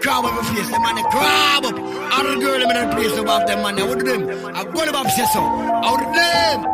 crab up your face. Them man they crab up. All the girl them in the place above them man. What do them? I go to Bob so. Out of them.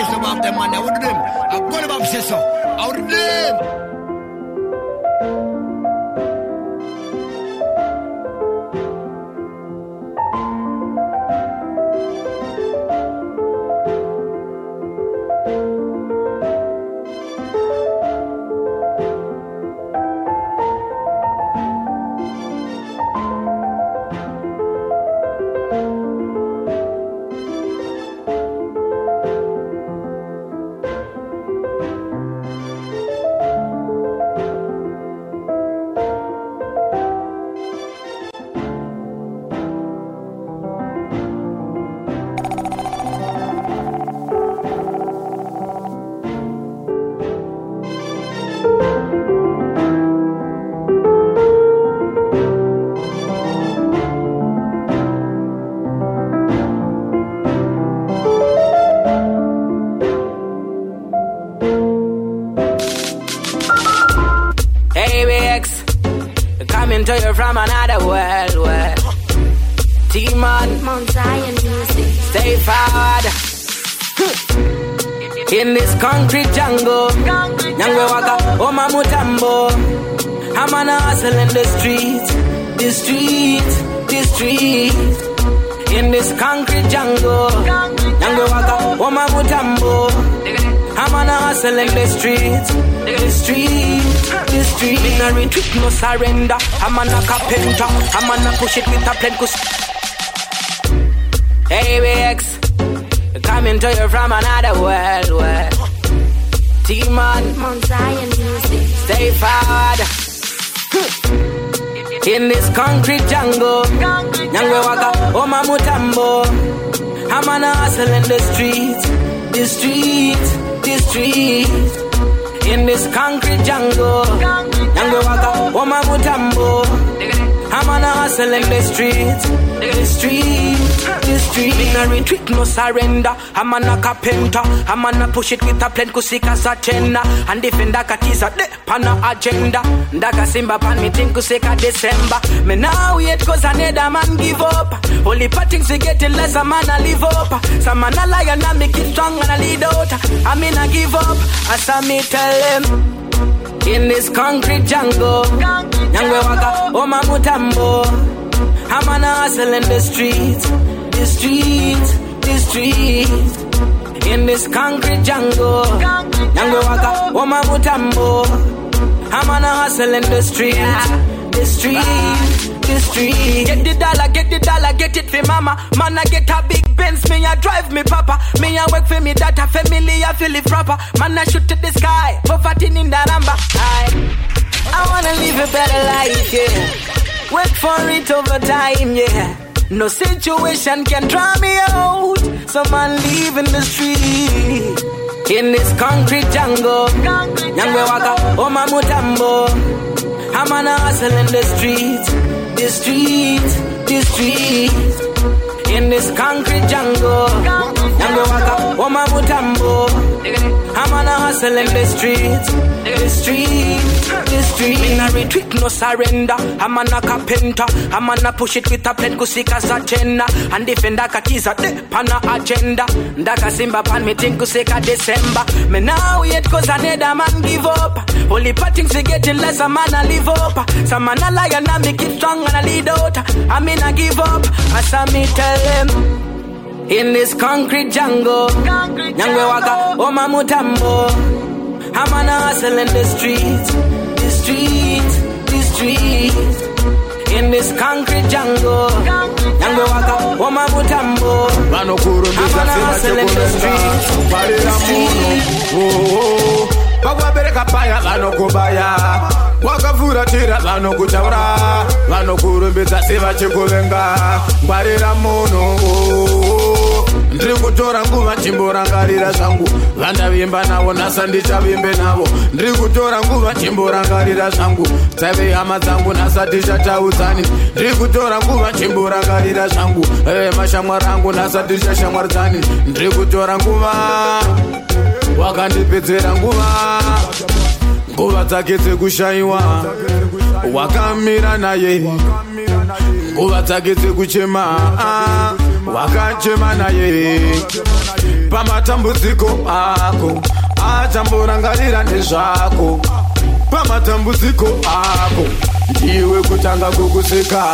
Girl them in the place above them man. What do them? I go to Bob say so. Out of them. surrender. I'm on a carpenter. I'm on a push it with a plan. Cause hey, BX, coming to you from another world. world. T-Man, Mount Zion music. Stay forward. In this concrete jungle, Nyangwe waka, Oma oh, Mutambo. I'm on a hustle in the street, the street, the street. In this concrete jungle, Nyangwe waka, Oma oh, Mutambo. I'm on a hustle in the streets, the street, the street. In a retreat, no surrender. I'm on a carpenter. I'm on a push it with a plan, kusika satenda. And defend a katiza, de pana agenda. Ndaka simba pan me think kusika December. Me now wait cause another man give up. Only parting we get less a man a live up. Some man a lion and I make it strong and a lead out. I mean I give up. As I me tell them in this concrete jungle. Nyangwe waka, oma mutambo. I'm on a hustle in the street, the street, the street. In this concrete jungle. Nyangwe waka, oma mutambo. I'm on a hustle in the street, the street the street. Get the dollar, get the dollar, get it for mama. Man, I get a big Benz, me I drive me papa. Me I work for me data, family I feel it proper. Man, I shoot to the sky, poverty in the number. I, I wanna live a better life, yeah. Work for it over time, yeah. No situation can draw me out. So man live in the street. In this concrete jungle. Nyangwe waka, oma mutambo. I'm on a hustle in the street the street, the street, in this concrete jungle. Yango waka, woma mutambo. I'm on a hustle in the street, the street, the street. In a retreat, no surrender. I'm on a carpenter. I'm on a push it with a plan kusika satena. And defend a katiza de pana agenda. Ndaka simba pan me think kusika December. Me now yet cause another man give up. Only parting we getting less a man a live up. Some man a lion and make it strong and a lead out. I mean I give up. As I me tell them. In this concrete jungle, Nyangwe waka, Oma Mutambo. I'm on a hustle in the street, the street, the street. In this concrete jungle, Nyangwe waka, Oma Mutambo. I'm vanokurumbisa on a hustle in the street, sevachekunenga the street. Pakwabereka paya vanokubaya. Wakafuratira vanokutaura vanokurumbidza sevachikuvenga ngwarira munhu. Ndiri kutora nguva chimborangarira zvangu. Vandavimba navo nasa ndichavimbe navo. Ndiri kutora nguva chimborangarira zvangu. Dzave hama dzangu nasa tichataudzani ndiri kutora nguva chimborangarira zvangu. Eve mashamwari angu nasa tichashamwaridzani ndiri kutora nguva wakandipedzera nguva nguva dzake dzekushayiwa wakamira naye nguva dzake dzekuchema. Wakachema naye pamatambudziko ako achamborangarira nezvako. Pamatambudziko ako ndiwe kutanga kukuseka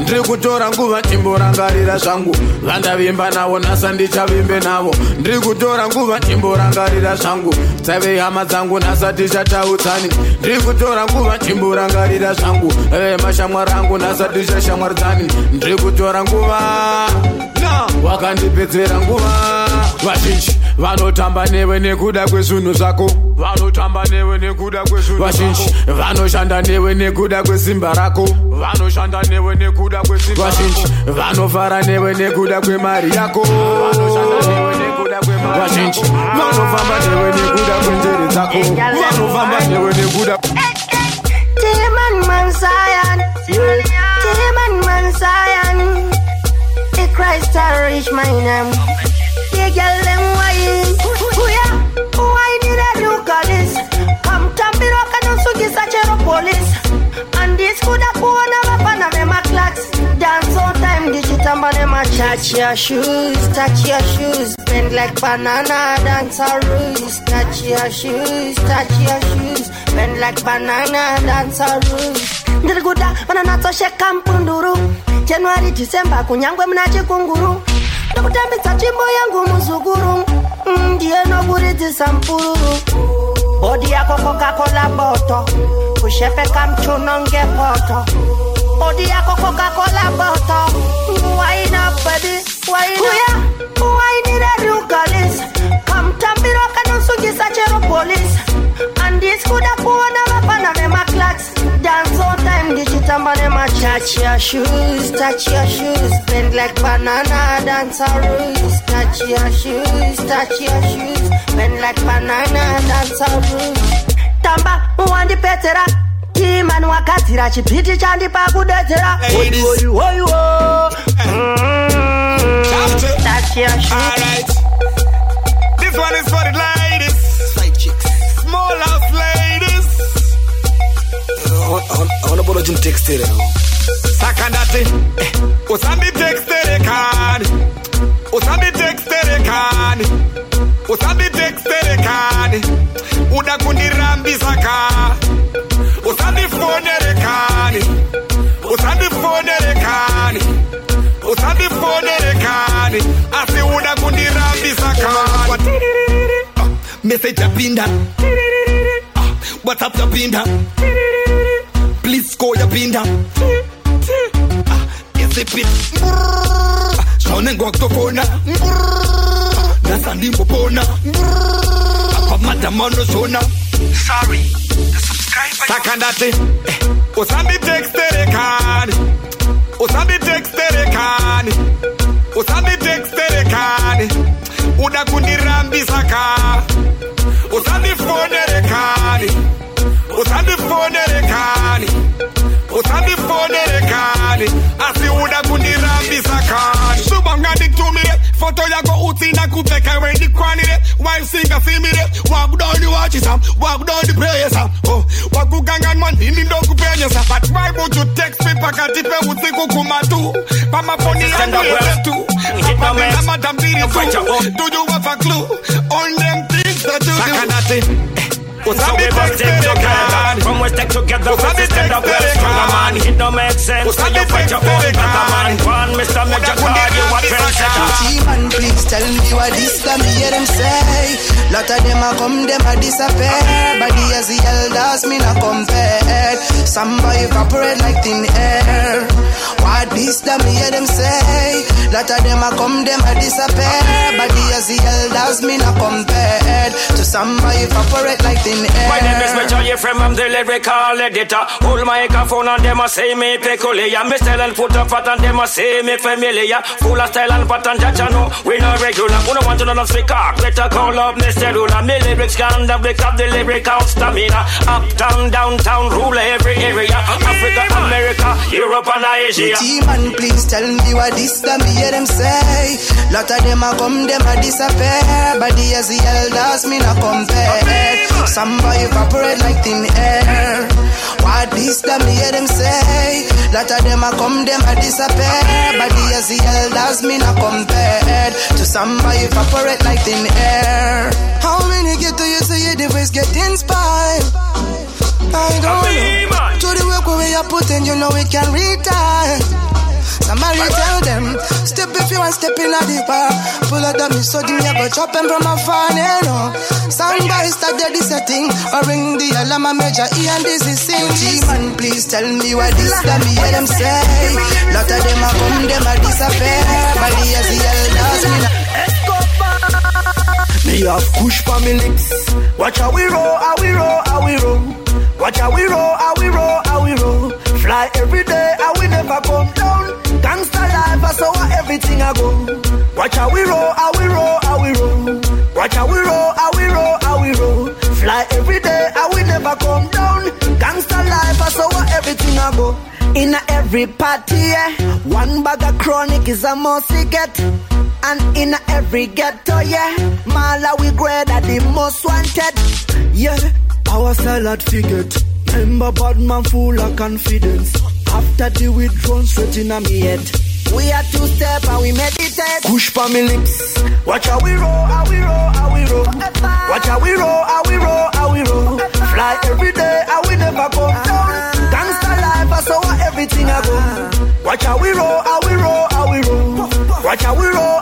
ndiri kutora nguva chimborangarira zvangu. Vandavimba navo nasa ndichavimbe navo. Ndiri kutora nguva chimborangarira zvangu. Dzave hama dzangu nasa tichataudzani ndiri kutora nguva chimborangarira zvangu. Eve mashamwari angu nasa tichashamwaridzani ndiri kutora nguva wakandipedzera nguva. Vazhinji vanotamba newe nekuda kwezvinhu zvako. Vanotamba newe nekuda kwezvinhu vazhinji vanoshanda newe nekuda kwesimba rako. Vanoshanda newe nekuda kwesimba vazhinji vanofara newe nekuda kwemari yako. Vanoshanda newe nekuda kwemari vazhinji vanofamba newe nekuda kwenjere dzako vanofamba newe nekuda Demon man Zion, Demon man Zion. The Christ I reach my name. The girl them wine, yeah, why did I look at this? Come tambiro kano sugi sachero police. And this coulda kuona bapana mema clocks. Dance all time, digitamba nema touch your shoes, touch your shoes. Bend like banana, dance a ruse. Touch your shoes, touch your shoes. Bend like banana, dance a ruse. Ndirikuda vananatsosheka mpunduru january december kunyangwe muna chikunguru ndikutambidza tsvimbo yangu muzukuru Mm, ndiye nokuridhisa mpururu bodi yako coca-cola boto kushepeka mchuno ngepoto bodi yako coca-cola boto waina baby waina wainiredugalis kamtambiro kanosungisa chero polisi andisikuda kuona vapana dance all time ndichitamba nemachach your shoes touch your shoes. Bend like banana dance a touch your shoes touch your shoes. Bend like banana dance a tamba wandipedzera timani wakadzira chipiti chandipa kudedzera Ladies. oiwoiwoiwo touch your shoes Alright. This one is for the ladies. Small house ladies. aona bora chimutextere Sakandati. Eh, Usanditextere kani. Usanditextere kani. Usanditextere kani. Uda kundirambisa ka. Usandifonere kani. Usandifonere kani. Usandifonere kani. Asi uda kundirambisa kani. Message yapinda whatsapp yapinda please call yapinda isipit shone ngwakutofona nasa ndimbopona apamadamano shona sorry sakandati eh, usanditextere kani usanditextere kani usanditextere kani uda kundirambisa ka usandifonere kani usandifonere kani usandifonere kani asi uda kundirambisa kani subangaditumire foto yako utina kupeka wendikwanire waisinga simire wakudoni wachisa wakudoni preyesa oh, wakuganganwa ndini ndokupenyesa but why would you text me pakati pe usiku kumatu pamafoni yangu yetu papapina madambiri tu do you have a clue on them things that you do Sakanati. So we must take together. From we stick together, we fi stand up well stronger man. It don't make sense. So you fight your own brother man. One Mr. Major call you a trend man, please tell me what this can me hear them say. Lot of them a come, them a disappear. But the as the elders, me not compare. Some boy evaporate like thin air. What this that me hear them say. Lot of them a come, them a disappear. But the as the elders, me not compare. To some boy evaporate like thin air. My name is you from I'm the lyrical editor. Hold my microphone and them a say me peculiar. Me style and put up and them a say me familiar. Full of style and pattern, judge know we no regular. Who no want to know no speak Better call up me cellular. Me lyrics can the break up the lyrical stamina. Uptown, downtown, rule every area. Africa, America, Europe and Asia. man, please tell me what this that me hear them say. Lot of them a come, them a disappear. But the as the elders, me not compare. Some boy evaporate like thin air. What this that me hear them say. Lot of them a come, them a disappear. But the the elders, me not compared to somebody evaporate like thin air. How many get to you so you the get inspired? I don't know. To the work where we are putting, you know we can retire. Somebody tell them, step if you want step in a deep bar. Pull out the me so give me a go chop them from a fan, you know. Somebody start the this a or ring the alarm a major E and this is sing. G-man, please tell me what this that me hear them say. Lot of them a come, them a disappear. Body as the elders, me not. Me have push for me lips. Watch how we roll, how we roll, how we roll. Watch how we roll, how we roll, how we roll. Fly every day, how we never come down. Gangsta life, I saw everything I go. Watch how we roll, how we roll, how we roll. Watch how we roll, how we roll, how we roll. Fly every day, I will never come down. Gangsta life, I saw everything I go. In every party, yeah, one bag of chronic is a must get. And in every ghetto, yeah, Mala we at the most wanted. Yeah, our salad figure. Remember bad man full of confidence. After the withdrawal, in a me head. We are two step and we meditate. Push for me lips. Watch how we roll, how we roll, how we roll. Watch how we roll, how we roll, how we roll. Fly every day, how we never come down. Gangsta life, I saw everything I go. Watch how we roll, how we roll, how we roll. Watch how we roll,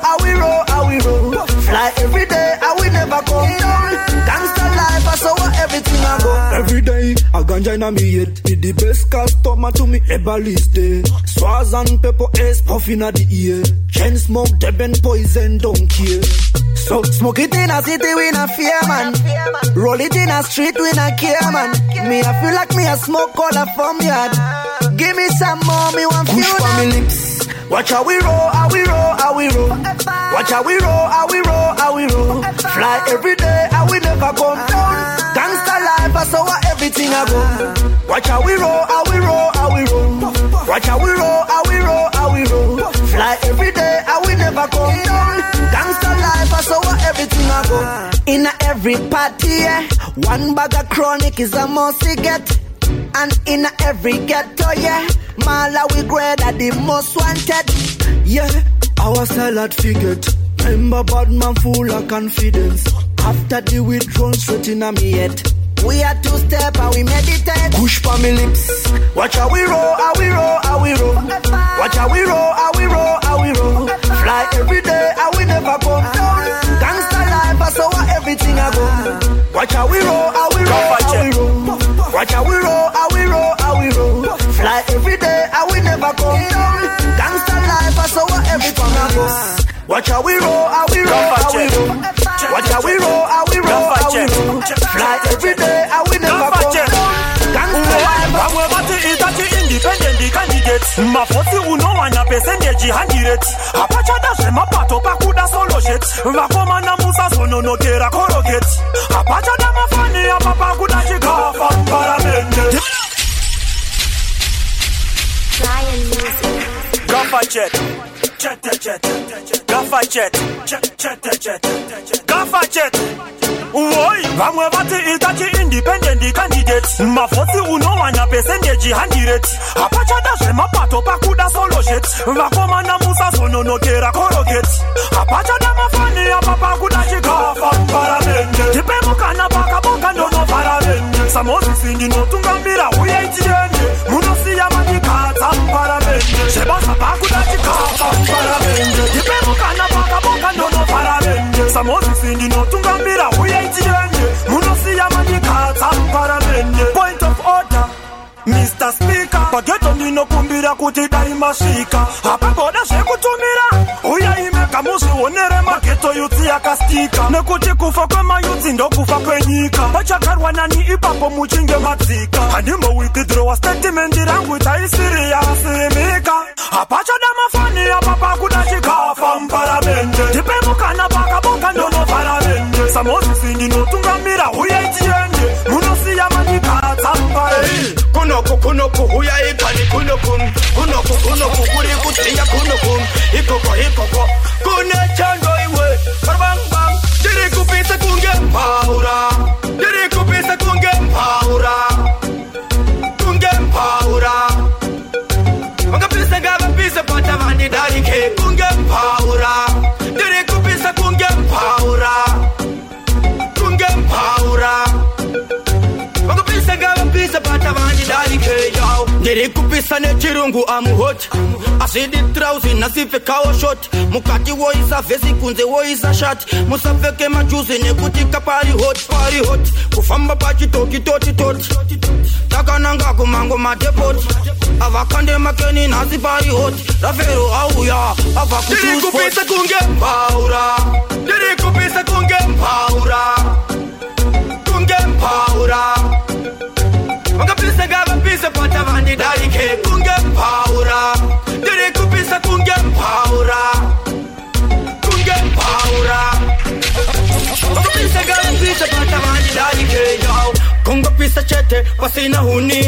Every day, I ganja in me head. Be the best customer to me ever list day. Swaz and pepper ace puffing at the ear. Chain smoke, deben poison, don't care. So smoke it in a city, we not fear man. Roll it in a street, we not care man. Me I feel like me a smoke all a from yard. Give me some more, me want Kush for me lips. Watch how we roll, how we roll, how we roll. Watch how we roll, how we roll, how we roll. Fly every day, how we never come down. I saw everything I go. Watch how we roll, how we roll, how we roll. Watch how we roll, how we roll, how we roll. Fly every day, how we never come down. Gangsta life, I saw everything I go. In every party, yeah, one bag of chronic is a must get. And in every ghetto, yeah, Mala we grade at the most wanted. Yeah, our salad figured. Remember bad man full of confidence. After the withdrawal, in a me head. We are two step and we meditate. Push for me lips. Watch how we roll, how we roll, how we roll. Watch how we roll, how we roll, how we roll. Fly every day, how we never come down. Gangsta life, I saw everything I go. Watch how we roll, how we roll, how we roll. Watch how we roll, how we roll, how we roll. Fly every day, how we never come down. Gangsta life, I saw everything I go. Watch how we roll, how we roll, how we roll. Watch how we roll, how we roll, how we roll. Fly every day, how we never come down. Gangsta life, Vamwe vati itati independent candidate. Mafoti unowana percentage 100 apachada zvemapato pakuda solo jet vakomana musazononokera korogate apachada mafani apa pakuda chikafa paramende. Gaffa jet, jet, jet, jet, Gaffa jet, jet, jet, jet, Gaffa jet. Woi, vamwe vati itachi independent candidate. Mavhotsi unowana percentage 100 apachada zvemapato pakuda solo jet. Vakomana musazononokera korogate apachada mafani apa pakuda chikafa paramende. Ndipemukana pakaboka ndonovharavende samozisi ndinotungamira uyai tiende munosiya mandikadza paramende sebasa pakudati kapaparabende ndipemukana pakaboka ndono parabende samozisi ndinotungambira uye itirende munosiya manikatsa muparabende point of order mr speaker pageto ndinokumbira kuti dai masvika. Hapaboda zvekutumira uyai mega muzvionere mageto yutsi yakastika nekuti kufa kwemayutsi ndokufa kwenyika vachakarwa nani ipapo muchinge madzika. Handimbowithidrowa statemendi rangu taisiriyasirimika hapachada mafani apa pakuda chikafa muparamende ndipemukana pakabonga ndono paramende samozisi ndinotungamira uyai tiende munosiya muparamende kunoku kunoku huyai pani kunokun kunoku kunoku kuri kutiya kunokun ikoko ikoko kune chando iwe barbangbang ndiri kupisa kunge mpaura ndiri kupisa kunge mpaura kunge mpaura vakapisa ngavapise pata vanidarike kunge mpaura ndiri kupisa kunge mpaura ndiri kupisa nechirungu amuhoti asidi trausi nasipfekawo shoti. Mukati woisa vhesi kunze woisa shati. Musapfeke majuzi nekuti kapari hoti pari hoti. Kufamba pachitokitotitoti takananga kumango madepoti avakande makeni nhasi pari hoti. Rafero auya abva Ndiri kupisa kunge mbaura ndiri kupisa kunge mbaura kunge mbaura vakapisa ngavapise pata vanidarike kunge mbaura ndiri kupisa kunge mbaura kunge mbaura vakapisa ngavapise pata vanidarike yao kongopisa chete pasina huni.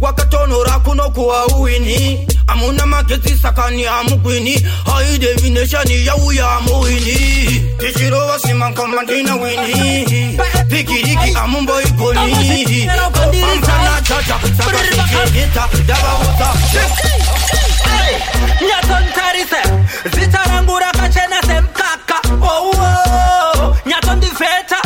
Wakatonora kuno kuwa uwini amuna magezi sakani amugwini haide vineshani yauya muwini tishiro wasimankamandina wini. Pikiriki amumbo ikoni. Amsana chacha sakatikegeta davauta nyatontarise zita rangu rakachena semkaka ouo oh, oh, oh. nyatondifeta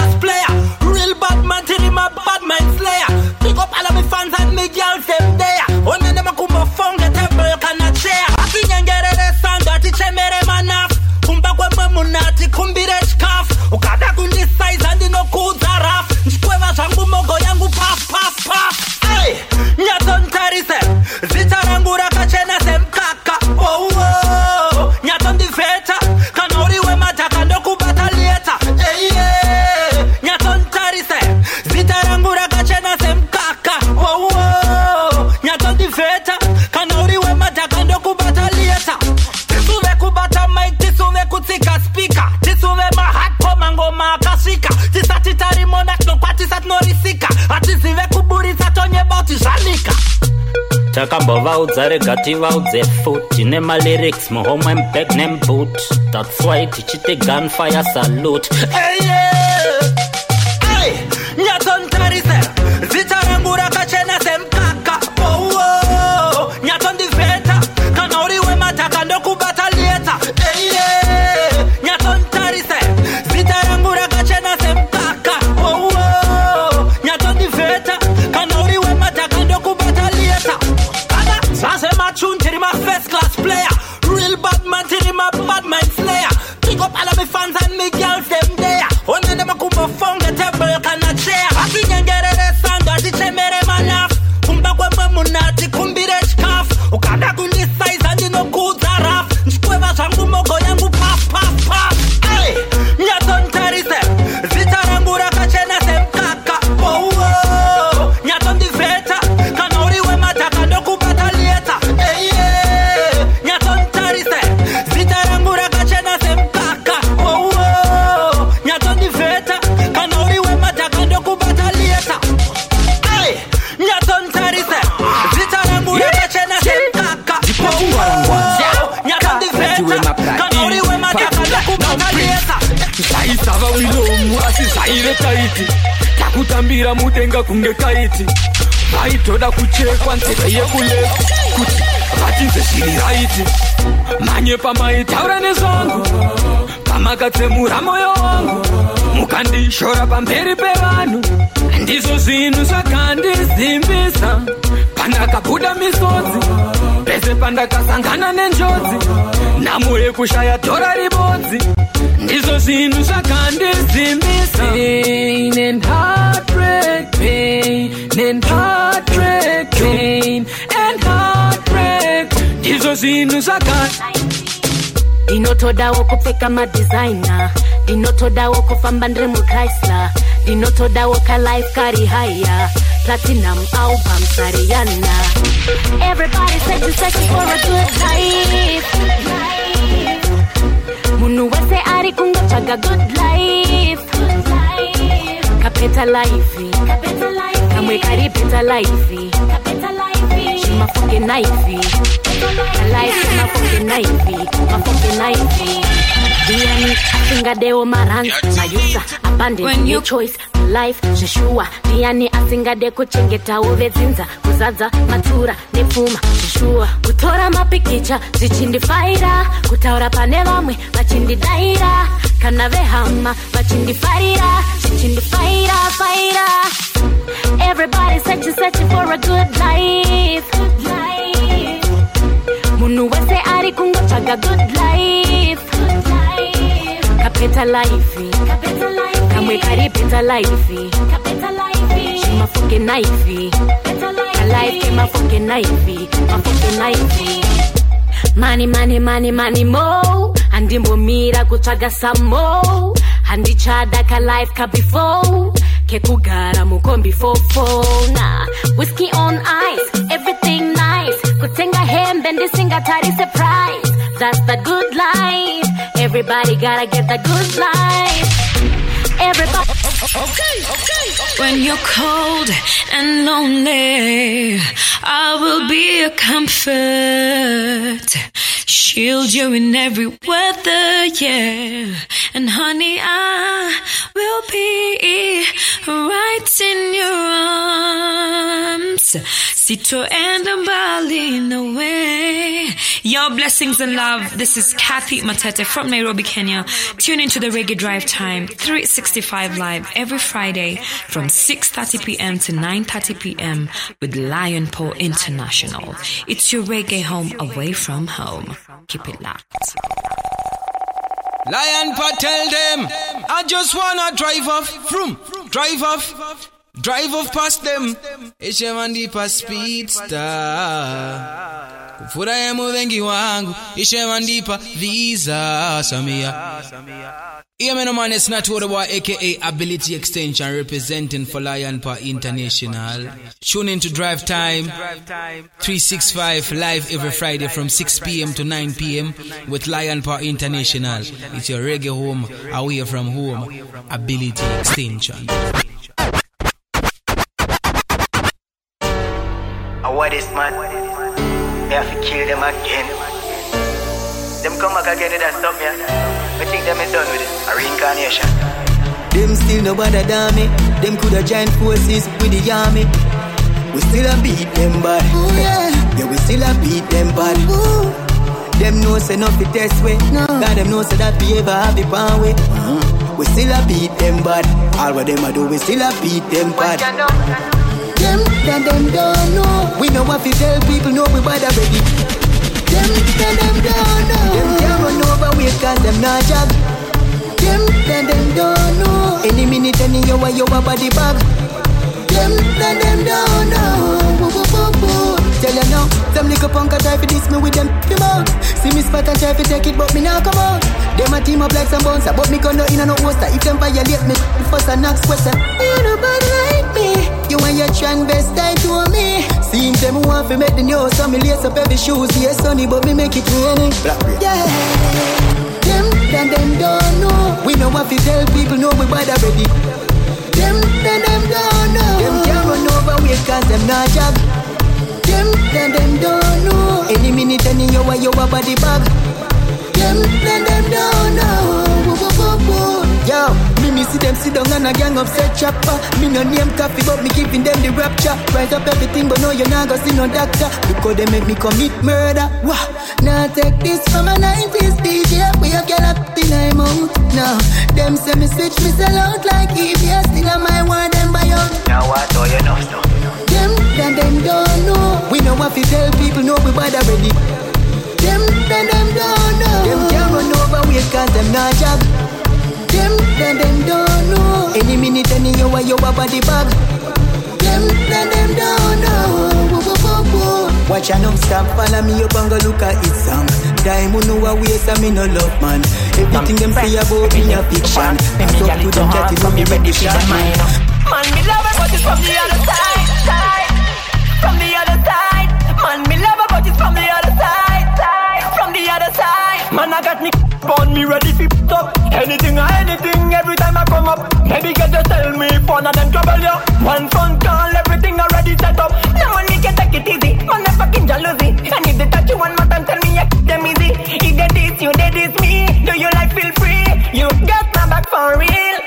class player takambovaudza rega tivaudze futi nemalyrics muhomwe mbek nembut thats why tichiti gunfire salute. Hey, takutambira mudenga kunge kaiti. Vaitoda kuchekwa nzeve yekulefu kuti vatinze zviri raiti. Manye pamaitaura nezvangu pamakatsemura moyo wangu. Mukandishora pamberi pevanhu. Ndizvo zvinhu zvakandizimbisa. Pandakabuda misodzi pese pandakasangana nenjodzi. Nhamo yekushaya dhora ribodzi. Ndizvo zvinhu zvakandizimbisa. And heartbreak, pain and heartbreak, pain and heartbreak. ndizvo zvinhu zvakandi ndinotodawo kupfeka madisaina ndinotodawo kufamba ndiri muchrysler ndinotodawo kalife kari haya. Platinum album sariyana everybody searching, searching for a good life. Munhu wese ari kungotsvaga good life. Life. kapeta life. Kamwe kari beta life zvimafunge naifi alife mafunge naifi mafunge naifi ndiani asingadewo maranzi mayusa abandon choice. Life zveshuwa ndiani asingade kuchengetawo vedzinza kuzadza matura nepfuma zveshuwa kutora mapikicha zvichindifaira kutaura pane vamwe vachindidayira kana vehama vachindifarira zvichindifaira faira Everybody searching, searching for a good life. Good life. Munhu wese ari kungotsvaga good life. Good life. Kapeta life. Kapeta life. Kamwe kari beta life. Kapeta life. Shimafuke knife. Beta life. Ka life kemafuke knife. Mafuke knife. Money, money, money, money mo. Handimbomira kutsvaga some mo. Handichada ka life ka before. Kekugara mukombi fofona whisky on ice everything nice. Kutenga hembe ndisingatarise price that's the good life. Everybody gotta get the good life. Everybody. Okay, okay. When you're cold and lonely, I will be a comfort. Shield you in every weather, yeah. And honey, I will be right in your arms. Sito and Bali in the way. Your blessings and love. This is Kathy Matete from Nairobi, Kenya. Tune into the Reggae Drive Time 365 live every Friday from 6:30 p.m. to 9:30 p.m. with Lion Paw International. It's your reggae home away from home. Keep it locked. Lion Paw tell them, I just wanna drive off, from, drive off, drive off past them. Ishemandipa speedster. Kufurahi muvengi wangu, ishemandipa visa samia. Yeah, man, man, it's not what about aka Ability Extension representing for Lion Paw International. Tune in to Drive Time 365 live every Friday from 6 p.m. to 9 p.m. with Lion Paw International. It's your reggae home, away from home. Ability Extension. Man? They have to kill them again. Them come back again and stop me. I think them is done with it. A reincarnation. Them still no bother than me. Them coulda joined forces with the army. We still a beat them bad. yeah. yeah, we still a beat them bad. Them know say not fit test way. No. God them know say that we ever have the power way. We still a beat them bad. All what them a do, we still a beat them bad. Them that them don't know. We know what to tell people know we bad already. Them that them don't know. Them can't run over we cause them not jog. Them that them don't know. Any minute, any hour, you a body bag. Them that them don't know. Tell you now, them little punk a try to diss me with them come out. See me spot and try to take it, but me now come out. Them a team up like some bouncer, but me gonna in a no poster. If them violate me, the first and next question. You nobody. You and your transvestite to me. Seems them want to make the news, so me lace up every shoes. Yes, sunny, but me make it raining. Yeah. Them that them don't know. We know what to tell people, know we bad already. Them that them don't know. Them can't run over we cause them not job. Them that them don't know. Any minute, any hour, you a body bag. Them that them don't know. Yo, me see them sit down and a gang of set chopper. Me no name coffee, but me giving them the rapture. Rise up everything, but no, you're not gonna see no doctor. Because they make me commit murder. Wah. Now take this from a 90s DJ. We a get up in my mouth. Now, them say me switch, me sell out like EBS. Still on my word, them buy out. Now what do you know? Them, then them don't know. We know what to tell people, know we bad already. Them, then them don't know. Them can't run over we cause them not jog. Them, then them don't know. Any minute, any hour, you a body bag. Them, then them don't know. Watch and stop, follow me up and go look at it song. Diamond no a waste and me no love man. Everything them say about me a fiction. Pass up to them, get it from me ready for mine. Man, me love her, but it's from the other side, side. From the other side. Man, me love her, but it's from the other side, side. From the other side. Man, I got me on me ready for up. Anything or anything every time I come up. Maybe get to tell me fun of them trouble ya. One phone call, everything already set up. No one me can take it easy. Man, I fucking jealousy. And if they touch you one more time, tell me I them easy. If they diss you, they diss me. Do you like feel free? You got my back for real.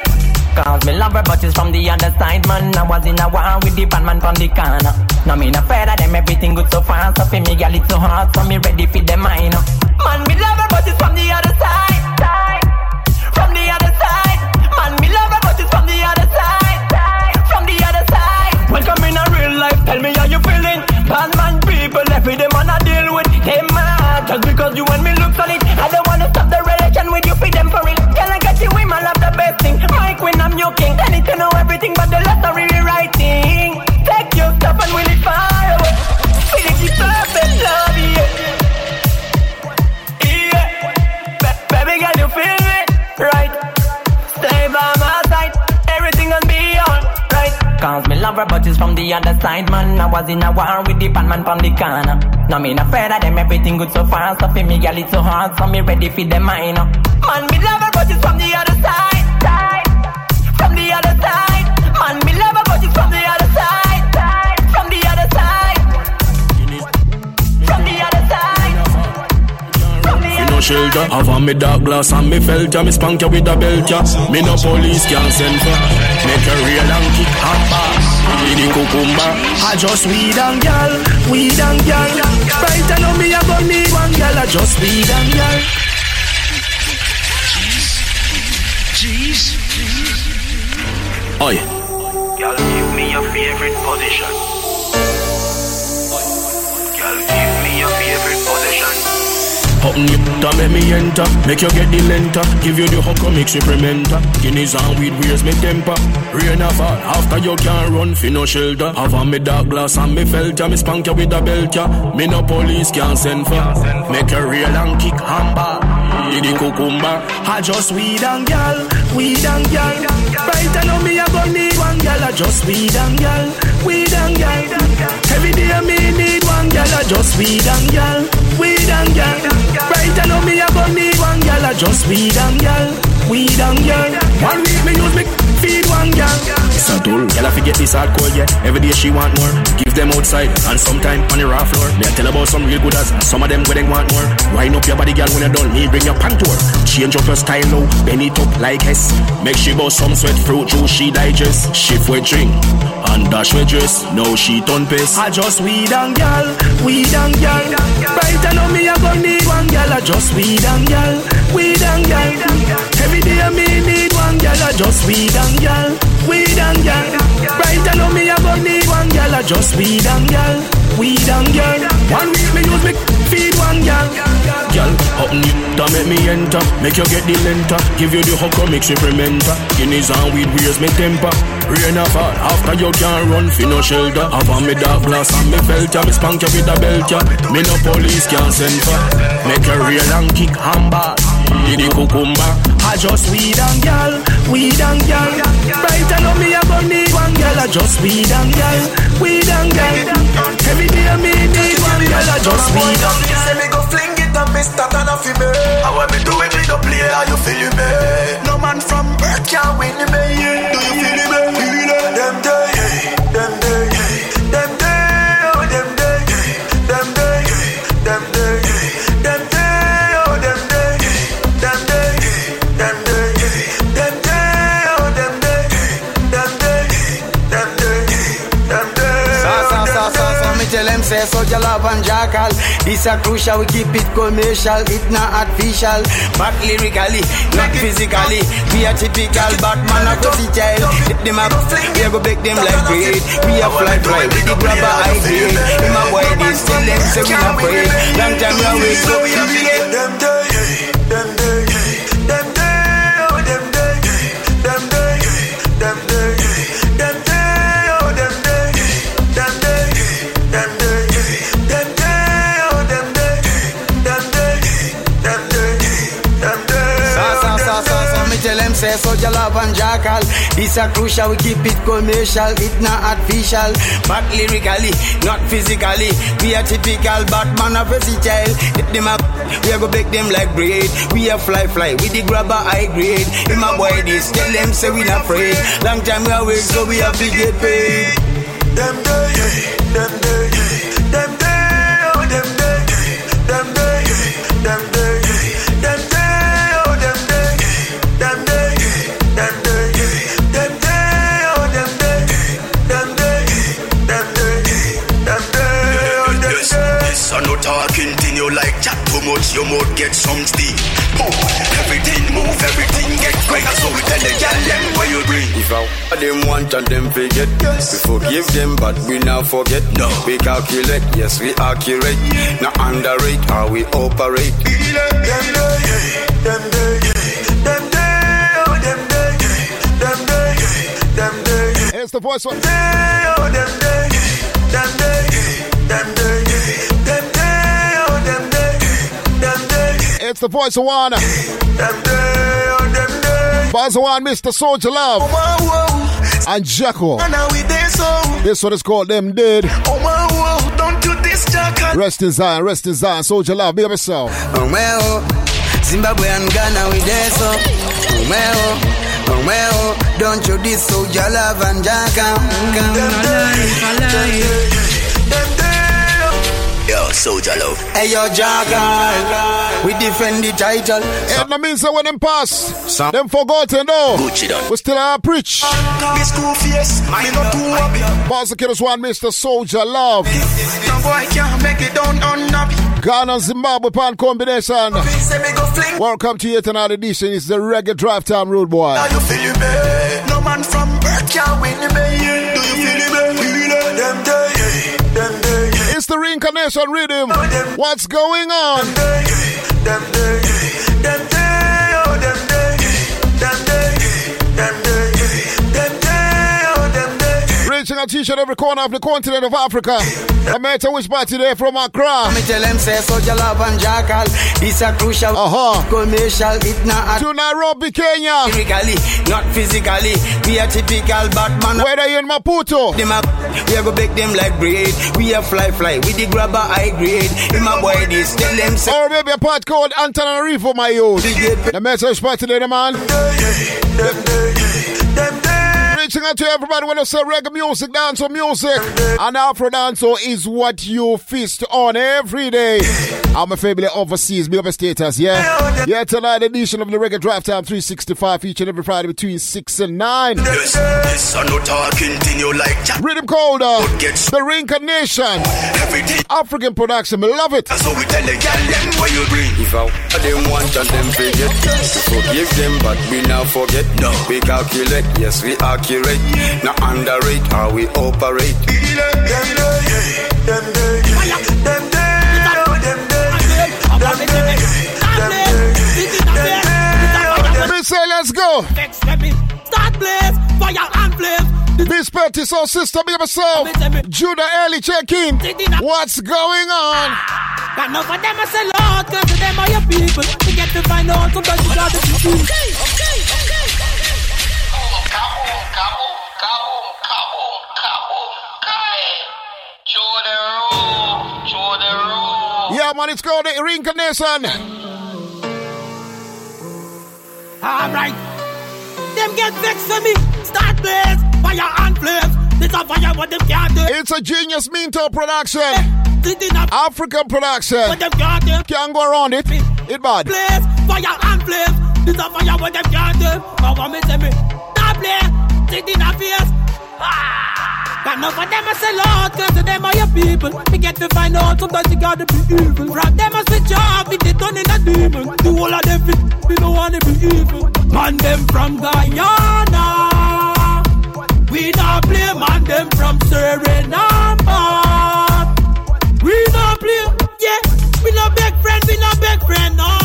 Cause me love her, but she's from the other side, man. I was in a war with the bad man from the corner. Now me not afraid of them, everything good so fast. So for me, girl, it's so hard, so me ready for the mine. Man, me love her, but she's from the other side, side. Tell me how you feeling. Bad man people, every day man I deal with them mad. Just because you and me look solid, I don't wanna stop the relation with you, feed them for it. Girl, I got you in my love, the best thing. Mike when I'm your king. I need to know everything, but the last are really writing. Take your stuff and will it far Cause me love her, but she's from the other side, man. I was in a war with the bad man from the corner. Now me not afraid of them, everything good so fast. So for me, girl, it's so hard, so me ready for the mine. Man, me love her, but she's from the other side. Me no shelter, have on me dark glass and me felt ya, me spank ya with a belt ya. Me no police can send for. Make a real and kick and back. The cucumber. I just weed and gal, weed and gal. Right I know me I go need one gal. I just weed and gal. Jeez. Oi. Girl, give me your favorite position. Girl, give me your favorite position. Open you to make me enter, make you get the lenter, give you the hucker mix experimenter. Guineas and weed raise me temper. Rain or fall after you can't run for no shelter. Have on me dark glass and me felt ya, me spank you with a belt ya. Me no police can't send for. Make a real and kick handball. Did the cucumber. I just weed and gal, weed and gal. Right I know me I go need one gal. I just weed and gal, weed and gal. Every day me need one gal. I just weed and gal, weed and gal. Right I know me I go need one gal. I just weed and gal, weed and gal. One week me use me feed one gal. It's a. Girl, I forget this hardcore, yeah. Every day she want more. Give them outside and sometime on the raw floor. I tell about some real good as and some of them where they want more. Wind up your body, girl, when you're done. Me bring your pant to her. Change up your style now. Bend it up like S. Make she bust some sweat fruit juice she digest. Shift with drink and dash with dress. Now she turn pace. I just weed and girl, weed and gal. Right I know me I go need one girl. I just weed and gal, weed and girl. Every day me need one girl. I just weed and gal, weed and gal. Right know me I go one gal. I just weed and gal, weed and gal. One week me use me feed one gal. Girl, open you to make me enter. Make you get the lenter. Give you the hucker mix experimenter. Guineas and weed raise me temper. Rain or fall after you can't run for no shelter. Have on me dark glass and me felt ya. Me spank you with a belt ya. Me no police can send for. Make a real and kick handball. Did the cucumber. I just weed and gal, weed and gal. Right I know me I go need one gal. I just weed and gal, weed and gal. Every day me need one gal. I just weed and gal. Say me go fling it and me start and off me. And when me do it, me no play. How you feel me? No man from birth can win me. Do you feel me? Say soldier love and jackal. This a crucial, we keep it commercial, it not artificial. But lyrically, not physically. We are typical Batman a pussy child. Hit them up, we go bake them like bread. We a fly fly with the grabber I grade. In my boy, this still them say we not afraid. Long time we away, so we a big Them day, them day, them them say love and jackal. This a crucial, we keep it commercial, it not artificial. But lyrically, not physically. We are typical Batman of a child. Hit them up, we a go bake them like bread. We a fly fly with the grabber high grade. In my boy this, tell them say we not afraid. Long time we awake, so we have to get paid. Them day, them day, much, your mouth get some steam. Oh, everything move, everything get quick. So we tell the girl them where you bring. If I them want and them forget, yes. we forgive them, but we now forget. No, we calculate, yes we accurate. Now underrate how we operate. Them day, them day, them day, oh them day, them day, them day. It's the voice of day, oh them day, them day, them day, them day, It's the voice of one. Them day, oh them day. Buzz one, Mr. Soldier Love. And Jacko. And now we there so. This one is called Them Dead. Oh my whoa, don't do this, Jack. Rest in Zion, rest in Zion. Soldier Love, be up yourself. Oh well, Zimbabwe and Ghana we there so. Oh well, oh well, don't you this soldier love and jacka. Yo, soldier love. Hey yo, jacka, we defend the title. It no means that when them pass, them forgotten though. Gucci done. We still are preach. This cool face, me not too happy. Boss the killers one, Mr. Soldier Love. No boy can't make it down unhappy. Ghana Zimbabwe pan combination. Say me go fling. Welcome to yet another edition. It's the Reggae Drive Time Road Boy. Are you feeling me? No man from birth can win me. It's the reincarnation rhythm. What's going on? Reaching each and every corner of the continent of Africa. No matter which part today from Accra. Me tell them say soldier love and jackal. This a crucial, uh-huh. commercial, it not To Nairobi, Kenya. lyrically, not physically. We are typical Batman. Whether you in Maputo. Them up, we a go bake them like bread. We a fly fly with the grabber high grade. In my boy this, tell them say. Or maybe a part called Antananarivo, my youth. Matter which part today, man. Reaching out to everybody when I say reggae music, dancehall music, and Afro dancehall is what you feast on every day. I'm a family overseas, me over status, yeah? Yeah, tonight edition of the Reggae Drive Time 365, each and every Friday between 6 and 9. Yes, yes, I no talking thing you like chat. Rhythm Colder, The Reincarnation, Everything. African production, me love it. So we tell the girl them where you bring. If I them want and them forget, forgive them, but we now forget. No, we calculate, yes we accurate. Now underrate how we operate. Them day, them day, them day, oh them day, them day, them day, them day. Me say, let's go. Start blaze, fire and flame. Miss Petty, so sister, be yourself. Judah early check in. What's going on? Got enough of them, I say, Lord, cause to them are your people. We get to find out sometimes you got to see. Okay, okay, okay. Yeah, man, it's called the reincarnation. Alright. Them get vexed for me. Start blaze, fire and flames. This a fire what them can't do. It's a genius Minto production. African production. What them can't do. Can't go around it. It bad. Blaze, fire and flames. This a fire what them can't do. But what me say me. Start blaze, sit in a face. Ah. Got enough of them I say Lord, cause to them are your people. We get to find out sometimes you gotta be evil. From them I say job, if they turn in a demon. The whole of them fit, we don't wanna be evil. Man them from Guyana. We not play man them from Suriname. We not play, yeah. We not big friend, we not big friend, no.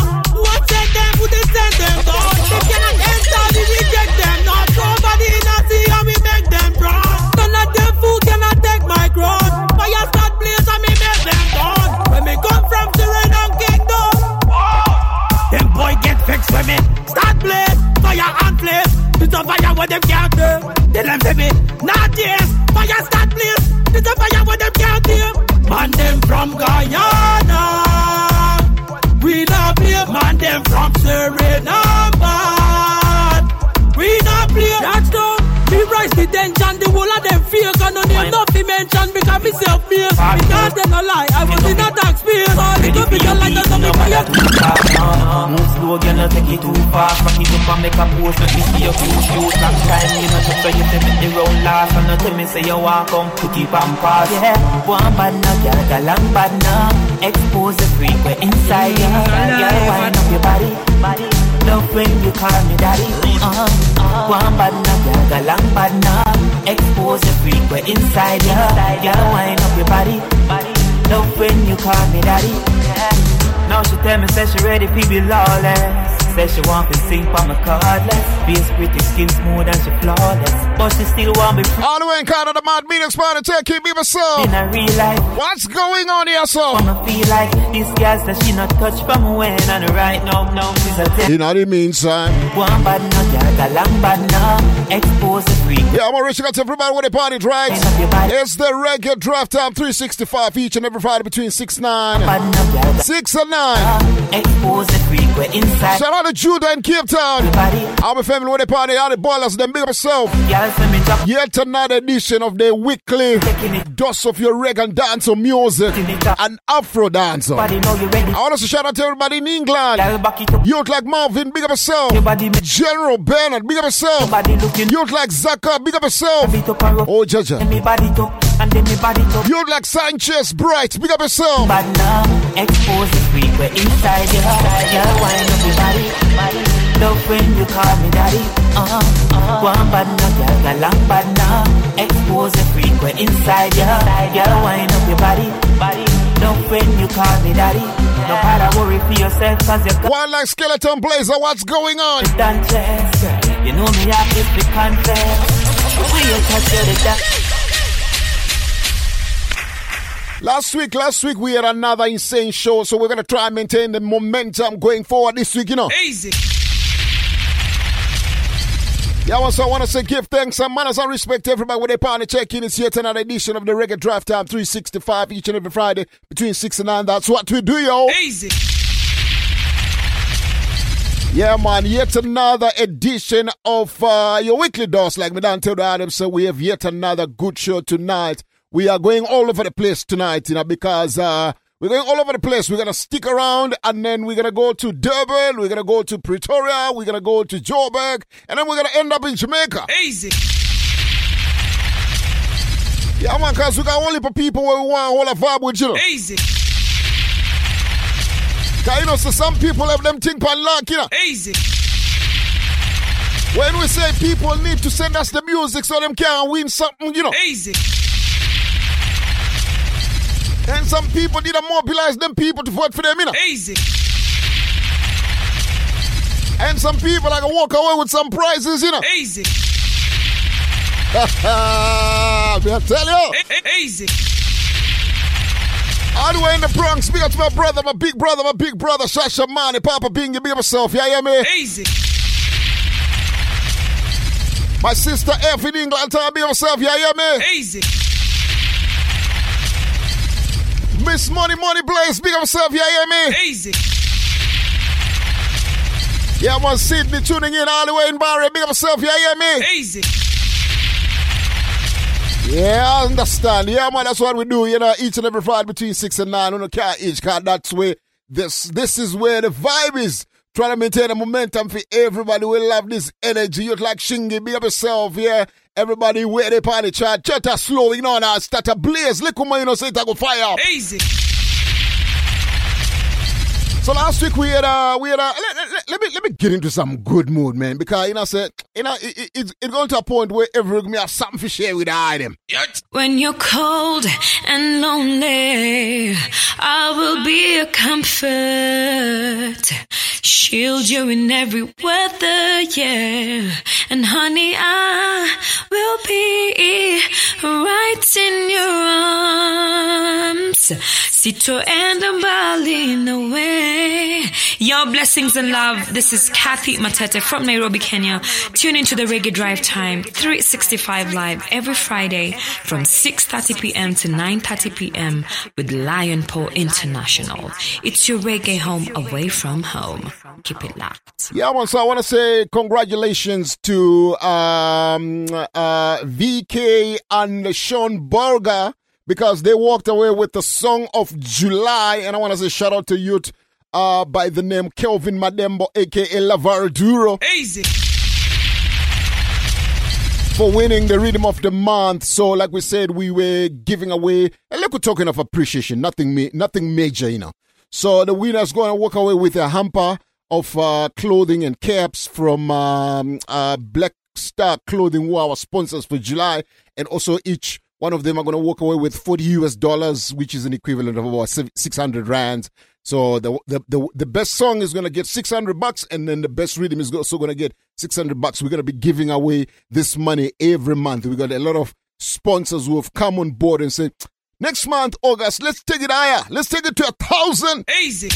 Get for me. Start blaze, fire and blaze. It's a fire what them can't do. Tell them to me, not yes. Fire start blaze. It's a fire what them can't do. Man them from Guyana. We love play. Man them from Suriname. And no name nothing mention because me self made Because they no lie, I was in a dark space. All it up in your light and something for you Move slow, girl, not take it too fast. Rock it up and make a post, let me see your few shoes Long time, you know, just so you say me the round last. And not tell me say you want come to keep on pass Yeah, one bad now, girl, got long bad now Expose the freak, we're inside you Girl, wind up your body, body. Love when you call me daddy. Uh, uh, One bad now, girl, got long bad now Expose the freak, we're inside you Girl, wind up your body, body Love when you call me daddy now she tell me, say she ready to be lawless. Say she want to sing for my cardless. Face pretty, skin smooth and she flawless. But she still want me free. All the way in Canada, the Mad Meeting Spot and Tech Keep Me Myself. In a real life. What's going on here, so? I'ma feel like this girl says she not touch from when and right now, now she's a tell. You know what I mean, son? One bad now, girl, got long bad now. Expose the freak. Yeah, I'm on reaching out to everybody with the party right. It's the reggae drive time 365 each and every Friday between 6 and 9. 6 and 9. Expose the freak, we're inside. Shout out to Judah in Cape Town. Our family with the party, all the ballers, them big up yourself. Yet another edition of the weekly dose of your reggae and dance music and Afro dance. I want us to shout out to everybody in England. Youth like Marvin, big up yourself. General Bernard, big up yourself. Youth like Zaka, big up yourself. Oh, Jaja. And then me body top. Youth like Sanchez, Bright, big up yourself. But now, expose the freak, we're inside you. Girl, wind up your body, body. Love when you call me daddy. Uh, uh. One bad now, girl, got long bad now. Expose the freak, we're inside you. Girl, wind up your body, body. Love when you call me daddy. No matter worry for yourself, cause you got One like Skeleton Blazer, what's going on? girl. You know me, I have to confess. We you touch you the dance. Last week, last week we had another insane show, so we're gonna try and maintain the momentum going forward this week, you know. Easy. Yeah, so I want to say give thanks and manners and respect to everybody with their partner check-in. It's yet another edition of the Reggae Drive Time 365 each and every Friday between 6 and 9. That's what we do, yo. Easy. Yeah, man, yet another edition of uh, your weekly dose. Like me down tell the Adam, so we have yet another good show tonight. We are going all over the place tonight, you know, because uh, we're going all over the place. We're going to stick around and then we're going to go to Durban, we're going to go to Pretoria, we're going to go to Joburg, and then we're going to end up in Jamaica. Easy. Yeah, man, because we got only for people where we want all a vibe with, you know. Easy. Because, you know, so some people have them think pan lock, you know. Easy. When we say people need to send us the music so them can win something, you know. Easy. And some people need to mobilize them people to vote for them, you know. Easy. And some people going to walk away with some prizes, you know. Easy. I tell you. Easy. All the way in the Bronx, big up to my brother, my big brother, my big brother, Shasha Mani, Papa Bing, you up yourself, yeah, yeah, me? Easy. My sister F in England, tell me yourself, yeah, yeah, me? Easy. Miss Money Money Blaze, big up yourself, yeah, yeah, me? Easy. Yeah, man, Sydney tuning in all the way in Barry, big up yourself, yeah, yeah, me? Easy. Yeah, I understand. Yeah, man, that's what we do, you know, each and every Friday between 6 and 9 on the car each car. That's where this this is where the vibe is. Trying to maintain the momentum for everybody. We love this energy. You're like Shingy, big up yourself, yeah. Everybody where they party chat, chat a slow, you know, now start a blaze. Look man, you know, say it go fire. Easy. So last week we had uh we had uh let, let, let me let me get into some good mood, man, because you know say you know it, it, it's it's going to a point where every me have something to share with all them. When you're cold and lonely, I will be a comfort. Shield you in every weather, yeah. And honey, I will be right in your arms. Sito and Bali in the way. Your blessings and love. This is Kathy Matete from Nairobi, Kenya. Tune into the Reggae Drive Time 365 live every Friday from 6:30 p.m. to 9:30 p.m. with Lion Paw International. It's your reggae home away from home. Keep it locked. Yeah. So I want to say congratulations to um, uh, VK and Sean Burger because they walked away with the song of July. And I want to say shout out to youth uh, by the name Kelvin Madembo, aka Lavar Duro. Easy. For winning the rhythm of the month. So, like we said, we were giving away a little token of appreciation, nothing, ma- nothing major, you know. So, the winner's going to walk away with a hamper of uh, clothing and caps from um, uh, Black Star Clothing, who are our sponsors for July, and also each one of them are going to walk away with 40 US dollars, which is an equivalent of about 600 rands. So the, the, the, the best song is going to get 600 bucks, and then the best rhythm is also going to get 600 bucks. We're going to be giving away this money every month. We got a lot of sponsors who have come on board and said, next month, August, let's take it higher. Let's take it to a thousand. Easy.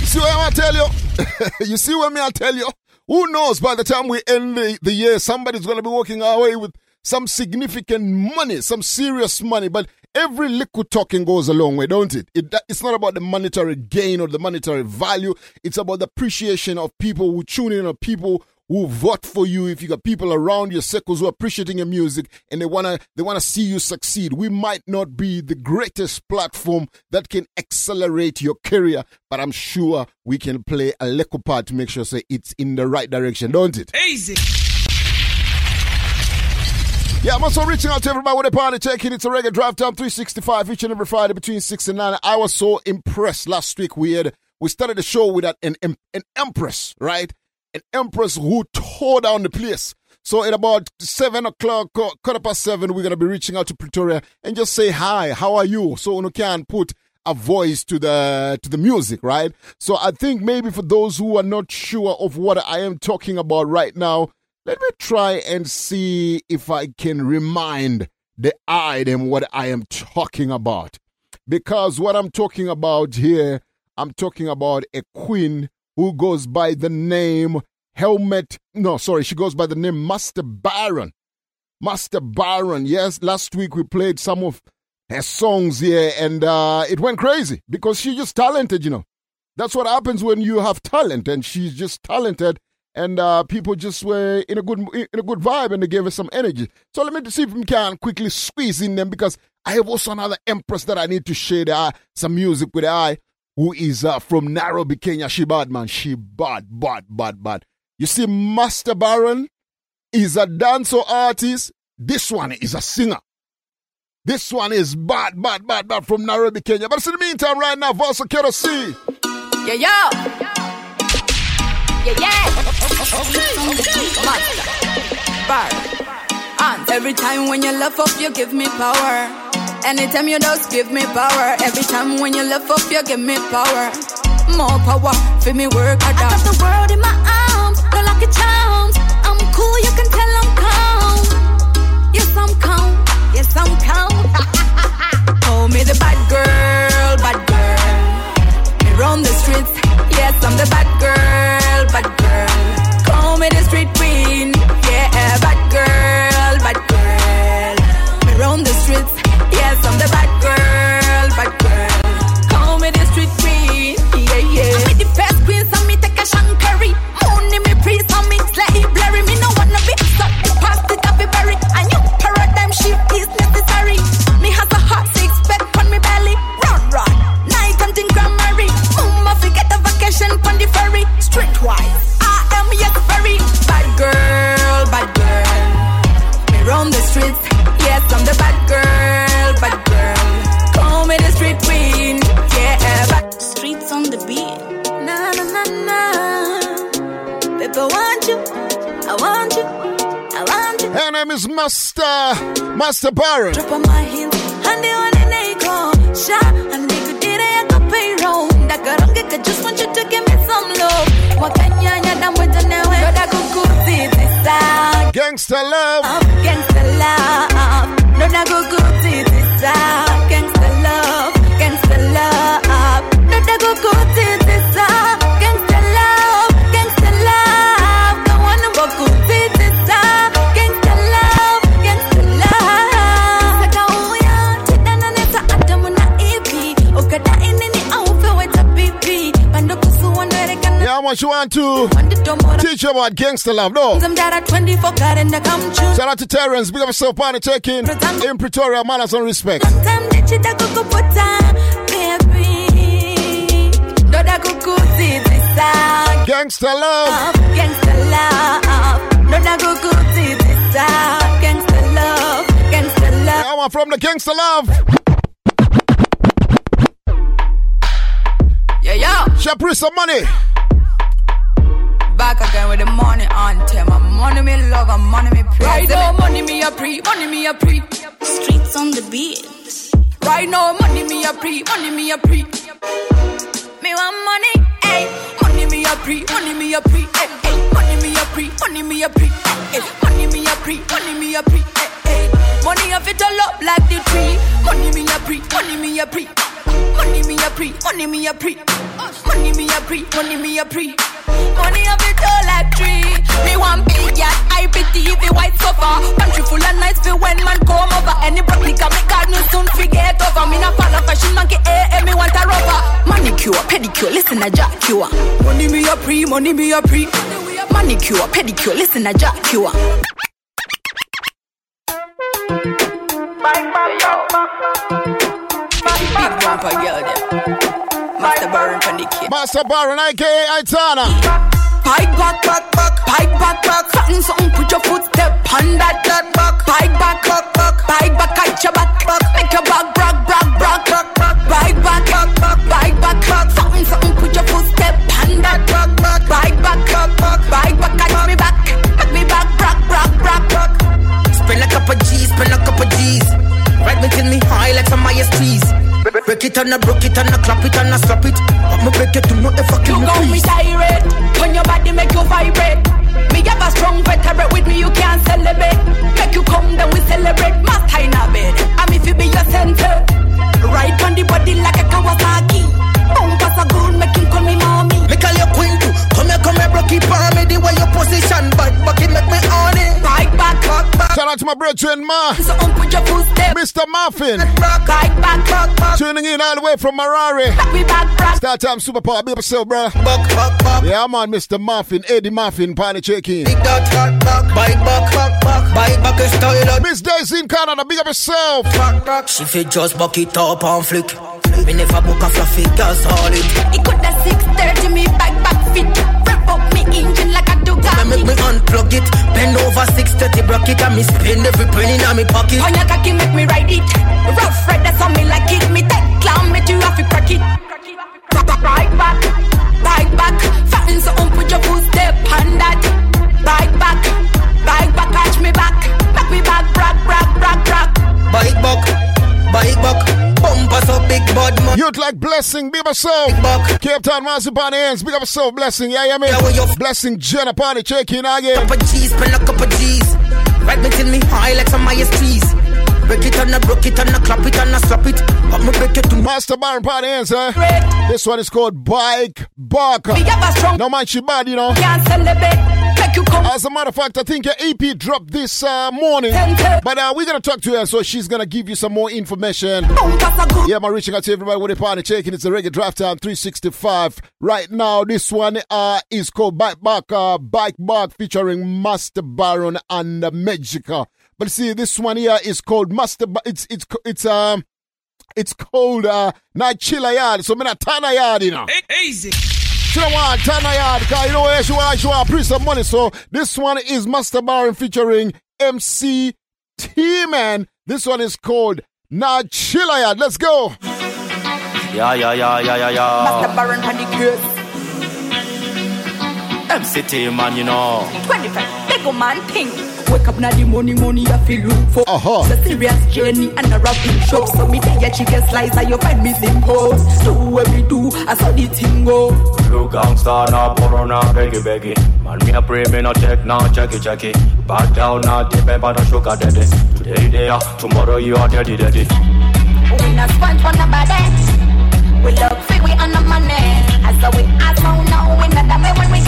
You see what I tell you? you see what me I tell you? Who knows by the time we end the, the year, somebody's going to be walking away with some significant money, some serious money. But every little talking goes a long way, don't it? it? It's not about the monetary gain or the monetary value. It's about the appreciation of people who tune in, or people who vote for you. If you got people around your circles who are appreciating your music and they wanna they wanna see you succeed. We might not be the greatest platform that can accelerate your career, but I'm sure we can play a little part to make sure say it's in the right direction, don't it? Easy. Yeah, I'm also reaching out to everybody with a party checking. It's a reggae drive time 365 each and every Friday between 6 and 9. I was so impressed last week. We had we started the show with an, an, an empress, right? An empress who tore down the place. So at about 7 o'clock, uh, quarter past 7, we're going to be reaching out to Pretoria and just say hi, how are you? So you can put a voice to the to the music, right? So I think maybe for those who are not sure of what I am talking about right now, let me try and see if I can remind the item what I am talking about. Because what I'm talking about here, I'm talking about a queen who goes by the name Helmet. No, sorry, she goes by the name Master Baron. Master Baron. Yes, last week we played some of her songs here and uh, it went crazy because she's just talented, you know. That's what happens when you have talent and she's just talented and uh, people just were in a good in a good vibe and they gave us some energy. So let me see if we can quickly squeeze in them because I have also another empress that I need to share uh, some music with I who is uh, from Nairobi, Kenya. She bad man, she bad, bad, bad, bad. You see, Master Baron is a dancer artist. This one is a singer. This one is bad, bad, bad, bad from Nairobi, Kenya. But in the meantime, right now, Vosa Kero C. Yeah, yeah. Yeah, yeah. Master. Bar. And every time when you love up, you give me power. Anytime you just give me power. Every time when you love up, you give me power. More power for me work. I got the world in my arms, no lucky charms. I'm cool, you can tell I'm calm. Yes, I'm calm. Yes, I'm calm. Call me the bad girl, bad girl. Master want to teach you about gangsta love, no? Some data 24 got in the come true Shout out to Terrence, big up yourself, party taking in Pretoria, manners and respect. Time that you da kukupota Baby Doda kukutitisa Gangsta love Gangsta love Gangsta love Gangsta love Yeah, I'm from the gangsta love. Yeah, yeah. Shapri some money. Back again with the money on tema. Money me love and money me praise. Right now, money me a pre, money me a pre. Streets on the beat. Right now, money me a pre, money me a pre. Me want money, Hey, money me a pre, money me a pre. Hey, hey, money me a pre, money me a pre. Hey, hey, money me a pre, money me a pre. Hey, hey, money a fit all up like the tree. Money me a pre, money me a pre. Money me a pre, money me a pre. Money me a pre, money me a pre. Money a fit all like tree. Me want big yacht, I pity the white sofa. Country full of nights for when man come over. Any broccoli can make God no soon forget over. Me not follow fashion monkey, eh, eh, me want a rubber. Manicure, pedicure, listen a jack cure. Money me a pre, money me a pre. Manicure, pedicure, listen a jack cure. Big bumper girl there. Master Baron from the kid. Master Baron, aka Aitana. Pike back, back, back, pike back, back. Something, something, put your footstep on that, that back. Pike back, back, back, pike back, catch your back, back. Make your back, brag, brag, brag, brag, brag. Pike back, back, back, pike back, back. Something, something, put your footstep on that, back, back. Pike back, back, back, pike back, catch me back. Make me back, brag, brag, brag, brag. Spend a couple G's, spend a couple G's. Ride me till me high like some ISPs. Break it and a broke it and a clap it and a slap it. I'ma break it to if I kill You me got me siren When your body make you vibrate Me have a strong veteran with me you can't celebrate Make you come then we celebrate Master in a bed I'm if you be your center Right on the body like a Kawasaki Bumper so good make him call me mommy Me call you queen too. Come here, come here, broke it for me. The way your position, but it make me on Shout out to my brethren, Ma. So put your footstep Mr. Muffin. Tuning in all the way from Marari. Back, we back, back Start time super power. Big up yourself, bro. Yeah, I'm on Mr. Muffin, Eddie Muffin, party check in. Big that hot back, bike back, back, back, bike back is style. Miss Daisy in Canada, big up yourself. Back, back. She fit just buck it up and flick. Me never book a fluffy gas solid. It could have 630 me back, make me unplug it. Bend over 630 block it and me spend every penny in my pocket. On your cocky make me ride it. Rough red that's on me like it. Me take clown me you have to crack it. Right back, right back. Fatten so um put your footstep on that. Right back, right back catch me back. Make me back, brag, brag, brag, brag Bike back, bike back. Bumper so big bud man. Youth like blessing, big up yourself. Back. Cape Town, Massive Party Hands, big up yourself, blessing. Yeah, yeah, me. Yeah, Blessing, Jenna, party check in again. Couple cheese, spend a couple G's. Ride me till me high like some ISPs. Break it and a broke it and a clap it and a slap it. I'ma break it to Master Baron party hands, eh? This one is called Bike Barker. Me have a strong No man, she bad, you know. Can't celebrate Make you come As a matter of fact, I think your EP dropped this uh, morning. But uh, we're going to talk to her, so she's going to give you some more information. Bumper so good Yeah, I'm reaching out to everybody with a party checking. It's the Reggae Drive Time 365. Right now, this one uh, is called Bike Bark, uh, Bike Bark featuring Master Baron and uh, Magica. But see, this one here is called Master. Ba- it's it's it's um it's called uh not Chilla Yard. So me not Tana Yard, you know. Easy. She don't want Tana Yard because you know where she want she want to print some money. So this one is Master Baron featuring MC T Man. This one is called Not Chilla Yard. Let's go. Yeah, yeah, yeah, yeah, yeah, yeah. Master Baron on the curse MCT, man, you know. 25 Big man thing Wake up now the money, money I feel look for. Uh-huh. It's a serious journey and a rapping shop. So me take your chicken slice and you find me simple. Do what we do, I saw the thing go. Look gangsta na poro na beggy beggy Man me a pray me no check na checky checky Back down na dip but no sugar daddy Today they are, tomorrow you are daddy daddy We not sponge for nobody. We look free, we on the money. As so we ask, oh no, we not dummy when we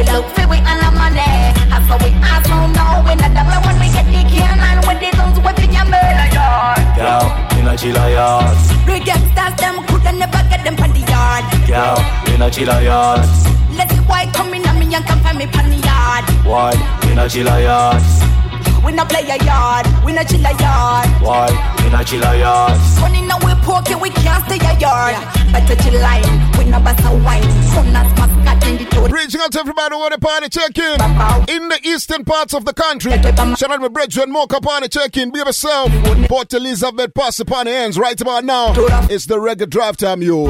We look free, we on the money. So we ask, oh no, we not dummy when we get the kill nine when the guns whip in your make. Girl, in a chilla yard Real gangsters, them coulda never get them from the yard. Girl, in a chilla yard Let the white come in on me and come find me from the yard. Why, in a chilla yard We no play a yard, we no chill a yard. Why, in a chilla yard Money now we pocket, we can't stay a yard. Better chill line, we no bust a wine. Sonas mascot in the toad. Reaching out to everybody who want a party check-in in the eastern parts of the country. Shout out my brethren, Mocha party check-in. Be yourself. Port Elizabeth, pass upon the party hands right about now. It's the reggae drive time, yo.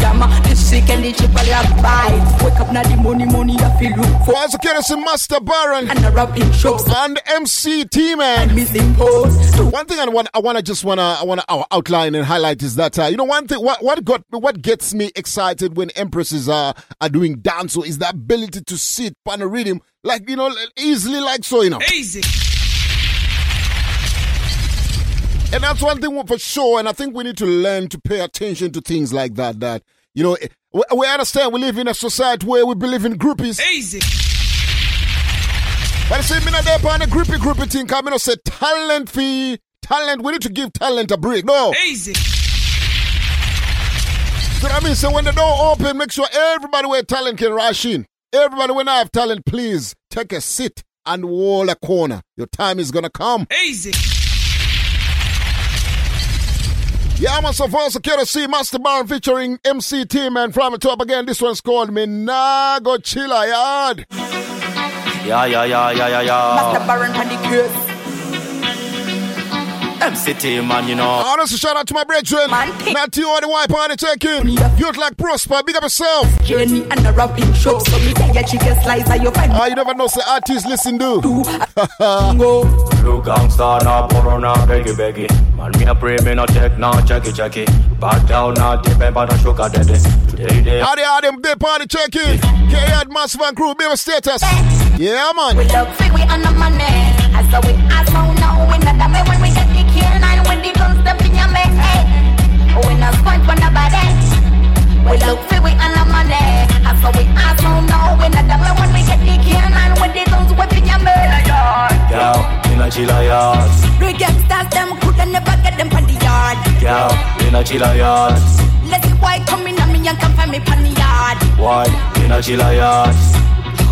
Cuando si te get wind up in jama This sick and the chip a like buy Wake up now the money, money I feel look for As a Kenneth Master Baron and the rapping shops and MC T man. missing post. One thing I want, I want to just wanna, I wanna uh, outline and highlight is that uh, you know one thing, what what got, what gets me excited when empresses are are doing dance or is the ability to sit on a rhythm like you know easily like so you know. Easy. And that's one thing for sure. And I think we need to learn to pay attention to things like that. That you know, we, we understand we live in a society where we believe in groupies. Easy. But see, me not there on a groupie groupie thing. Come in say talent fee, talent. We need to give talent a break. No. Easy. So I mean, so when the door open, make sure everybody with talent can rush in. Everybody when I have talent, please take a seat and wall a corner. Your time is gonna come. Easy. Yeah, I'm so far secure see Master Baron featuring MC Team and from the top again. This one's called Me Nago Chilla Yard. Yeah, yeah, yeah, yeah, yeah, yeah Master Baron on curse. MCT man, you know Honestly, shout out to my brethren. Not to you or the white party check-in. Youth like Prosper, big up yourself. Journey and the rapping shops So me take your chicken slice and you find Ah, you never know, say artists listen do. go Look gangsta na poro na beggy beggy Man me a pray me no check na checky checky Back down na dip but no sugar daddy Today they How they are them big party check-in? K-Ad Massive and Crew, big status. Yeah, man. We look free, we on the money. As so we ask, oh no, we not dummy when we We not sponge for nobody. We look free, we on the money. So we ask, oh no, we not dummy when we get the kill nine when the guns in your make. Girl, in a chilla yard gangsters, them coulda never get them from the yard. Girl, in a chilla yard Let the white come in on me and come find me from the yard. Why, in a chilla yard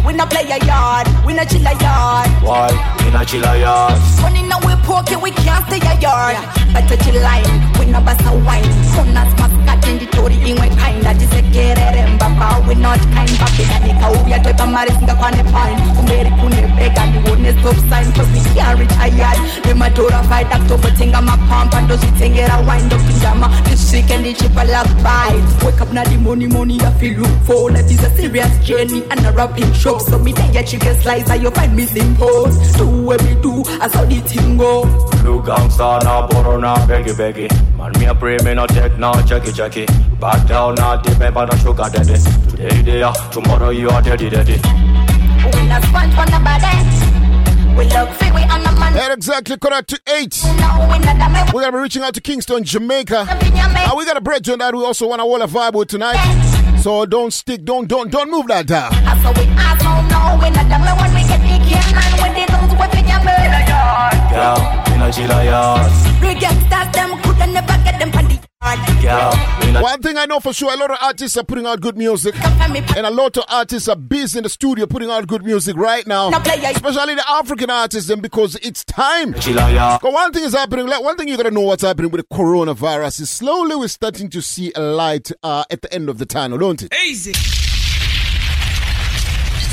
We no play a yard, we no chill a yard. Why, in a yard Money now we pocket, we can't stay a yard. Better chill line, we no bust a wine. Sonas mascot in the tori ingwe kinda jisekerere mbaba. We not kind papi na nika ubia toipa mari singa kwane pine. Kumeri kune bega ni wone stop sign cause we can't reach a yard. We matora fight October tinga ma pump and dosi tengera wind up in jama. This and the cheaper like buy. Wake up now the money money I feel look for. Life is a serious journey and a rapping shop. So me take your chicken slice and you find me post. Do what me do, I saw the thing go. Look gangsta na poro na beggy beggy Man me a pray me no check na checky checky Back down na dip but no sugar daddy Today they are, tomorrow you are daddy daddy We not sponge for nobody. We look free, we on the money. That exactly correct to eight. No, we we're gonna be reaching out to Kingston, Jamaica. And we got a brethren that we also wanna hold a vibe with tonight. So don't stick, don't don't don't move that down. As so we ask, no, we not dummy when we get the kill nine when the guns whip in your make. Girl, in a chilla yard Real gangsters, them coulda never get them from the yard. Girl, in a One thing I know for sure, a lot of artists are putting out good music. And a lot of artists are busy in the studio putting out good music right now. Especially the African artists, and because it's time. But one thing is happening, like one thing you gotta know what's happening with the coronavirus is slowly we're starting to see a light uh, at the end of the tunnel, don't it? Easy.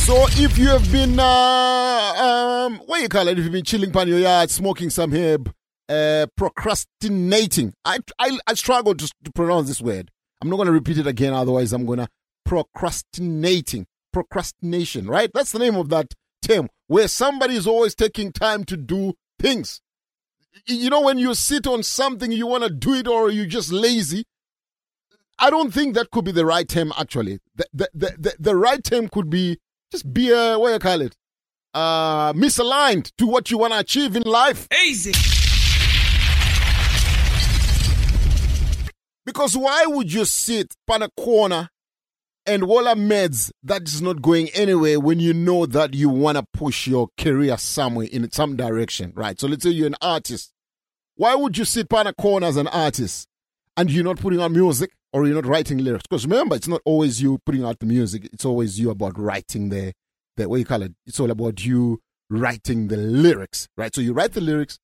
So if you have been, uh, um, what you call it? If you've been chilling on your yard, smoking some herb, uh, procrastinating. I, I, I struggle to, to pronounce this word. I'm not going to repeat it again, otherwise I'm going to procrastinating. Procrastination, right? That's the name of that term, where somebody is always taking time to do things. You know, when you sit on something, you want to do it or you're just lazy. I don't think that could be the right term, actually. The, the, the, the, the right term could be just be a, what you call it? Uh, misaligned to what you want to achieve in life. Easy. Because why would you sit on a corner and walla meds that is not going anywhere when you know that you want to push your career somewhere in some direction, right? So let's say you're an artist. Why would you sit on a corner as an artist and you're not putting out music or you're not writing lyrics? Because remember, it's not always you putting out the music. It's always you about writing the, the what you call it. It's all about you writing the lyrics, right? So you write the lyrics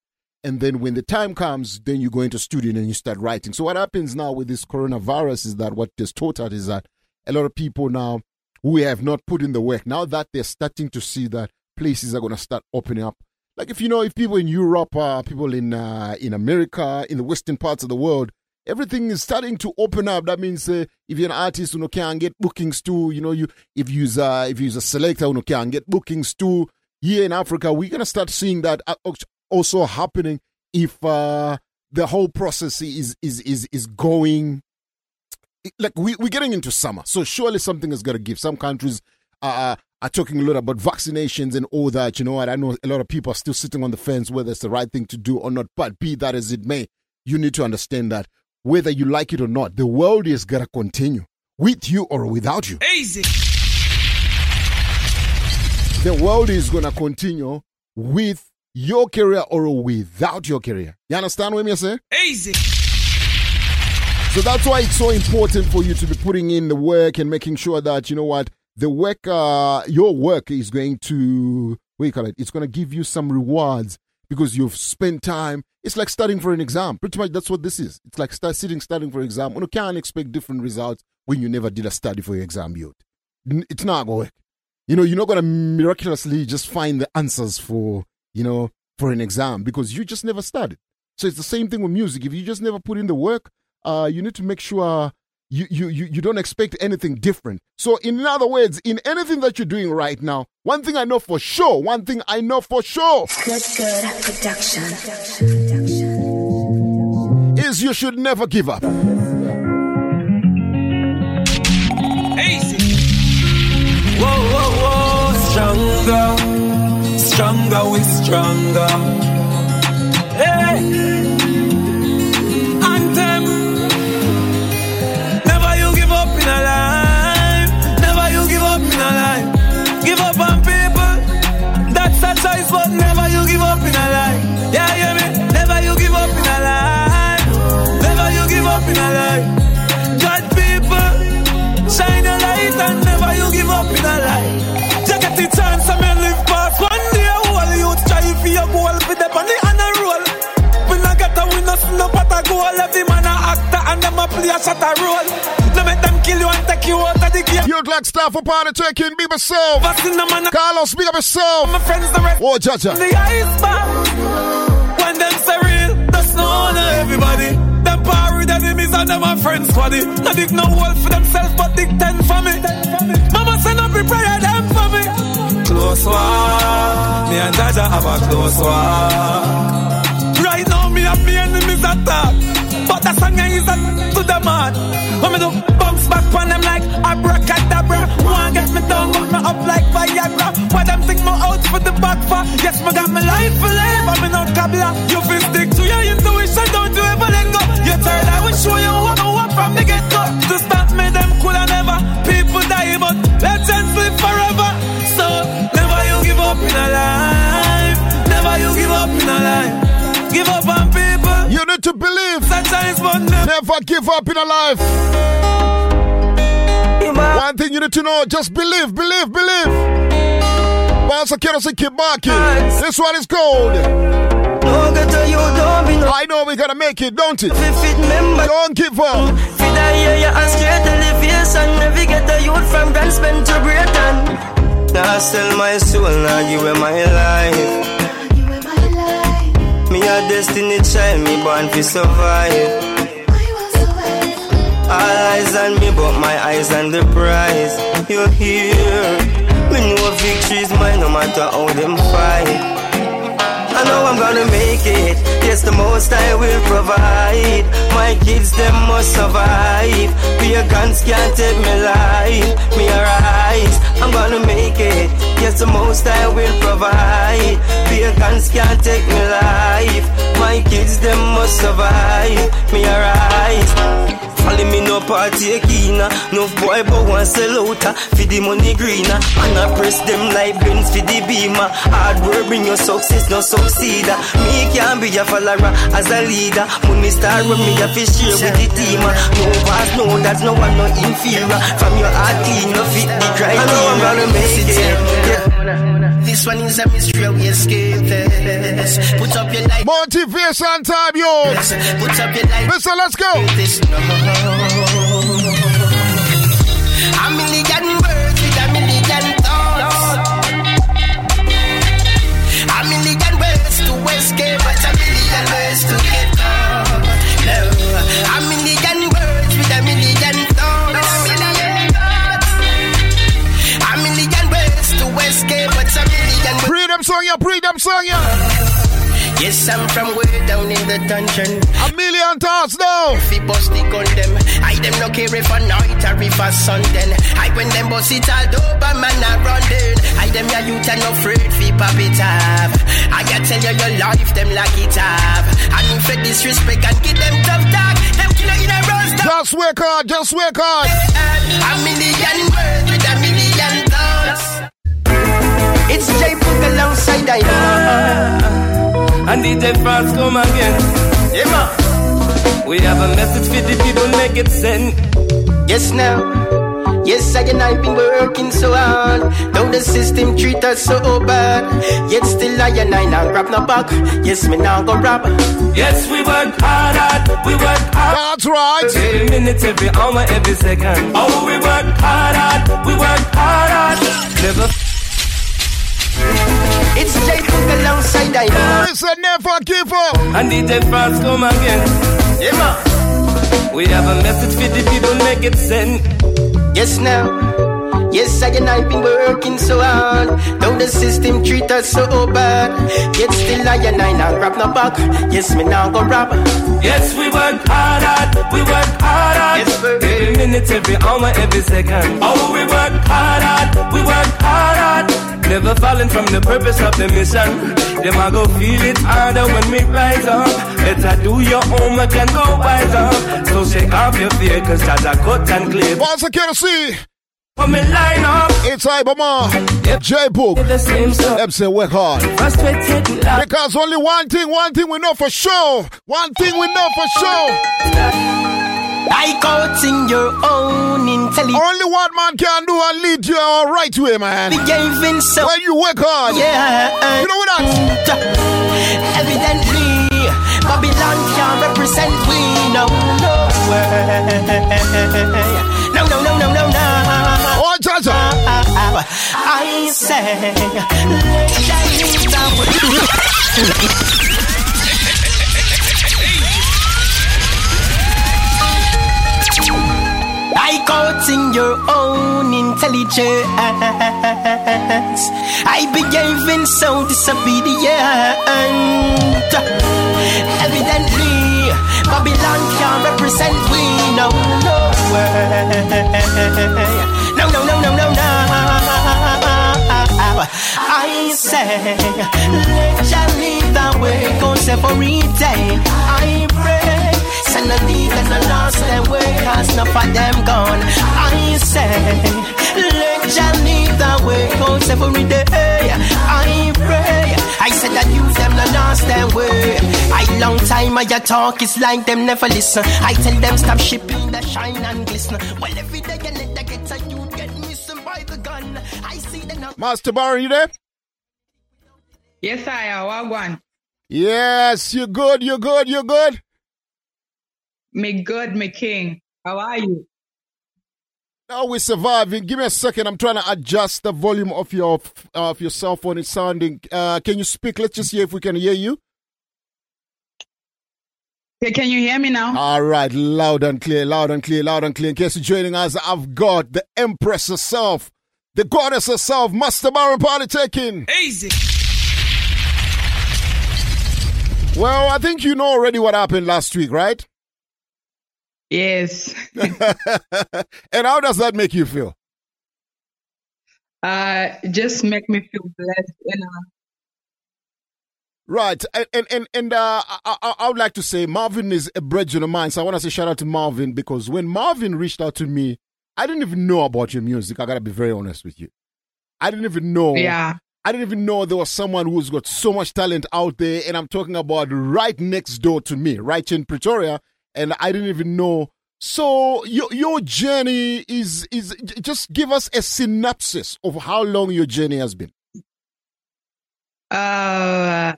and then when the time comes, then you go into studio and you start writing. So what happens now with this coronavirus is that what taught us is that a lot of people now who have not put in the work, now that they're starting to see that places are going to start opening up. Like if you know, if people in Europe, uh, people in uh, in America, in the western parts of the world, everything is starting to open up. That means uh, if you're an artist, you know, can get bookings too. You know, you if you's uh, if you's a selector, you know, can get bookings too. Here in Africa, we're gonna start seeing that uh, also happening if uh, the whole process is is is is going like we, we're getting into summer so surely something is to give some countries uh, are talking a lot about vaccinations and all that you know what i know a lot of people are still sitting on the fence whether it's the right thing to do or not but be that as it may you need to understand that whether you like it or not the world is going to continue with you or without you Easy. the world is going to continue with your career or without your career. You understand what I'm saying? Easy. So that's why it's so important for you to be putting in the work and making sure that, you know what, the work, uh, your work is going to, what do you call it? It's going to give you some rewards because you've spent time. It's like studying for an exam. Pretty much that's what this is. It's like sitting, studying for an exam. You can't expect different results when you never did a study for your exam, yet. It's not going to work. You know, you're not going to miraculously just find the answers for you know, for an exam because you just never studied. So it's the same thing with music. If you just never put in the work, uh, you need to make sure you, you, you, you don't expect anything different. So, in other words, in anything that you're doing right now, one thing I know for sure, one thing I know for sure Good, good production. is you should never give up. Easy. Whoa, whoa, whoa, stronger, stronger, we stronger. Hey, no goal. Every man a actor and them a play a shot a role. No make them kill you and take you out of the game. You'd like stuff upon the taking, be myself. Carlos, up yourself. My friends, the rest. Oh, Jaja. The iceberg. When them say real, that's no honor everybody. Them power with enemies and them a friends squaddy. Not dig no wall for themselves, but dig ten for me. Mama send up a prayer them for me. Close walk. Me and Jaja have a close walk. Now, me enemies attack. But the song is a to the man. When me do bounce back on them like abracadabra. One get me down, got me up like Viagra. Why them think me out for the back for? Yes, me got my life for live, I'm in no cabla. You feel stick to your intuition, don't you ever let go. You tired, I will show you what I want from the get go. To start me, them cool and never. People die, but legends live forever. So, never you give up in a life. Never you give up in a life. Give up to believe. Sometimes, but never. Never give up in a life. One thing you need to know, just believe, believe, believe. Pastor Kerosene Kibaki. This one is gold. I know we're gonna make it, don't it? Don't give up. Feed I hear you ask you to live your son. Navigate the youth from Gunspen to Brayton. Now I sell my soul, now give away my life. Me a destiny child, me born to survive. All eyes on me, but my eyes on the prize. You're here. We know victory is mine, no matter how them fight. I know I'm gonna make it. Yes, the most I will provide. My kids, them must survive. Pagans can't take me life. Me arise, I'm gonna make it. Yes, the most I will provide. Pagans can't take me life. My kids, them must survive. Me arise. Follow me no partake in No boy but want sell out For the money greener And I press them like Benz for the beamer Hard work bring your success, no succeed. Me can be a follower as a leader Money star when me a fish share with the team. No pass, no that's no one no inferior From your heart clean, no fit the criteria I know I'm gonna make it, yeah. This one is a mystery, we escape this. Put up your light. Motivation time, yo. Put up your light. Listen, let's go. This no. A million Yes, I'm from way down in the dungeon. A million thoughts now. If he bust the gun them, I them no care if a night or if a sun then. I when them bust it all over, man, I run then. I them ya youth and no afraid fi pop it up. I ya tell you your life, them like it up. And if you disrespect and give them tough talk, them kill you in a roast. Just work hard, just work hard. A million words with a million thoughts. It's J Book alongside I and DJ France come again. Yeah, man. We have a message for the people, make it send. Yes, now. Yes, I and I've been working so hard. Though the system treat us so bad. Yet still I and I now grab no back. Yes, me now go rob. Yes, we work hard, hard. we work hard. That's right. Every minute, every hour, every second. Oh, we work hard, hard. we work hard, hard. Never. It's J Cook alongside I Listen, never give up. And DJ France come again. Yeah, man. We have a message for the people, make it send. Yes, now. Yes, I and I've been working so hard. Though the system treat us so bad. Yet still I and I now grab no back. Yes, me now go rob. Yes, we work hard, hard. we work hard, hard. Yes, every minute, every hour, every second. Oh, we work hard, hard. we work hard, hard. Never falling from the purpose of the mission. Them I go feel it harder when we rise up. Better do your homework and go wise up. So shake off your fear, cause that's a cut and clip. Once again, see. Come in line up. It's Ibama, yep. J Book, MC work hard. Because only one thing, one thing we know for sure. One thing we know for sure. Like out in your own intelligence. Only one man can do and lead you all right way, man. Behaving so. When you work hard. Yeah. You know what that? Evidently, Babylon can represent we. No, no way. No, no, no, no, no, no. Oh, Jaja. Ah, ah, ah. I say, let like out in your own intelligence. I behaving so disobedient. Evidently, Babylon can't represent we. No, no way. No, no, no, no, no, no. I say, let your lead the way, cause every day I pray. Send a lead and a lost them way, cause enough of them gone. I say, let your lead the way, cause every day I pray. I said that you them no lost them way. I long time I talk, it's like them never listen. I tell them stop shipping the shine and glisten. Well, every day you let the get a you get missing by the gun. I see the now. Master Bar, you there? Yes, I am. Wagwan. Yes, you're good, you're good, you're good. Me good, me king. How are you? Now we're surviving. Give me a second. I'm trying to adjust the volume of your uh, of your cell phone. It's sounding. Uh, can you speak? Let's just see if we can hear you. Okay, can you hear me now? All right, loud and clear, loud and clear, loud and clear. In case you're joining us, I've got the Empress herself, the goddess herself, Master Baron Party taking. Easy. Well, I think you know already what happened last week, right? Yes. and how does that make you feel? Uh, just make me feel blessed, you know. Right, and and and, and uh, I, I, I would like to say Marvin is a brethren of mine, so I want to say shout out to Marvin because when Marvin reached out to me, I didn't even know about your music. I gotta be very honest with you. I didn't even know. Yeah. I didn't even know there was someone who's got so much talent out there, and I'm talking about right next door to me, right in Pretoria, and I didn't even know. So your your journey is is just give us a synopsis of how long your journey has been. Uh,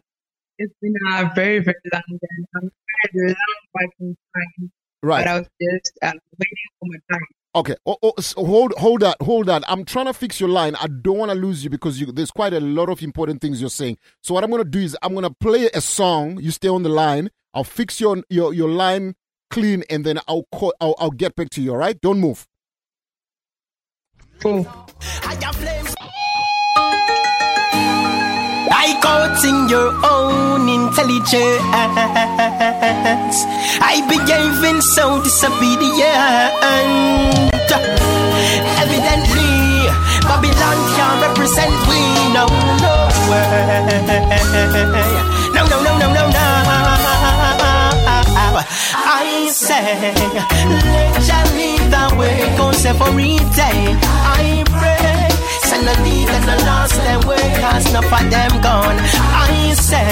it's been a very, very long time. I'm very long working time. Right. But I was just uh, waiting for my time. Okay, oh, oh, so hold hold that, hold that. I'm trying to fix your line. I don't want to lose you because you, there's quite a lot of important things you're saying. So what I'm going to do is I'm going to play a song. You stay on the line. I'll fix your your your line clean, and then I'll call. I'll, I'll get back to you. All right? Don't move. Cool. I counting your own intelligence. I behaving so disobedient. Evidently, Babylon can't represent we. No, no. No, no, no, no, no, let Jah lead the way, go separate day. I pray. Send a lead and lost them way, enough of them gone. I say,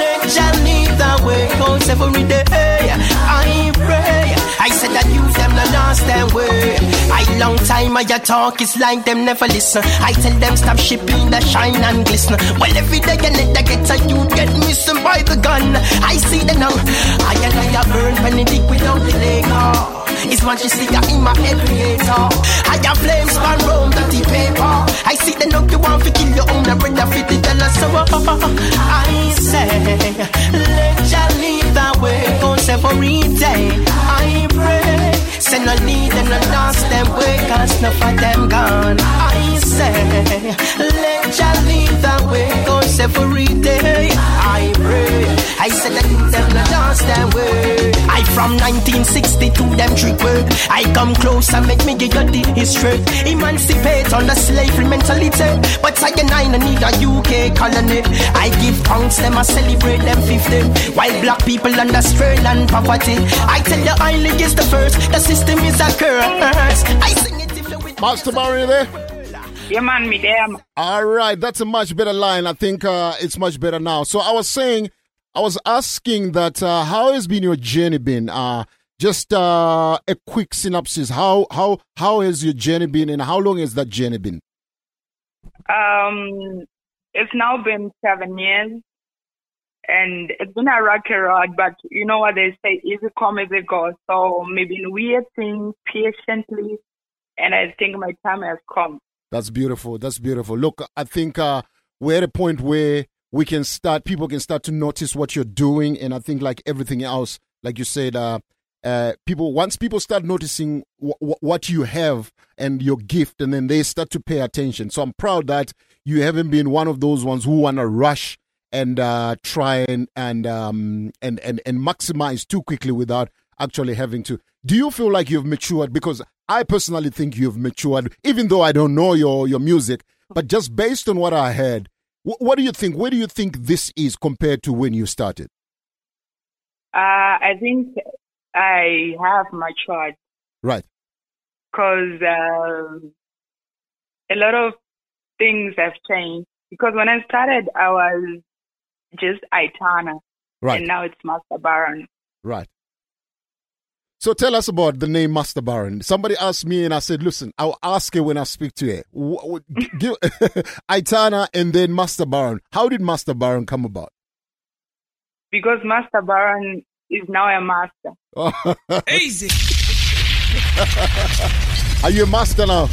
let Jah lead the way, cause every day I pray. I said that you them the lost them way. I long time I talk, it's like them never listen. I tell them stop shipping the shine and glisten. Well, every day you let the get a you get missing by the gun. I see them now. I and I burn Benedict without the leg. Oh. It's majestic in my head creator. I have flames span round dirty paper. I see the note you want to kill your own brother fit the dollar so uh, uh, uh, I say let Jah lead the way cause every day I pray send a lead and a dance them way cause enough of them gone I say let Jah lead the way cause every day I pray I said that them a dance them way I from 1962 them trick word I come close and make me get you the history. Emancipate on the slavery mentality. But I and I no need a UK colony. I give thanks them I celebrate them 50 While black people under strain and poverty. I tell you I is the first. The system is a curse. I sing it if you Master Barry there? Yeah, man, me there. All right, that's a much better line. I think uh, it's much better now. So I was saying, I was asking that uh, how has been your journey been? Uh, just uh, a quick synopsis. How how how has your journey been, and how long has that journey been? Um, it's now been seven years, and it's been a rocky road. But you know what they say: easy come, easy go. So maybe waiting patiently, and I think my time has come. That's beautiful. That's beautiful. Look, I think uh, we're at a point where we can start. People can start to notice what you're doing, and I think, like everything else, like you said, uh, uh, people once people start noticing w- w- what you have and your gift, and then they start to pay attention. So I'm proud that you haven't been one of those ones who want to rush and uh, try and and, um, and and and maximize too quickly without actually having to. Do you feel like you've matured? Because I personally think you've matured, even though I don't know your your music. But just based on what I heard, what do you think? Where do you think this is compared to when you started? Uh, I think I have matured Right. because uh, a lot of things have changed. Because when I started, I was just Aitana, Right. and now it's Master Baron. Right. So tell us about the name Master Baron. Somebody asked me, and I said, "Listen, I'll ask her when I speak to her." Wh- wh- Give Aitana and then Master Baron. How did Master Baron come about? Because Master Baron is now a master. Easy. Are you a master now?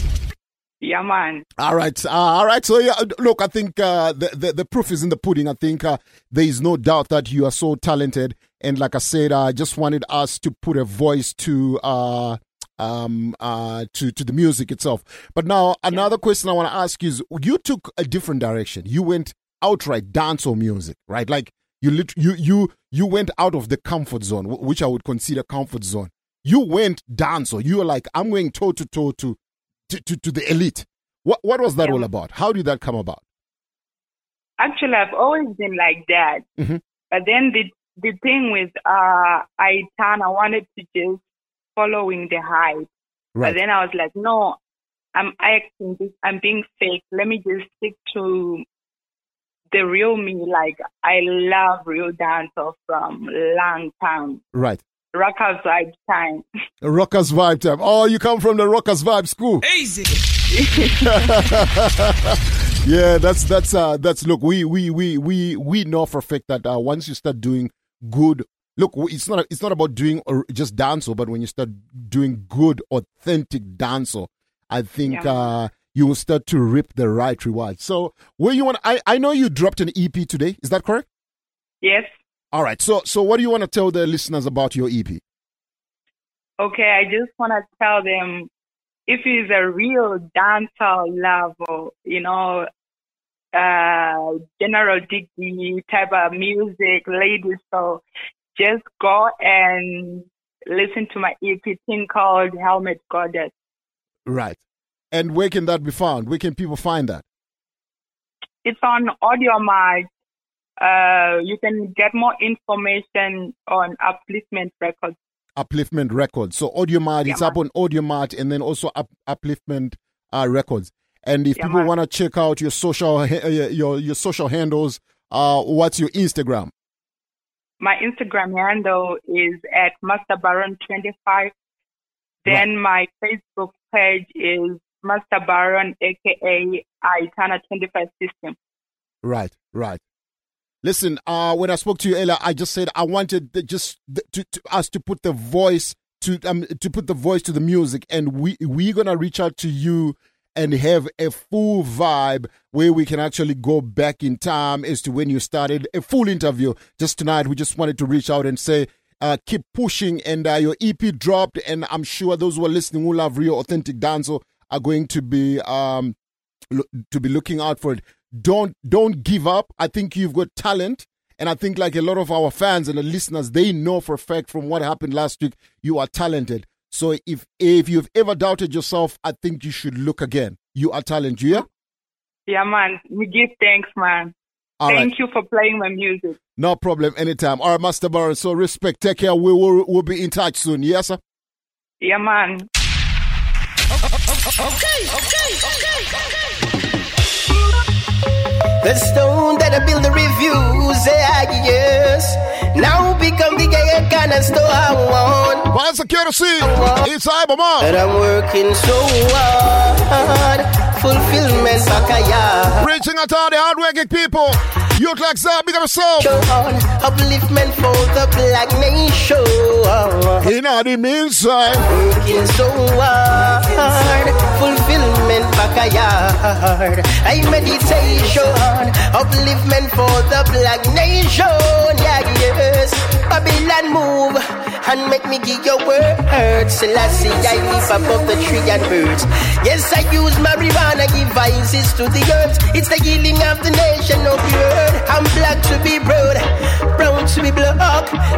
Yeah, man. All right, uh, all right. So yeah, look, I think uh, the, the the proof is in the pudding. I think uh, there is no doubt that you are so talented, and like I said, I just wanted us to put a voice to uh um uh to to the music itself. But now another question I want to ask is: you took a different direction. You went outright dancehall music, right? Like you lit- you you you went out of the comfort zone, which I would consider comfort zone. You went dancehall. You were like, I'm going toe to toe to to to the elite. What what was that all about? How did that come about? Actually, I've always been like that. Mhm. But then the the thing with uh Aitan, I wanted to just following the hype. Right. But then I was like, no, I'm acting. This, I'm being fake. Let me just stick to the real me. Like I love real dancehall from long time. Right. Rockers vibe time. Rockers vibe time. Oh, you come from the rockers vibe school. Easy. yeah, that's that's uh that's look we we we we we know for a fact that uh, once you start doing good look it's not it's not about doing or just dancehall but when you start doing good authentic dancehall I think Yeah. uh you will start to reap the right reward. So where you want I I know you dropped an EP today. Is that correct? Yes. All right. So so what do you want to tell the listeners about your EP? Okay, I just want to tell them if it's a real dancehall level, you know, uh, general diggy type of music, ladies, so just go and listen to my EP thing called Helmet Goddess. Right. And where can that be found? Where can people find that? It's on Audiomack. Uh, you can get more information on Upliftment Records. Upliftment Records. So Audiomack, it's Yeah, up on Audiomack and then also up, Upliftment uh, Records. And if Yeah, people want to check out your social uh, your your social handles, uh, what's your Instagram? My Instagram handle is at Master Baron 25. Then my Facebook page is Master Baron, aka Itana 25 System. Right, right. Listen, uh, when I spoke to you earlier, I just said I wanted the, just the, to, to us to put the voice to um to put the voice to the music, and we we're gonna reach out to you and have a full vibe where we can actually go back in time as to when you started a full interview. Just tonight, we just wanted to reach out and say. Uh, keep pushing, and uh, your EP dropped, and I'm sure those who are listening who love real authentic dancehall are going to be um, lo- to be looking out for it. Don't don't give up. I think you've got talent, and I think like a lot of our fans and the listeners, they know for a fact from what happened last week, you are talented. So if if you've ever doubted yourself, I think you should look again. You are talented. Yeah. Yeah, man. We give thanks, man. All Thank right. you for playing my music. No problem. Anytime. All right, Master Baron. So respect. Take care. We will we'll be in touch soon. Yes, sir. Yeah, man. Okay. Okay, okay, okay, The stone that I build the reviews, yeah, yes. Now become the guy I kind of store I want. Why security? It's Iberman. That I'm working so hard. Fulfillment, Bakaya. Reaching out to all the hardworking people. Youth like that, big up yourself. Show on upliftment for the black nation. You know the meantime. Uh, Working so hard. Fulfillment, Bakaya. I meditation. Upliftment for the black nation. Yeah, yes. Babylon move and make me give your word. Selassie, I live above the tree and birds. Yes, I use marijuana, give vices to the earth. It's the healing of the nation of the earth. I'm black to be brown, brown to be black.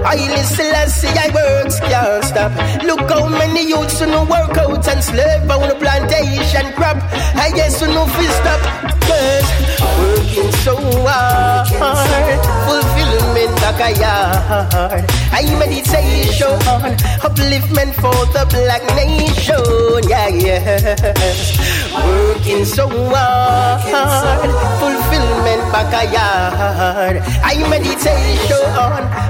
I live Selassie, I works, can't stop. Look how many youths who no work out and slave on the plantation crop. I guess who no fist stop. Yes, working so hard, fulfillment like a yard. I meditation, upliftment for the black nation. Yeah, yes. Working so hard, fulfillment back a yard. I meditation,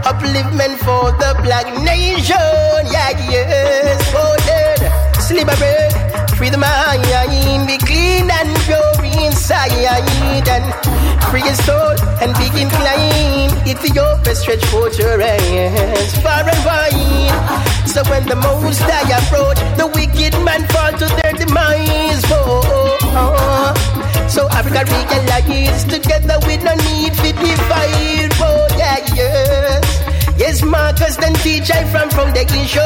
upliftment for the black nation. Yeah, yes. Oh, dead. Sleep a bread, free the mind, be clean and pure inside, and free your soul and begin the open stretch forth your hands far and wide. So when the most die approach, the wicked man fall to their demise. Oh, oh, oh. So Africa realize together we no need to divide. Oh yeah, yes. Yes, Marcus, then teach I from from the issue.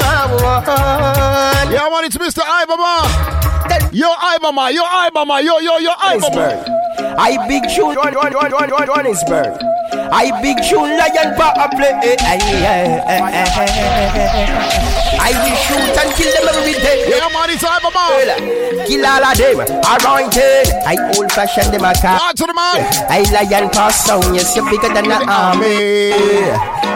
Yeah, man, it's Mr. Ibama. Yo, Ibama, yo, Ibama, yo, yo, yo, Ibama. I big tune, Johannesburg. I big tune, lion power play. I will shoot and kill them every day. Yeah, man, it's Ibama. Kill all of them, around anointed. I old fashioned them a car. to the man. I lion pass sound, yes, you're bigger than the army.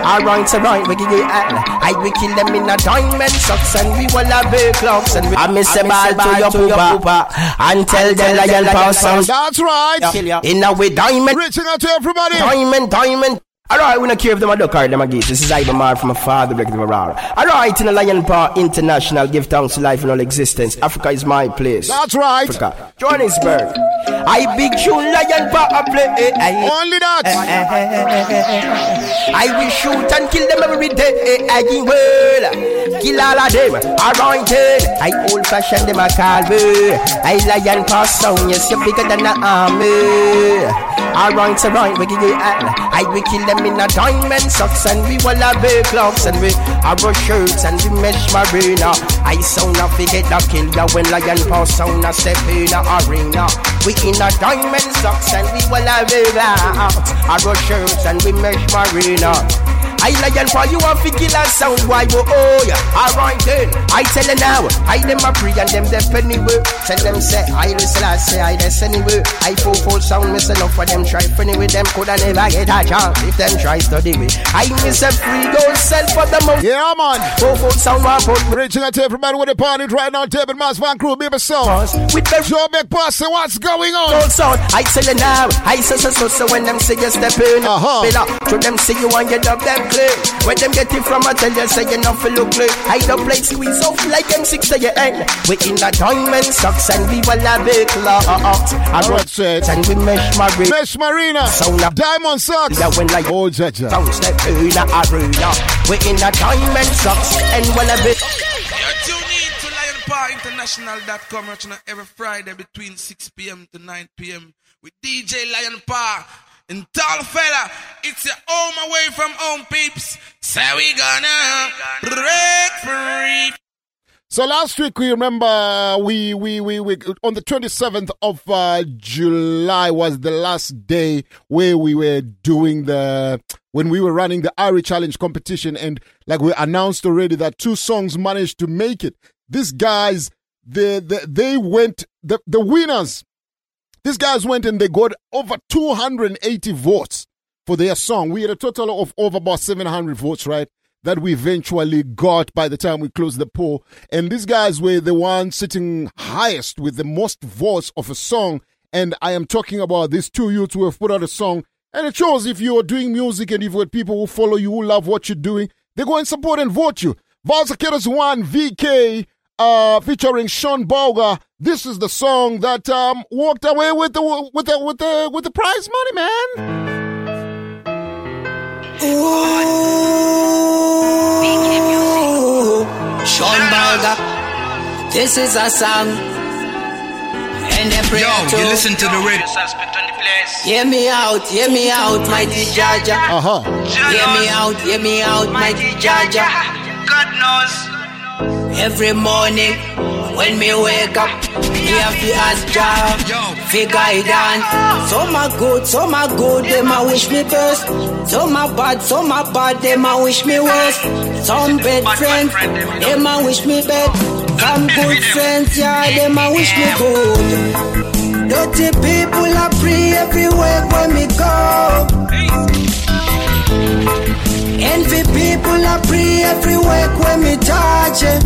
Alright, to right, we give you all. I will kill them in a diamond socks and we will have big clocks and we. I miss a ball to your poopa and tell the lion pass sound. That's right. In a way, diamond. Reaching out to everybody. Diamond, diamond. Alright, we don't care if them a duck or them a geese. This is Ivan Mar from a father, Rick Aurora. Alright, in the Lion Paw International, give thanks to life and all existence. Africa is my place. That's right. Africa. Johannesburg. I big tune Lion Paw play. Only that. I will shoot and kill them every day. I will kill all of them. Anointed. Eh. I old fashioned them a call me. I lion pass sound. Yes, you're bigger than the army. Alright, so right, we give you. I will kill them in a diamond socks and we will have big clocks and we have our shirts and we mesh marina. I sound a forget the kill ya when lion pass sound a step in a arena. We in a diamond socks and we will have big clocks. Our shirts and we mesh marina. I lion for you want to kill a sound why you oh yeah. Alright then. I tell you now I them a pre and them them anyway. Tell them say I listen I say I this anyway. I full full sound miss enough for them try funny with them coulda never get a chance If them try study me. I miss a free go sell for the most Yeah man. Full full sound one put Reaching out to everybody with the party right now. David Mass Van Crew Baby Sound With the Joe Big Boss what's going on? Full sound. I tell you now I say so so so when them say you step in. Uh-huh. Bill up To them say you want you dub them clear Where them get it from I tell you say you not feel look clear I don't play squeeze off like M6 to your end We in the diamond socks and we will have big clocks I Alright, said. and we mesh my ring Mesh Marina. Sound up Diamond Socks. Yeah, when like Oh Jaja Sound step in the arena. We in the diamond socks and we'll have it You're tuned in to LionPawInternational.com watching us every Friday between 6 p.m. to 9 p.m. with DJ Lion Paw. And tall fella, it's your home away from home, peeps. So we gonna break free. So last week we remember we we we, we on the 27th of uh, July was the last day where we were doing the when we were running the Irie Challenge competition and like we announced already that two songs managed to make it. These guys they they, they went the the winners. These guys went and they got over 280 votes for their song. We had a total of over about 700 votes, right? that we eventually got by the time we closed the poll. And these guys were the ones sitting highest with the most votes of a song. And I am talking about these two youths who have put out a song. And it shows if you are doing music and you've got people who follow you, who love what you're doing, they go and support and vote you. Valsakeros 1 VK uh, featuring Sean Boga. This is the song that um, walked away with the with the with the with the prize money, man. Ooh, Sean Balga, this is a song. And they pray Yo, to you listen to the radio. Hear me out, hear me out, mighty Jaja. Uh-huh. Hear me out, hear me out, mighty Jaja. God knows. Every morning when me wake up, me have to ask Jah for guidance. Some are good, some are good, them a wish me best. Some are bad, some are bad, them a wish me worse. Some bad friends, them a wish me bad. Some good friends, yeah, them a wish me good. Dirty people a pray everywhere when me go. Envy people a pray everywhere when me touch it.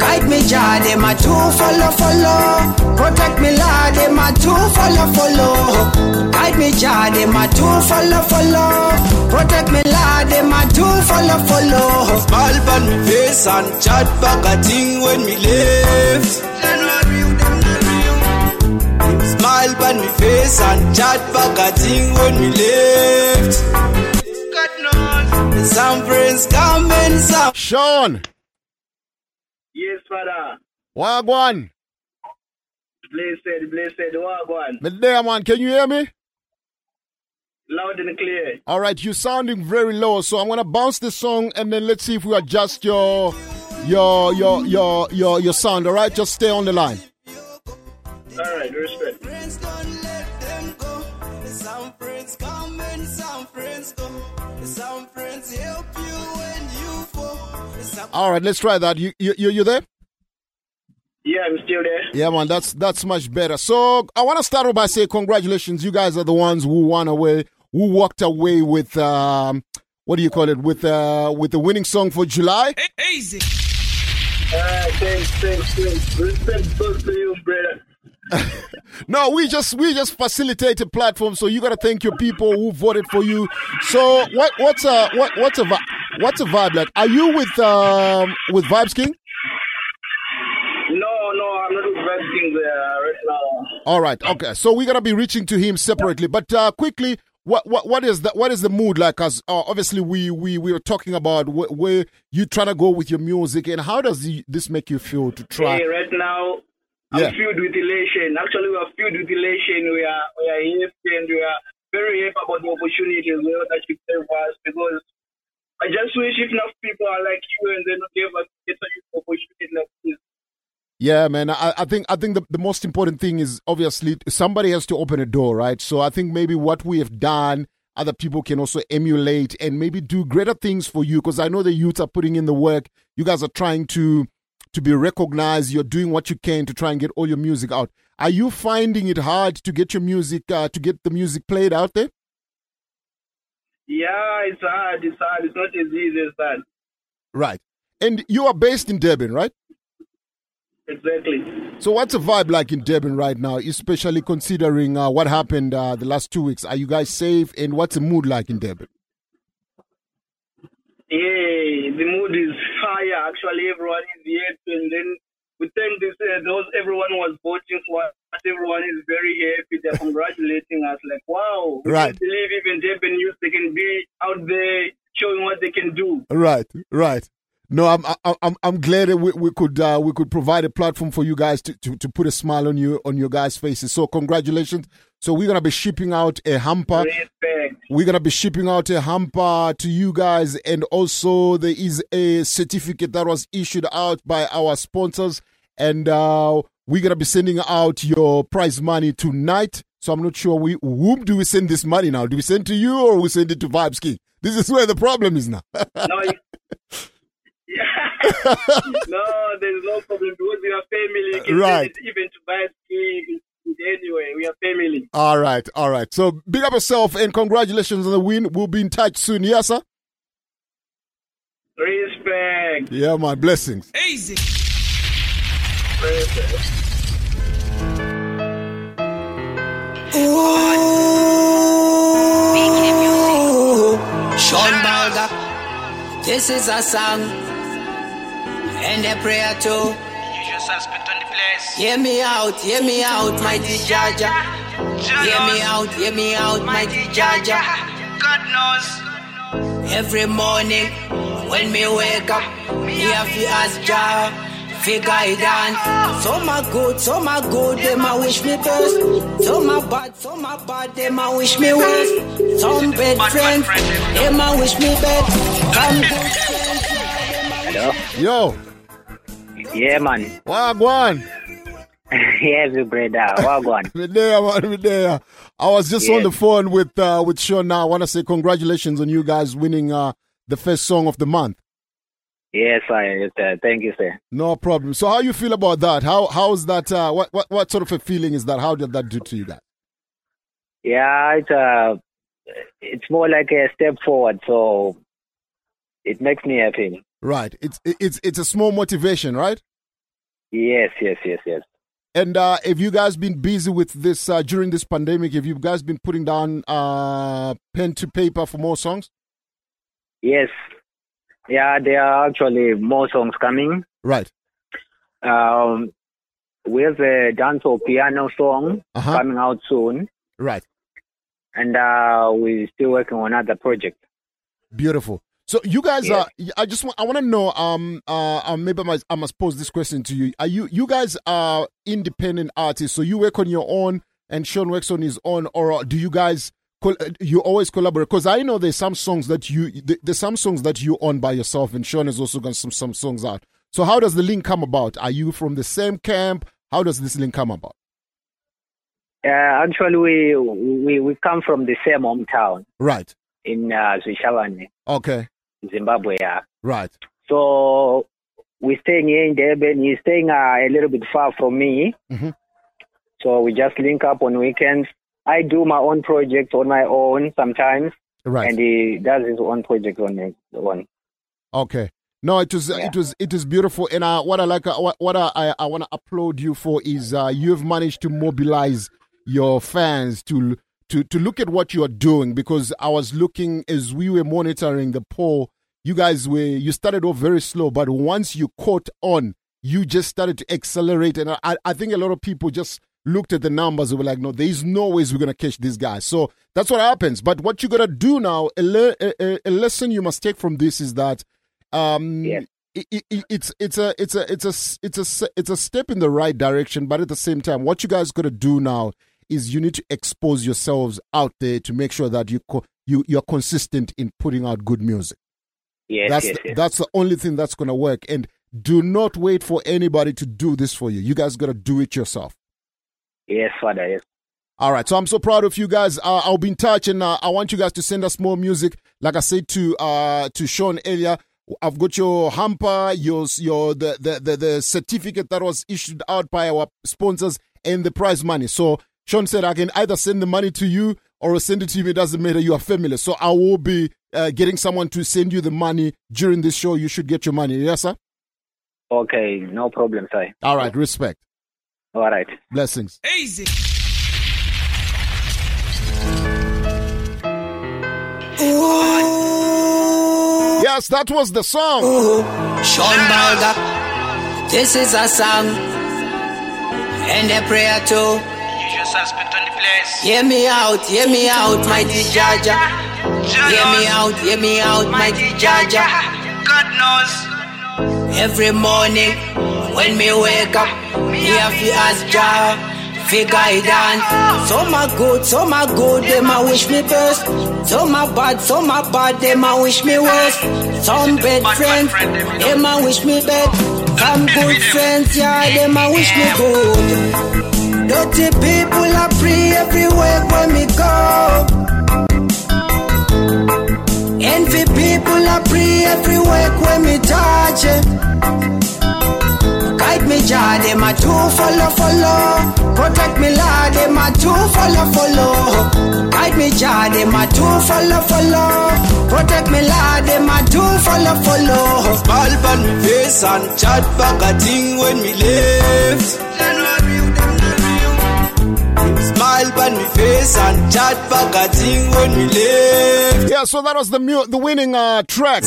Guide me, Jah, them a two follow, follow. Protect me, Lord, them a two follow, follow. Guide me, Jah, them a two follow, follow. Protect me, Lord, them a two follow, follow. Smile on me face and chat back a thing when me left. Smile on me face and chat back a thing when me left. God knows. Some friends come and some. Sean. Yes, father. Wagwan. Blessed, blessed, Wagwan. But there, man, can you hear me? Loud and clear. All right, you're sounding very low, so I'm gonna bounce the song and then let's see if we adjust your your your your your your sound. All right, just stay on the line. All right, respect. All right, let's try that. You you you, you there? Yeah, I'm still there. Yeah, man, that's that's much better. So I want to start off by saying congratulations. You guys are the ones who won away, who walked away with um, what do you call it? With uh, with the winning song for July. Easy. All right, thanks, thanks, thanks. Respect goes to you, brother. No, we just we just facilitate a platform, so you gotta thank your people who voted for you. So what what's a what what's a what's a vibe like? Are you with um with Vibes King? No, no, I'm not investing there right now. All right, okay. So we're gonna be reaching to him separately, but uh, quickly, what what what is the what is the mood like? As uh, obviously we we we were talking about wh- where you trying to go with your music, and how does the, this make you feel to try? Hey, right now, I'm Yeah. filled with elation. Actually, we are filled with elation. We are we are happy and we are very happy about the opportunities well, that you gave us because I just wish if enough people are like you and then give us get an opportunity like this. Yeah, man. I, I think I think the, the most important thing is obviously somebody has to open a door, right? So I think maybe what we have done, other people can also emulate and maybe do greater things for you. Because I know the youth are putting in the work. You guys are trying to to be recognized. You're doing what you can to try and get all your music out. Are you finding it hard to get your music uh, to get the music played out there? Yeah, it's hard. It's hard. It's not as easy as that. Right. And you are based in Durban, right? Exactly. So what's the vibe like in Durban right now, especially considering uh, what happened uh, the last two weeks? Are you guys safe? And what's the mood like in Durban? Yeah, the mood is higher. Actually, everyone is happy, and then we thank this. Uh, those everyone was voting for us. Everyone is very happy. They're congratulating us. Like, wow, we Right. believe even youth they can be out there showing what they can do. Right, right. No, I'm I'm I'm, glad that we, we could uh, we could provide a platform for you guys to, to, to put a smile on you on your guys' faces. So congratulations. So we're gonna be shipping out a hamper. Respect. We're gonna be shipping out a hamper to you guys, and also there is a certificate that was issued out by our sponsors, and uh, we're gonna be sending out your prize money tonight. So I'm not sure we whom do we send this money now? Do we send to you or we send it to Vibes King? This is where the problem is now. No, no, there's no problem because we are family. You can Right. send it even to buy a ski. Anyway, we are family. All right, all right. So big up yourself and congratulations on the win. We'll be in touch soon. Yes, sir. Respect. Yeah, my blessings. Easy. Respect. Ooh, Sean Balder, this is a song and a prayer too. Hear me out, hear me out, mighty Jaja. Hear me out, hear me out, mighty Jaja. God knows. Every morning when me wake up, me have to ask Jah for guidance. So my good, so my good, them a wish me best. So my bad, so my bad, them a wish me worst. Some bad friends, them a wish me bad. Some good friends. Yo. Yeah, man. Wagwan. yes, brother. Wagwan. There, man, there. I was just on the phone with uh, with Sean now. I want to say congratulations on you guys winning uh, the first song of the month. Yes, sir. Yes, sir. Thank you, sir. No problem. So how you feel about that? How how's that? Uh, what what what sort of a feeling is that? How did that do to you guys? Yeah, it's uh, it's more like a step forward, so it makes me happy. Right. It's it's it's a small motivation, right? Yes, yes, yes, yes. And uh, have you guys been busy with this uh, during this pandemic? Have you guys been putting down uh, pen to paper for more songs? Yes. Yeah, there are actually more songs coming. Right. Um, we have a dance or piano song Uh-huh. coming out soon, Right. and uh, we're still working on other projects. Beautiful. So you guys Yeah. are. I just want. I want to know. Um. Uh. uh, Maybe I must, I must pose this question to you. Are you? You guys are independent artists. So you work on your own, and Sean works on his own, or do you guys? You always collaborate because I know there's some songs that you th- there's some songs that you own by yourself, and Sean has also got some some songs out. So how does the link come about? Are you from the same camp? How does this link come about? Uh, actually, we, we we come from the same hometown Right. in uh, Zvishavane, Okay. Zimbabwe. Yeah. Right. So we're staying here in Durban. He's staying uh, a little bit far from me. Mhm. So we just link up on weekends. I do my own projects on my own sometimes, Right. and he does his own projects on his own. Okay. No, it was it was it was beautiful, and uh, what I like, uh, what, what I I, want to applaud you for is uh, you have managed to mobilize your fans to to to look at what you are doing because I was looking as we were monitoring the poll. You guys were you started off very slow, but once you caught on, you just started to accelerate, and I I think a lot of people just looked at the numbers and were like, no, there is no ways we're gonna catch these guys. So that's what happens. But what you gotta do now, a, le- a, a- lesson you must take from this is that um it, it, it- it's it's a it's a it's a it's a it's a step in the right direction but at the same time what you guys got to do now is you need to expose yourselves out there to make sure that you co- you you're consistent in putting out good music Yes, that's yes, the, yes. that's the only thing that's going to work and do not wait for anybody to do this for you you guys got to do it yourself Yes, Father. Yes. all right, so I'm so proud of you guys. Uh, I'll be in touch, and uh, I want you guys to send us more music. Like I said to uh, to Sean earlier, I've got your hamper, your your the, the the the certificate that was issued out by our sponsors, and the prize money. So Sean said I can either send the money to you or send it to you. It doesn't matter. You are family, so I will be uh, getting someone to send you the money during this show. You should get your money. Yes, sir. Okay, no problem, sir. All right, respect. All right. Blessings. Easy. Ooh. Yes, that was the song. Sean Balga, this is a song and a prayer too. Hear me out, hear me out, mighty Jaja. Hear me out, hear me out, mighty Jaja. God knows. Every morning when me wake up, me have to ask Jah for guidance. So my good, so my good, them a wish me best. So my bad, so my bad, them a wish me worse. Some bad friends, them a wish me bad. Some good friends, yeah, them a wish me good. Dirty people I pray everywhere when me go. Envy people I pray everywhere when me touch it. Guide me, Jah, them a do follow, follow. Protect me, Lord, them a do follow, follow. Guide me, Jah, them a do follow, follow. Protect me, Lord, them a do follow, follow. Smile on me face and chat back a thing when me left. Smile face and chat when me left. Yeah, so that was the mu- the winning uh, track.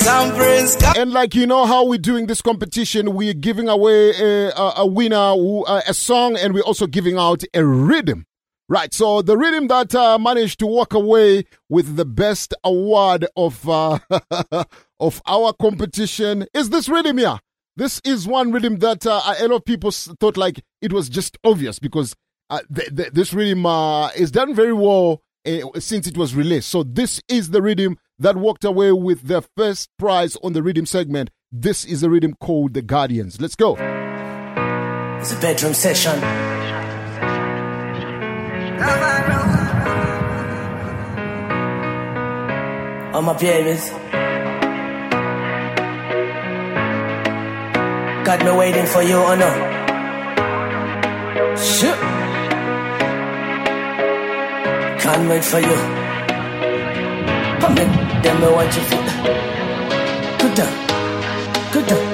and like you know how we're doing this competition, we're giving away a, a, a winner, who, uh, a song, and we're also giving out a rhythm. Right, so the rhythm that uh, managed to walk away with the best award of uh, of our competition is this rhythm here. This is one rhythm that uh, a lot of people thought like it was just obvious because uh, th- th- this rhythm uh, is done very well uh, since it was released. So this is the rhythm that walked away with the first prize on the rhythm segment. This is a rhythm called The Guardians. Let's go. It's a bedroom session. All my babies. Got me waiting for you, oh no. Shit. Can't wait for you. Come in, then me want you feel. Good down, good down.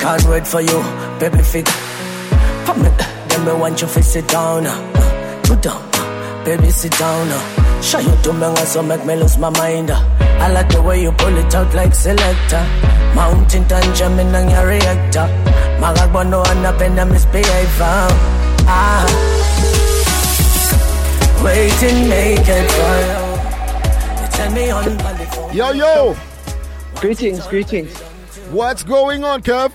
Can't wait for you, baby fit. Come in, then me want you to sit down. Good down, baby sit down. Show you to me, so make me lose my mind. I like the way you pull it out like selector. Mountain and jamming on your reactor. Magagbono and up in the misbehavior. Ah. Waiting naked for you. It's a on. Yo, yo. Greetings, greetings. What's going on, Kev?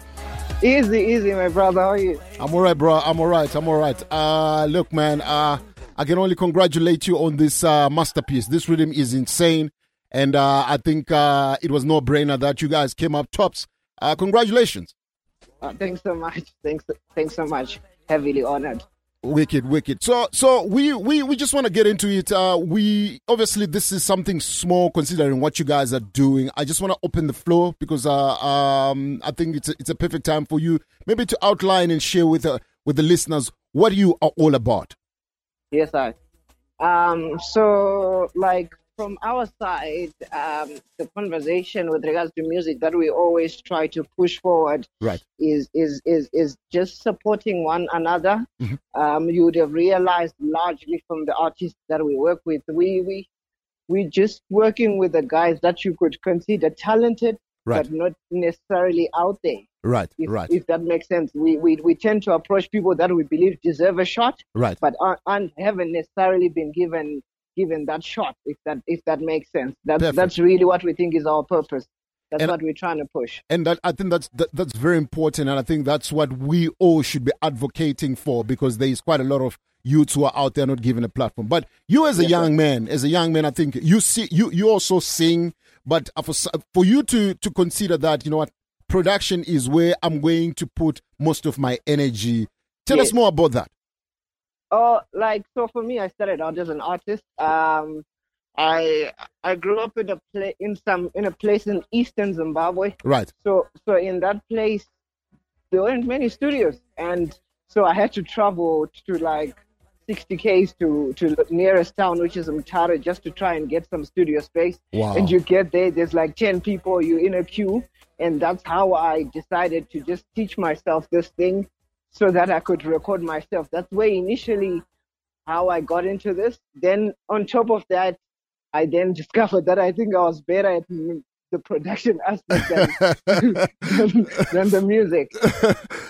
Easy, easy, my brother. How are you? I'm all right, bro. I'm all right. I'm all right. Uh, look, man, uh, I can only congratulate you on this uh, masterpiece. This rhythm is insane. And uh, I think uh, it was no brainer that you guys came up tops. Uh, congratulations. Uh, thanks so much. Thanks, thanks so much. Heavily honored. Wicked, wicked. So, so we we we just want to get into it. Uh, we obviously this is something small considering what you guys are doing. I just want to open the floor because uh, um, I think it's a, it's a perfect time for you maybe to outline and share with uh, with the listeners what you are all about. Yes, I. Um, so like from our side, um, the conversation with regards to music that we always try to push forward Right. is is is is just supporting one another. Um, you would have realized largely from the artists that we work with, we we we just working with the guys that you could consider talented, Right. but not necessarily out there. Right. If, right. if that makes sense, we, we we tend to approach people that we believe deserve a shot, Right. but aren't, aren't haven't necessarily been given given that shot. If that if that makes sense, that's Perfect. that's really what we think is our purpose. That's And- what we're trying to push. and that I think that's that, that's very important, and I think that's what we all should be advocating for because there is quite a lot of youths who are out there not given a platform. But you, as a Yes, young man, as a young man, I think you see you you also sing, but uh, for for you to to consider that you know what production is where I'm going to put most of my energy. Tell us more about that. Oh, like so for me, I started out as an artist. Um, I I grew up in a pla- in some in a place in eastern Zimbabwe. Right. So so in that place, there weren't many studios, and so I had to travel to like 60 k's to to the nearest town, which is Mutare, just to try and get some studio space. Wow. And you get there, there's like 10 people, you're in a queue, and that's how I decided to just teach myself this thing, so that I could record myself. That's where initially how I got into this. Then on top of that, I then discovered that I think I was better at the production aspect than, than the music.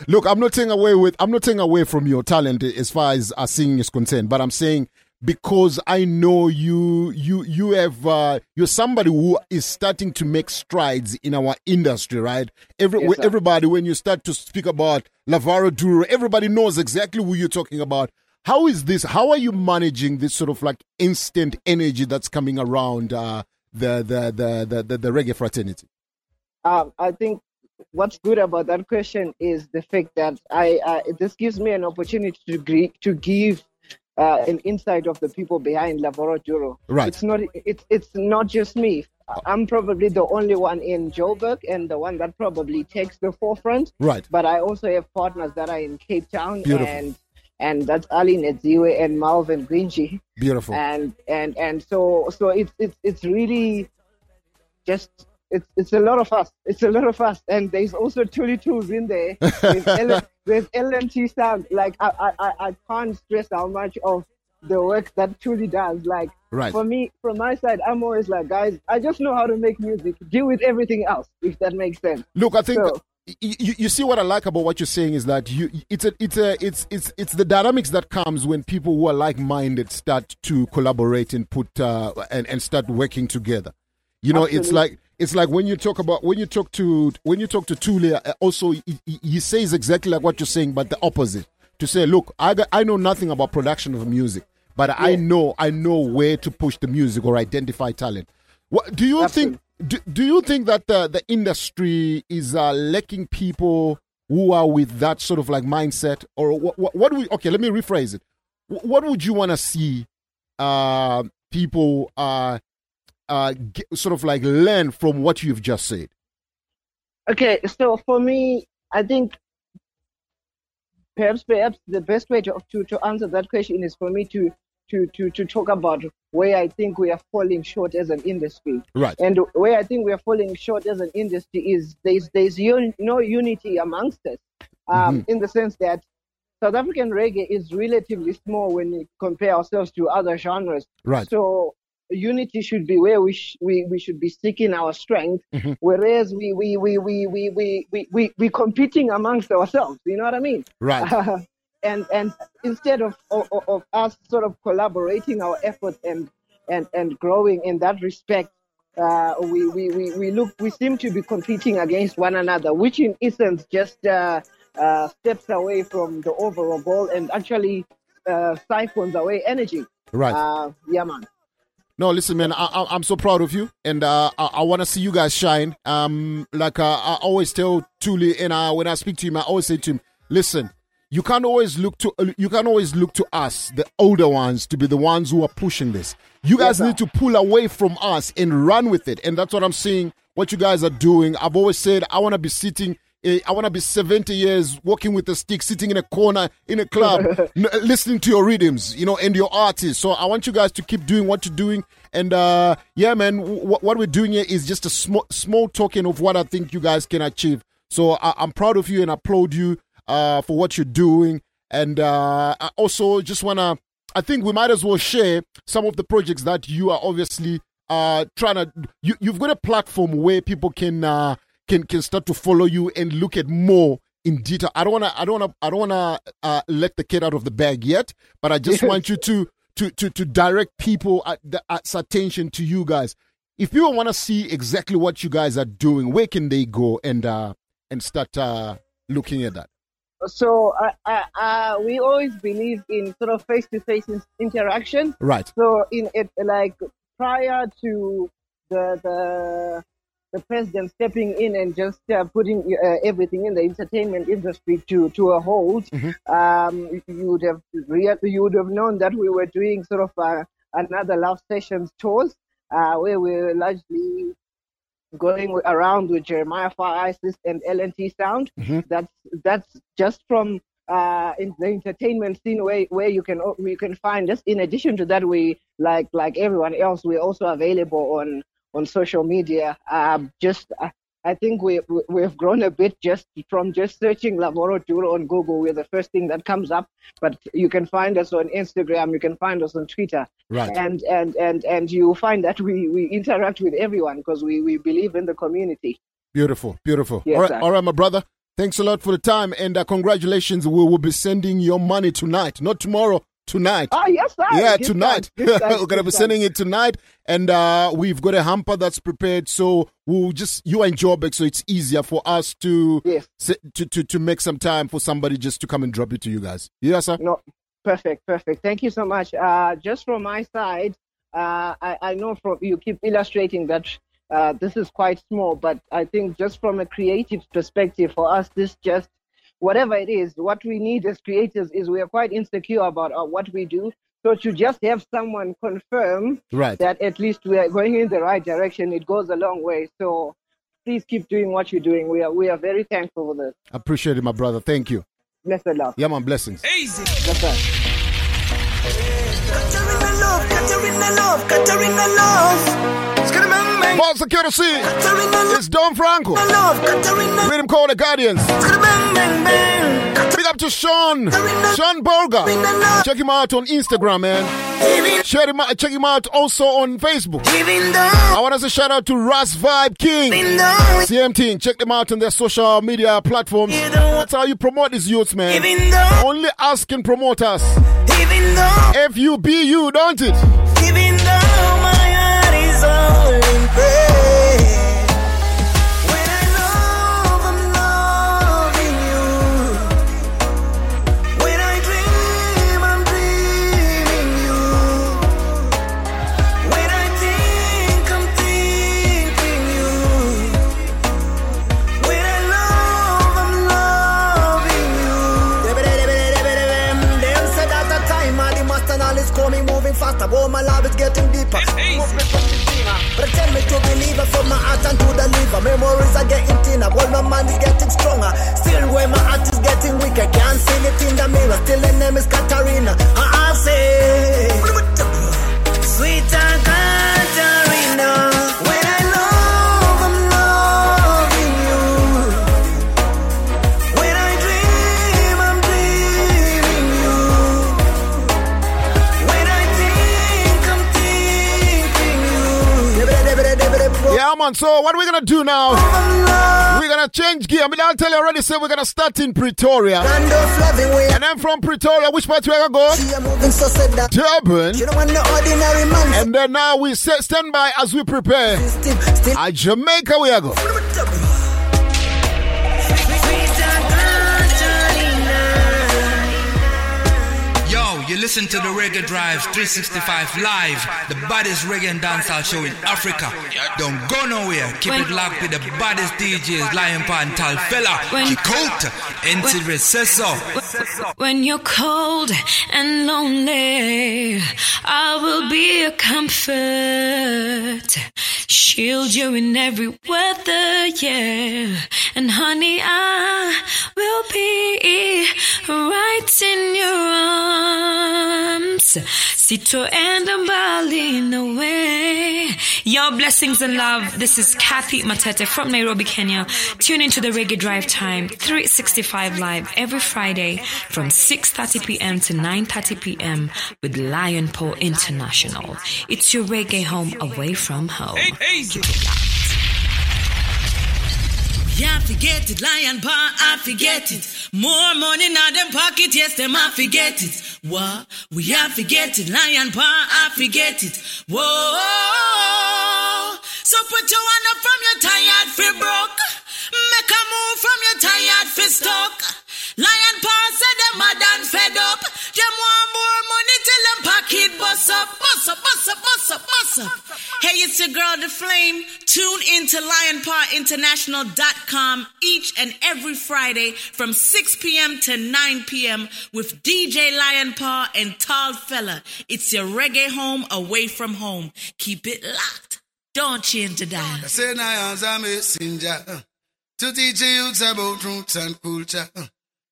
Look, I'm not taking away with I'm not taking away from your talent as far as our singing is concerned, but I'm saying because I know you you you have uh, you're somebody who is starting to make strides in our industry, right? Every Yes, everybody when you start to speak about Lavoro Duro, everybody knows exactly who you're talking about. How is this? How are you managing this sort of like instant energy that's coming around uh, the, the, the the the the reggae fraternity? Um, I think what's good about that question is the fact that I uh, this gives me an opportunity to to give uh, an insight of the people behind Lavoro Duro. Right. It's not it's it's not just me. I'm probably the only one in Joburg and the one that probably takes the forefront. Right. But I also have partners that are in Cape Town Beautiful. and and that's Ali Nedziwe and Malvin Grinji. Beautiful. And and and so so it's it's it's really just it's it's a lot of us. It's a lot of us, and there's also Tuli Tools in there. There's, L- there's LNT sound. Like I, I I can't stress how much of the work that Tuli does. Like Right. for me, from my side, I'm always like, guys, I just know how to make music. Deal with everything else, if that makes sense. Look, I think So- you, you, you see what I like about what you're saying is that you it's a it's a it's it's it's the dynamics that comes when people who are like-minded start to collaborate and put uh, and and start working together. You know, it's like it's like when you talk about when you talk to when you talk to Tuli, uh, also he, he- says exactly like what you're saying, but the opposite. To say, look, I got- I know nothing about production of music, but I know I know where to push the music or identify talent. What do you think? Do, do you think that the the industry is uh, lacking people who are with that sort of like mindset, or what? What, what we? Okay, let me rephrase it. What would you want to see uh, people uh, uh, get, sort of like learn from what you've just said? Okay, so for me, I think perhaps perhaps the best way to, to, to answer that question is for me to, to, to, to talk about where I think we are falling short as an industry. Right. And where I think we are falling short as an industry is there's there's un, no unity amongst us, um, in the sense that South African reggae is relatively small when we compare ourselves to other genres. Right. So unity should be where we sh- we, we should be seeking our strength, whereas we we we we we we we we we competing amongst ourselves. You know what I mean? Right. and and instead of, of of us sort of collaborating our efforts and and and growing in that respect, uh, we, we, we, we look we seem to be competing against one another, which in essence just uh, uh, steps away from the overall goal and actually uh, siphons away energy. Right. Uh, yeah, man. No, listen, man. I, I, I'm so proud of you, and uh, I, I want to see you guys shine. Um, like uh, I always tell Tuli, and uh, when I speak to him, I always say to him, "Listen, you can't always look to you can always look to us, the older ones, to be the ones who are pushing this. You guys need to pull away from us and run with it, and that's what I'm seeing. What you guys are doing. I've always said I want to be sitting I want to be 70 years walking with a stick, sitting in a corner in a club, n- listening to your rhythms, you know, and your artists. So I want you guys to keep doing what you're doing. And uh, yeah, man, w- what we're doing here is just a small, small token of what I think you guys can achieve. So I- I'm proud of you and applaud you uh, for what you're doing. And uh, I also just want to, I think we might as well share some of the projects that you are obviously uh, trying to, you, you've got a platform where people can, uh, can, can start to follow you and look at more in detail. I don't want to, I don't want to, I don't want to uh, let the kid out of the bag yet, but I just Yes. want you to, to, to, to direct people at the, at's attention to you guys. If people want to see exactly what you guys are doing, where can they go and, uh, and start uh, looking at that? So uh, we always believe in sort of face-to-face interaction. Right. So in it, like prior to the the the president stepping in and just uh, putting uh, everything in the entertainment industry to to a hold, um, you would have rea- you would have known that we were doing sort of uh, another love sessions tours uh, where we were largely going around with Jeremiah Fire Isis and LNT Sound. That's that's just from uh, in the entertainment scene where, where you can you can find us. In addition to that, we like like everyone else, we're also available on on social media. Um, just uh, I think we we- we've grown a bit just from just searching Lavoro Duro on Google. We're the first thing that comes up, but you can find us on Instagram. You can find us on Twitter. Right. And and and and you find that we we interact with everyone because we we believe in the community. Beautiful, beautiful. Yes, all right, sir. all right, my brother. Thanks a lot for the time and uh, congratulations. We will be sending your money tonight, not tomorrow. Tonight. Oh yes, sir. Yeah, tonight. time, time, We're gonna be sending it tonight, and uh, we've got a hamper that's prepared. So we'll just you are in Joburg, so it's easier for us to yes. to, to to make some time for somebody just to come and drop it to you guys. Yes, sir. No, perfect, perfect. Thank you so much. Uh, just from my side, uh, I, I know from you keep illustrating that uh, this is quite small, but I think just from a creative perspective, for us, this just whatever it is, what we need as creators is we are quite insecure about uh, what we do. So to just have someone confirm Right. that at least we are going in the right direction, it goes a long way. So please keep doing what you're doing. We are we are very thankful for this. Appreciate it, my brother. Thank you. Bless the love. Yeah, man. Blessings. Easy. Yes, sir. Boss security. It's Don Franco. Rhythm called the Guardians. Big up to Sean. Sean Burger. Check him out on Instagram, man. Share him check him out also on Facebook. I want to say shout out to Russ Vibe King. CMT. Check them out on their social media platforms. That's how you promote these youths, man. Only us can promote us. F U B U, don't it? Faster. Oh, my love is getting deeper. Pretend me to believe it from my heart and to the liver. Memories are getting thinner, while my mind is getting stronger. Still, when my heart is getting weaker, can't see it in the mirror. Still, the name is Katarina. I I say, sweeter Katarina. Man. So what are we gonna do now? We're gonna change gear. I mean, I'll tell you already. Say we're gonna start in Pretoria, and then from Pretoria, which part we gonna go? Durban. And then now we set stand by as we prepare. At Jamaica, we are go. Listen to the Reggae Drive 365 live, the baddest reggae and dancehall show in Africa. Don't go nowhere. Keep When- it locked with the baddest DJs, Lion Paw, Tall Fella, When- Kikota, NC Recesso. When you're cold and lonely, I will be a comfort. Shield you in every weather, yeah. And honey, I will be right in your arms. Sito and way. Your blessings and love. This is Kathy Matete from Nairobi, Kenya. Tune into the Reggae Drive Time 365 live every Friday from 6:30 p.m. to 9:30 p.m. with Lion Paw International. It's your reggae home away from home. Yeah, forget it, lion paw, I forget it. More money now them pocket, yes, them I forget it. What? We have forget it, lion paw, I forget it. Whoa. So put your hand up from your tired fi broke. Make a move from your tired fi stuck. Lion paw said them mad and fed up. Them want more money till them pocket bust up, bust up, bust up, bust up, bust up. Hey, it's your girl, The Flame. Tune into lionpawinternational.com each and every Friday from 6 p.m. to 9 p.m. with DJ Lion Paw and Tall Fella. It's your reggae home away from home. Keep it locked. Don't change the dial. I say I am a messenger uh, to teach you about roots and culture.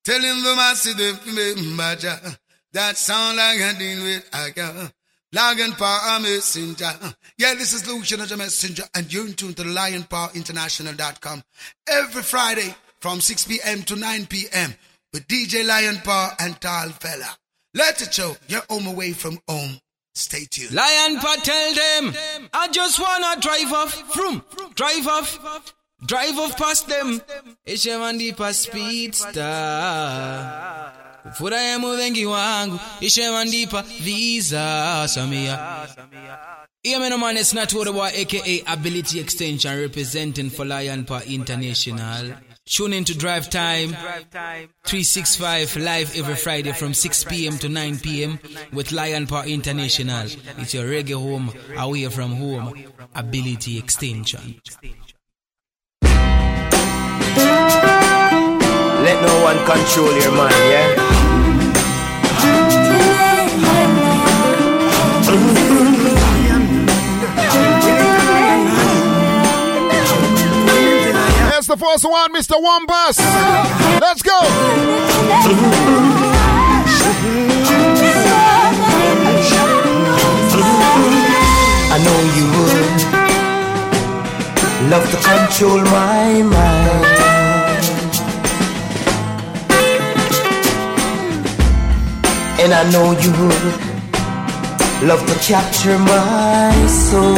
Telling them I see remember uh, that sound like a deal with a girl. Lion Power Messenger. Yeah, this is Lucian as a messenger, and you're in tune to lionpawinternational.com every Friday from 6 p.m. to 9 p.m. with DJ Lion Paw and Tall Fella. Let it show you're home away from home. Stay tuned. Lion Power, tell them, I just wanna drive off, from, drive off, drive off past them. Ishemandipa speedster. Kufurahia wengi wangu, ishemandipa visa samia. Yeah, man, it's not about aka Ability Extension representing for Lion International. Tune in to Drive Time 365 live every Friday from 6 p.m. to 9 p.m. with Lion Paw International. It's your reggae home, away from home. Ability Extension. Let no one control your mind, yeah? Here's the first one, Mr. Wormbass. Let's go. I know you would love to control my mind. And I know you would love to capture my soul.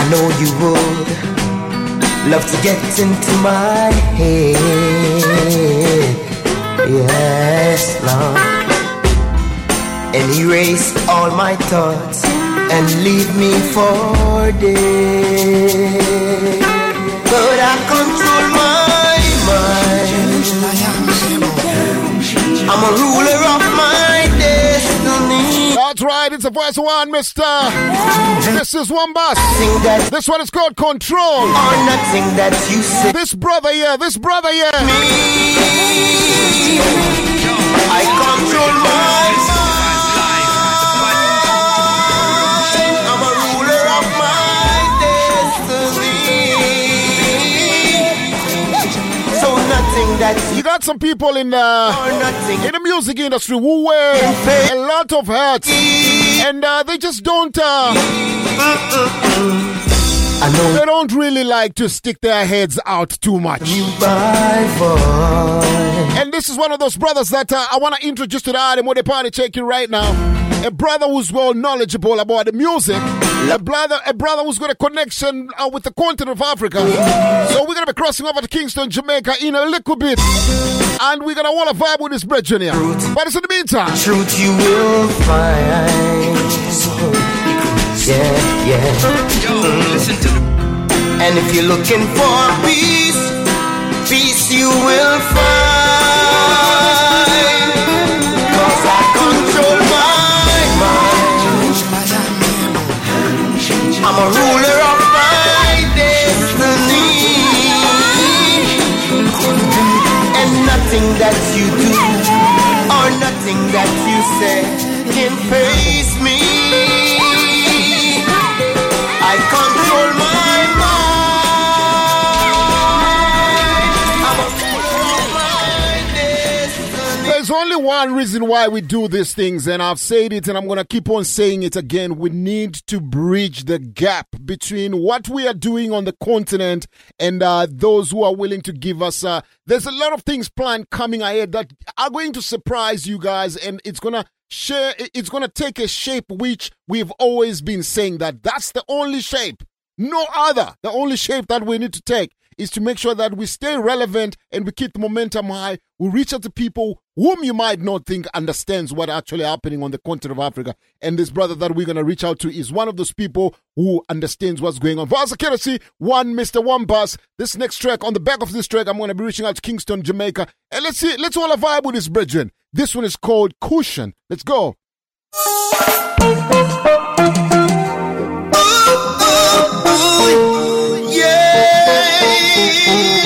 I know you would love to get into my head. Yes, Lord. And erase all my thoughts and leave me for dead. I'm a ruler of my destiny. That's right, it's the first one, Mr. This is Wormbass. This one is called Control. Or nothing that you say. This brother here, this brother here. I control my mind. I'm a ruler of my destiny. So nothing that You got some people in the in the music industry who wear a lot of hats, and uh, they just don't. Uh, I know they don't really like to stick their heads out too much. And this is one of those brothers that uh, I want to introduce to the Ademo Party checking right now. A brother who's well knowledgeable about the music. A brother, a brother who's got a connection uh, with the continent of Africa. So we're gonna be crossing over to Kingston, Jamaica in a little bit, and we're gonna want to vibe with this brethren here. But it's in the meantime, truth you will find. Yeah, yeah. Yo, listen to the. And if you're looking for peace, peace you will find. I'm a ruler of my destiny. And nothing that you do or nothing that you say can face only one reason why we do these things, and I've said it and I'm going to keep on saying it again. We need to bridge the gap between what we are doing on the continent and uh, those who are willing to give us. Uh, there's a lot of things planned coming ahead that are going to surprise you guys, and it's going to share, it's going to take a shape which we've always been saying that that's the only shape, no other. The only shape that we need to take is to make sure that we stay relevant and we keep the momentum high. We reach out to people whom you might not think understands what actually happening on the continent of Africa. And this brother that we're going to reach out to is one of those people who understands what's going on. Vasa Kerasi, one Mr. Wormbass. This next track, on the back of this track, I'm going to be reaching out to Kingston, Jamaica. And let's see, let's all vibe with this brethren. This one is called Cushion. Let's go. Can't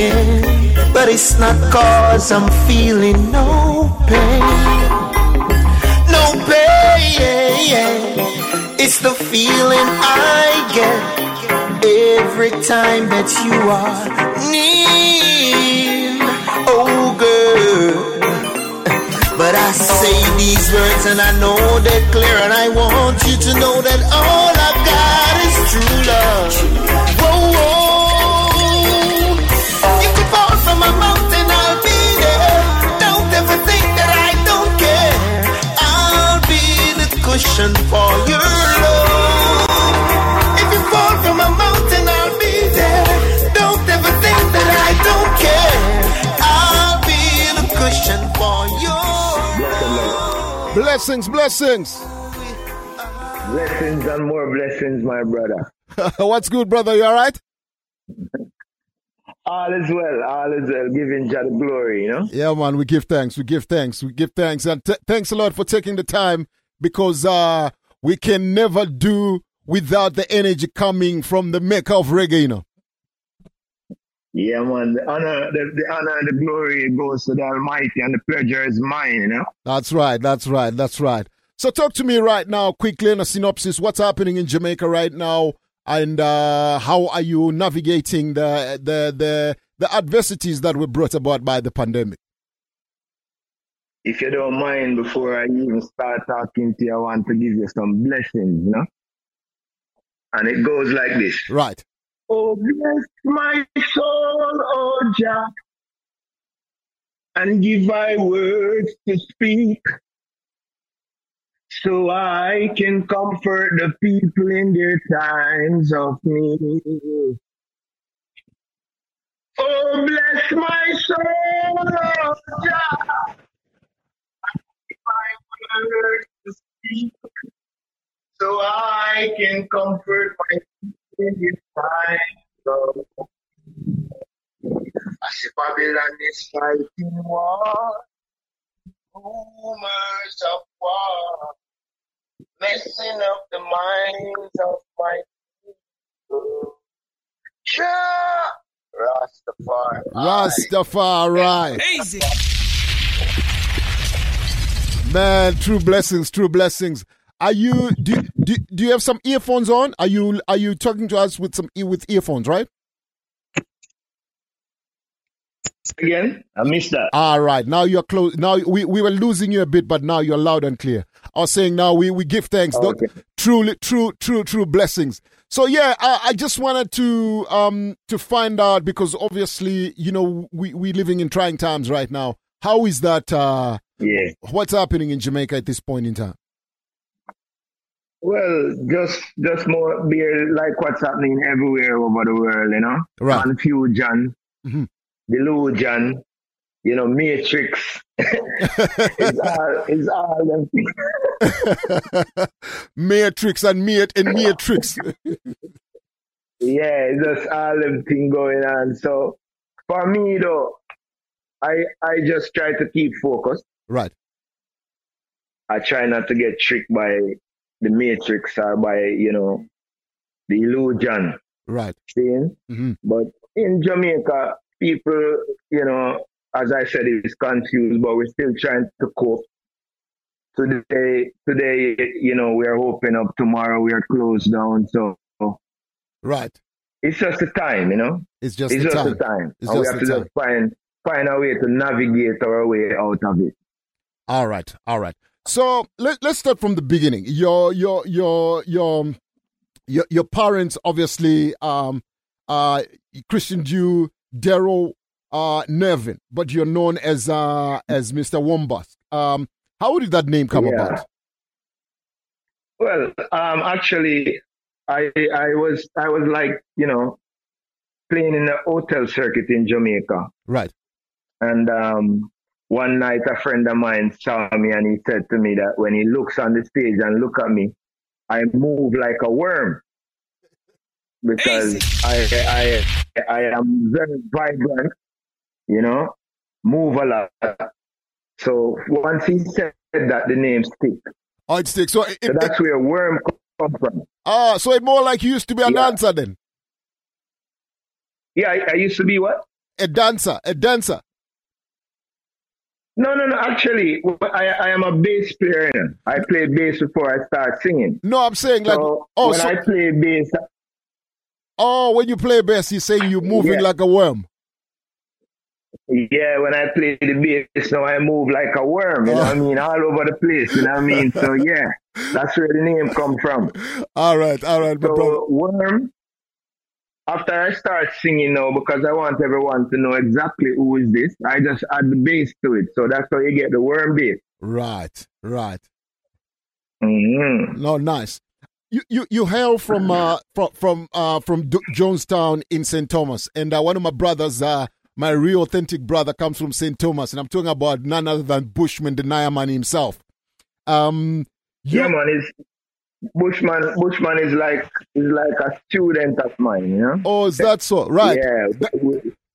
weak but it's not cause I'm feeling no pain, no pain. It's the feeling I get every time that you are near. Oh, girl. But I say these words and I know they're clear, and I want you to know that all I've got is true love. The cushion for your love. If you fall from a mountain, I'll be there. Don't ever think that I don't care. I'll be the cushion for your Blessings, blessings. Blessings and more blessings, my brother. What's good, brother? You all right? All is well, all is well. Giving God glory, you know? Yeah, man, we give thanks. We give thanks. We give thanks. And t- thanks a lot for taking the time because uh, we can never do without the energy coming from the maker of reggae, you know. Yeah, man. The honor, the, the honor and the glory goes to the Almighty, and the pleasure is mine, you know? That's right. That's right. That's right. So talk to me right now, quickly in a synopsis. What's happening in Jamaica right now, and uh, how are you navigating the the the the adversities that were brought about by the pandemic? If you don't mind, before I even start talking to you, I want to give you some blessings, you know? And it goes like this. Right. Oh, bless my soul, oh Jah, and give my words to speak, so I can comfort the people in their times of need. Oh, bless my soul, oh Jah, so I can comfort my people in their times of I see Babylon is fighting war, rumors of war, messing up the minds of my people. Ja, Rastafari. Rastafari. Easy. Man, true blessings, true blessings. are you do, do do you have some earphones on? Are you are you talking to us with some with earphones, right? Again, I missed that. All right, now you're close. Now we, we were losing you a bit, but now you're loud and clear. I was saying now we, we give thanks, Oh, the- truly, true, true, true blessings. So yeah, I, I just wanted to um to find out because obviously you know we we living in trying times right now. How is that? uh Yeah. What's happening in Jamaica at this point in time? Well, just just more be like what's happening everywhere over the world, you know. Right. Confusion, Mhm. delusion, you know, matrix. it's all it's all them Matrix and Mate and Matrix. Yeah, it's just all them thing going on. So for me though, I I just try to keep focused. Right. I try not to get tricked by the matrix or by, you know, the illusion. Right. Seeing? Mm-hmm. But in Jamaica, people, you know, as I said, is confused, but we're still trying to cope. Today, today, you know, we are open up. Tomorrow, we are closed down. So Right. it's just a time, you know. It's just it's the just time. a time, It's and we have to time. just find find a way to navigate our way out of it. All right, all right. So let, let's start from the beginning. Your your your your your, your parents obviously um uh Christian Jew Daryl uh Nervin, but you're known as uh as Mr. Wormbass. Um how did that name come Yeah. about? Well, um, actually, I I was I was like you know playing in the hotel circuit in Jamaica, Right. and um, one night a friend of mine saw me and he said to me that when he looks on the stage and look at me, I move like a worm because I I I am very vibrant, you know, move a lot. So once he said that, the name stick. Oh, it sticks. So, it, So that's where worm come from. Ah, so it more like you used to be a dancer then. Yeah, I, I used to be what? A dancer, a dancer. No, no, no. Actually, I, I am a bass player. you know. I play bass before I start singing. No, I'm saying like So oh, when so- I play bass, uh, Oh, when you play bass, you're saying you're moving Yeah. like a worm. yeah, when I play the bass, now I move like a worm. You know what I oh. mean? All over the place. You know what I mean? So yeah, that's where the name come from. All right, all right. So worm. After I start singing now, because I want everyone to know exactly who is this, I just add the bass to it. So that's how you get the worm bass. Right, right. Mm-hmm. No, nice. You you you hail from uh from from uh from D- Jonestown in St. Thomas, and uh, one of my brothers, uh my real authentic brother, comes from St. Thomas, and I'm talking about none other than Bushman the Niaman himself. Um, Yeah, man, is Bushman. Bushman is like is like a student of mine. You know. Oh, is that so? Right. Yeah.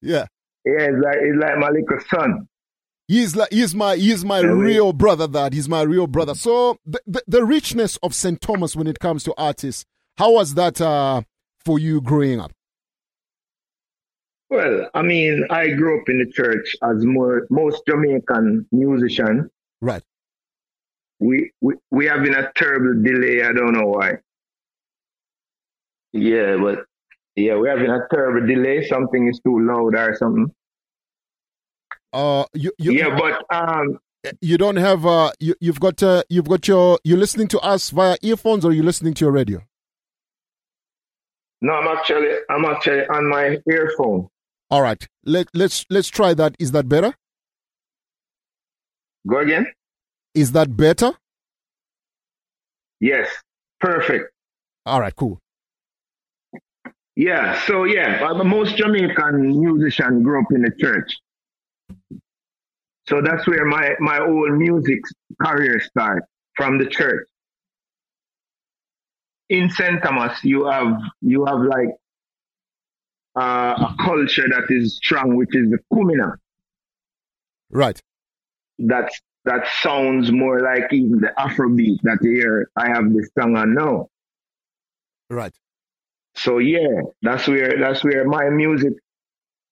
Yeah. Yeah, it's like it's like my little son. He's like he's my he's my real brother. That he's my real brother. So the, the the richness of St. Thomas when it comes to artists, how was that uh for you growing up? Well, I mean, I grew up in the church as more most Jamaican musician. Right. We we we having a terrible delay. I don't know why. Yeah, but yeah, we're having a terrible delay. Something is too loud or something. Uh, you, you yeah, but um, you don't have uh you you've got uh you've got your you're listening to us via earphones or you're listening to your radio. no, I'm actually I'm actually on my earphone. All right, let let's let's try that. Is that better? Go again. Is that better? Yes, perfect. All right, cool. Yeah, so yeah, most Jamaican musicians grew up in the church. So that's where my, my whole music career started, from the church. In St. Thomas, you have you have like uh, a culture that is strong, which is the Kumina. Right. That's that sounds more like even the Afrobeat that you hear I have this song on now. Right. So yeah, that's where that's where my music.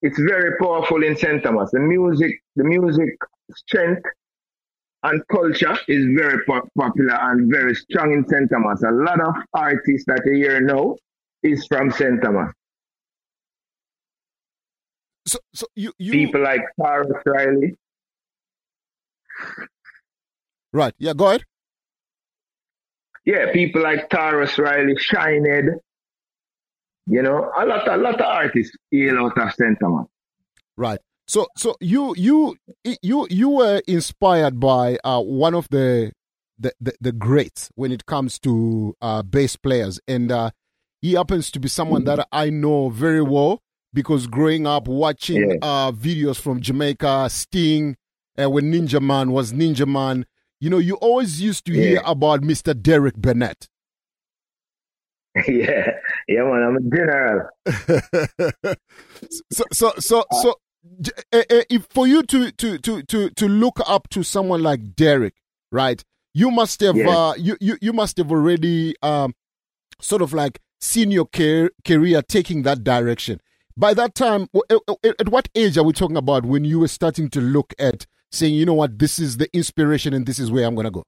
It's very powerful in St. Thomas. The music, the music strength and culture is very po- popular and very strong in St. Thomas. A lot of artists that you hear now is from St. Thomas. So, so you, you people like Tarrus Riley. Right. Yeah. Go ahead. Yeah, people like Tarrus Riley, Shined, You know, a lot, a lot of artists hail out of sentiment. Right. So, so you you you you were inspired by uh, one of the, the the the greats when it comes to uh, bass players, and uh, he happens to be someone that I know very well because growing up watching Yeah. uh, videos from Jamaica, Sting, uh, when Ninja Man was Ninja Man, you know, you always used to hear about Mr. Derek Barnett. yeah, yeah, man, I'm a general. so so so so eh, eh, if for you to to to to to look up to someone like Derek, right? You must have Yeah. uh, you, you you must have already um sort of like seen your car- career taking that direction. By that time, eh, at what age are we talking about when you were starting to look at saying, you know what, this is the inspiration and this is where I'm gonna go?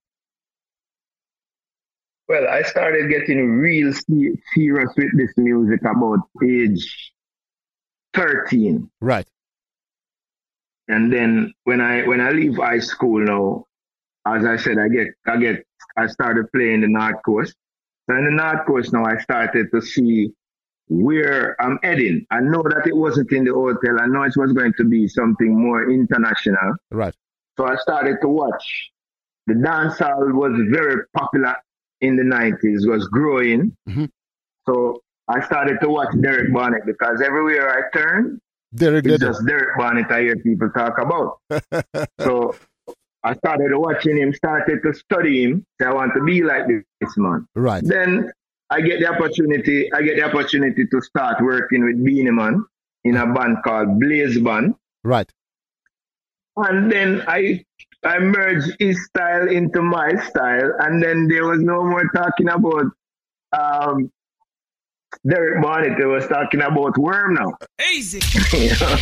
Well, I started getting real serious with this music about age 13. Right. And then when I when I leave high school now, as I said, I get I get I started playing the North Coast. So in the North Coast now I started to see where I'm heading. I know that it wasn't in the hotel. I know it was going to be something more international. Right. So I started to watch. The dancehall was very popular in the 90s, was growing. Mhm. So I started to watch Derek Barnett because everywhere I turn, Derek it's just Derek Barnett I hear people talk about. so I started watching him, started to study him. So I want to be like this man. Right. Then I get the opportunity. I get the opportunity to start working with Beenie Man in a band called Blaze Band. Right. And then I I merged his style into my style, and then there was no more talking about um, Derek Barnett. They was talking about Worm now. Easy. You know?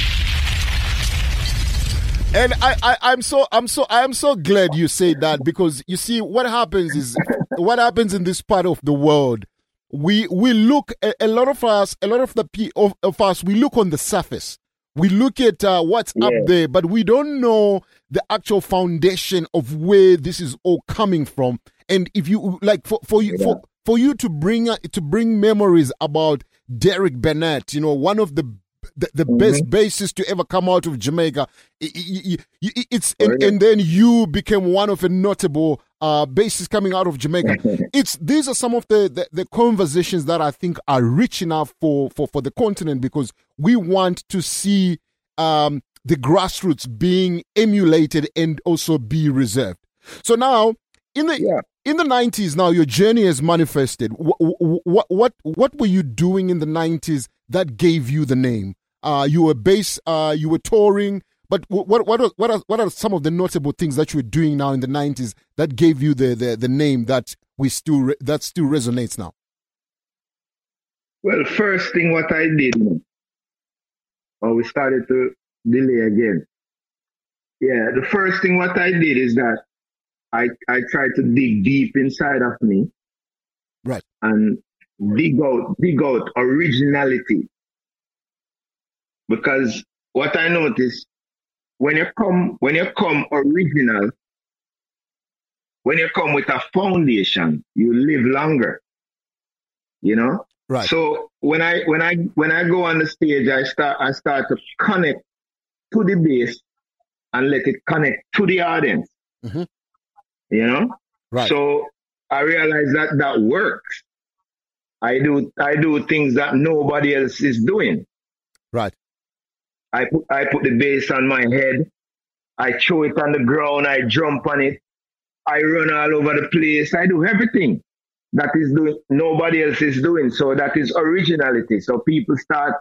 And I, I, I'm so, I'm so, I'm so glad you say that because you see, what happens is, what happens in this part of the world, we, we look, a, a lot of us, a lot of the pe- of, of us, we look on the surface. We look at uh, what's up there, but we don't know the actual foundation of where this is all coming from. And if you like, for for you for for you to bring uh, to bring memories about Derek Barnett, you know, one of the the, the best bassists to ever come out of Jamaica. I- I- I- I- It's and, and then you became one of a notable uh, bassists coming out of Jamaica. it's these are some of the, the the conversations that I think are rich enough for for for the continent because we want to see um, the grassroots being emulated and also be reserved. So now in the yeah in the nineties, now your journey has manifested. What, what what what were you doing in the nineties that gave you the name? Uh, you were bass. Uh, you were touring. But wh- what what are, what are what are some of the notable things that you were doing now in the nineties that gave you the, the the name that we still re- that still resonates now? Well, first thing what I did, oh, we started to delay again. Yeah, the first thing what I did is that I I tried to dig deep inside of me, right, and dig out dig out originality. Because what I notice when you come when you come original, when you come with a foundation, you live longer. You know? Right. So when I when I when I go on the stage, I start I start to connect to the bass and let it connect to the audience. Mhm. You know? Right. So I realize that that works. I do I do things that nobody else is doing. Right. I put I put the bass on my head. I throw it on the ground. I jump on it. I run all over the place. I do everything that is doing nobody else is doing. So that is originality. So people start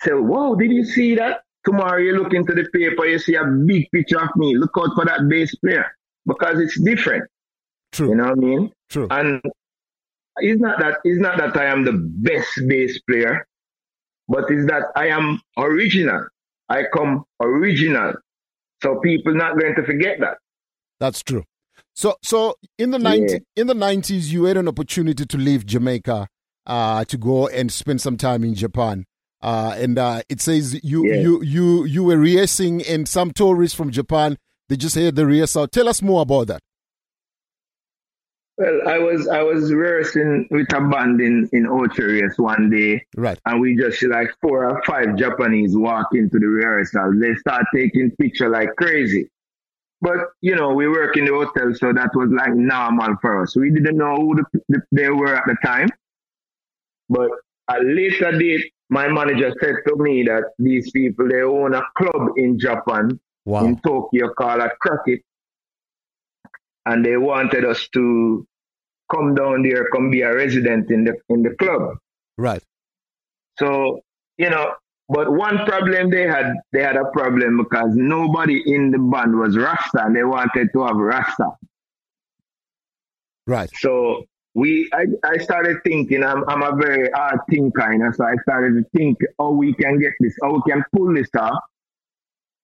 say, "Whoa, did you see that?" Tomorrow you look into the paper, you see a big picture of me. Look out for that bass player because it's different. True. You know what I mean? True. And it's not that it's not that I am the best bass player, but it's that I am original. I come original. So people not going to forget that. That's true. So, so in the 90, in the nineties, you had an opportunity to leave Jamaica, uh, to go and spend some time in Japan. Uh, and uh, it says you Yeah. you you you were rehearsing, and some tourists from Japan they just heard the rehearsal. Tell us more about that. Well, I was I was rehearsing with a band in in Ocho Rios one day, right? And we just like four or five Japanese walk into the rehearsal. They start taking picture like crazy. But you know, we work in the hotel, so that was like normal for us. We didn't know who the, the, they were at the time. But a later date, my manager said to me that these people they own a club in Japan, Wow. in Tokyo called a Crockett, and they wanted us to come down there, come be a resident in the in the club. Right. So, you know, but one problem they had, they had a problem because nobody in the band was Rasta and they wanted to have Rasta. Right. So we, I, I started thinking, I'm, I'm a very hard thinker, you know, so I started to think how we can get this, how we can pull this off.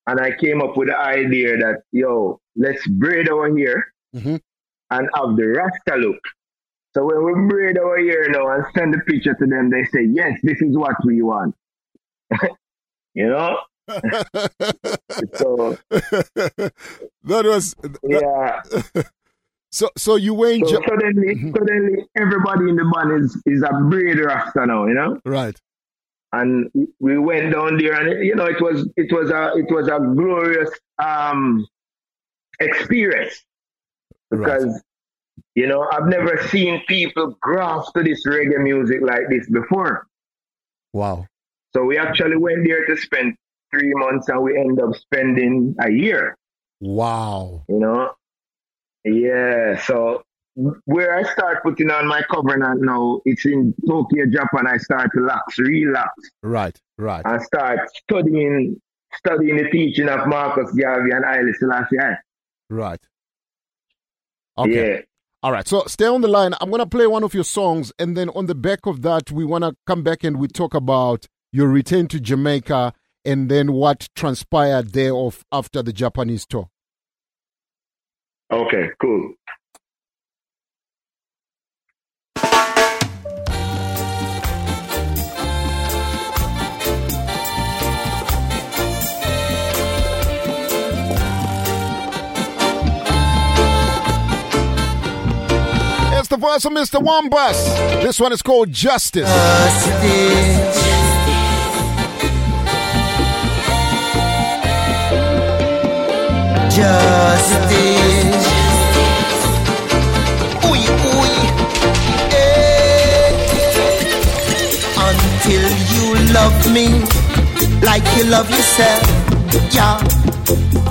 And I came up with the idea that, yo, let's braid over hair Mm-hmm. and have the Rasta look. So when we braid our hair now and send the picture to them, they say, yes, this is what we want. you know? so that was yeah. So so you were in So Ja- suddenly, suddenly, everybody in the band is, is a braid rasta now, you know. Right. And we went down there, and you know, it was it was a it was a glorious um experience because you know I've never seen people grasp to this reggae music like this before. Wow. So we actually went there to spend three months, and we end up spending a year. Wow. You know, yeah. So where I start putting on my covenant now, it's in Tokyo, Japan. I start to relax, relax, Right. Right. I start studying, studying the teaching of Marcus Garvey and Haile Selassie. Eh? Right. Okay. Yeah. All right. So stay on the line. I'm going to play one of your songs. And then on the back of that, we want to come back and we talk about your return to Jamaica and then what transpired there of after the Japanese tour. Okay, cool. The voice of Mr. Wormbass. This one is called Justice. Justice. Ooh, ooh, eh. Until you love me like you love yourself, yeah.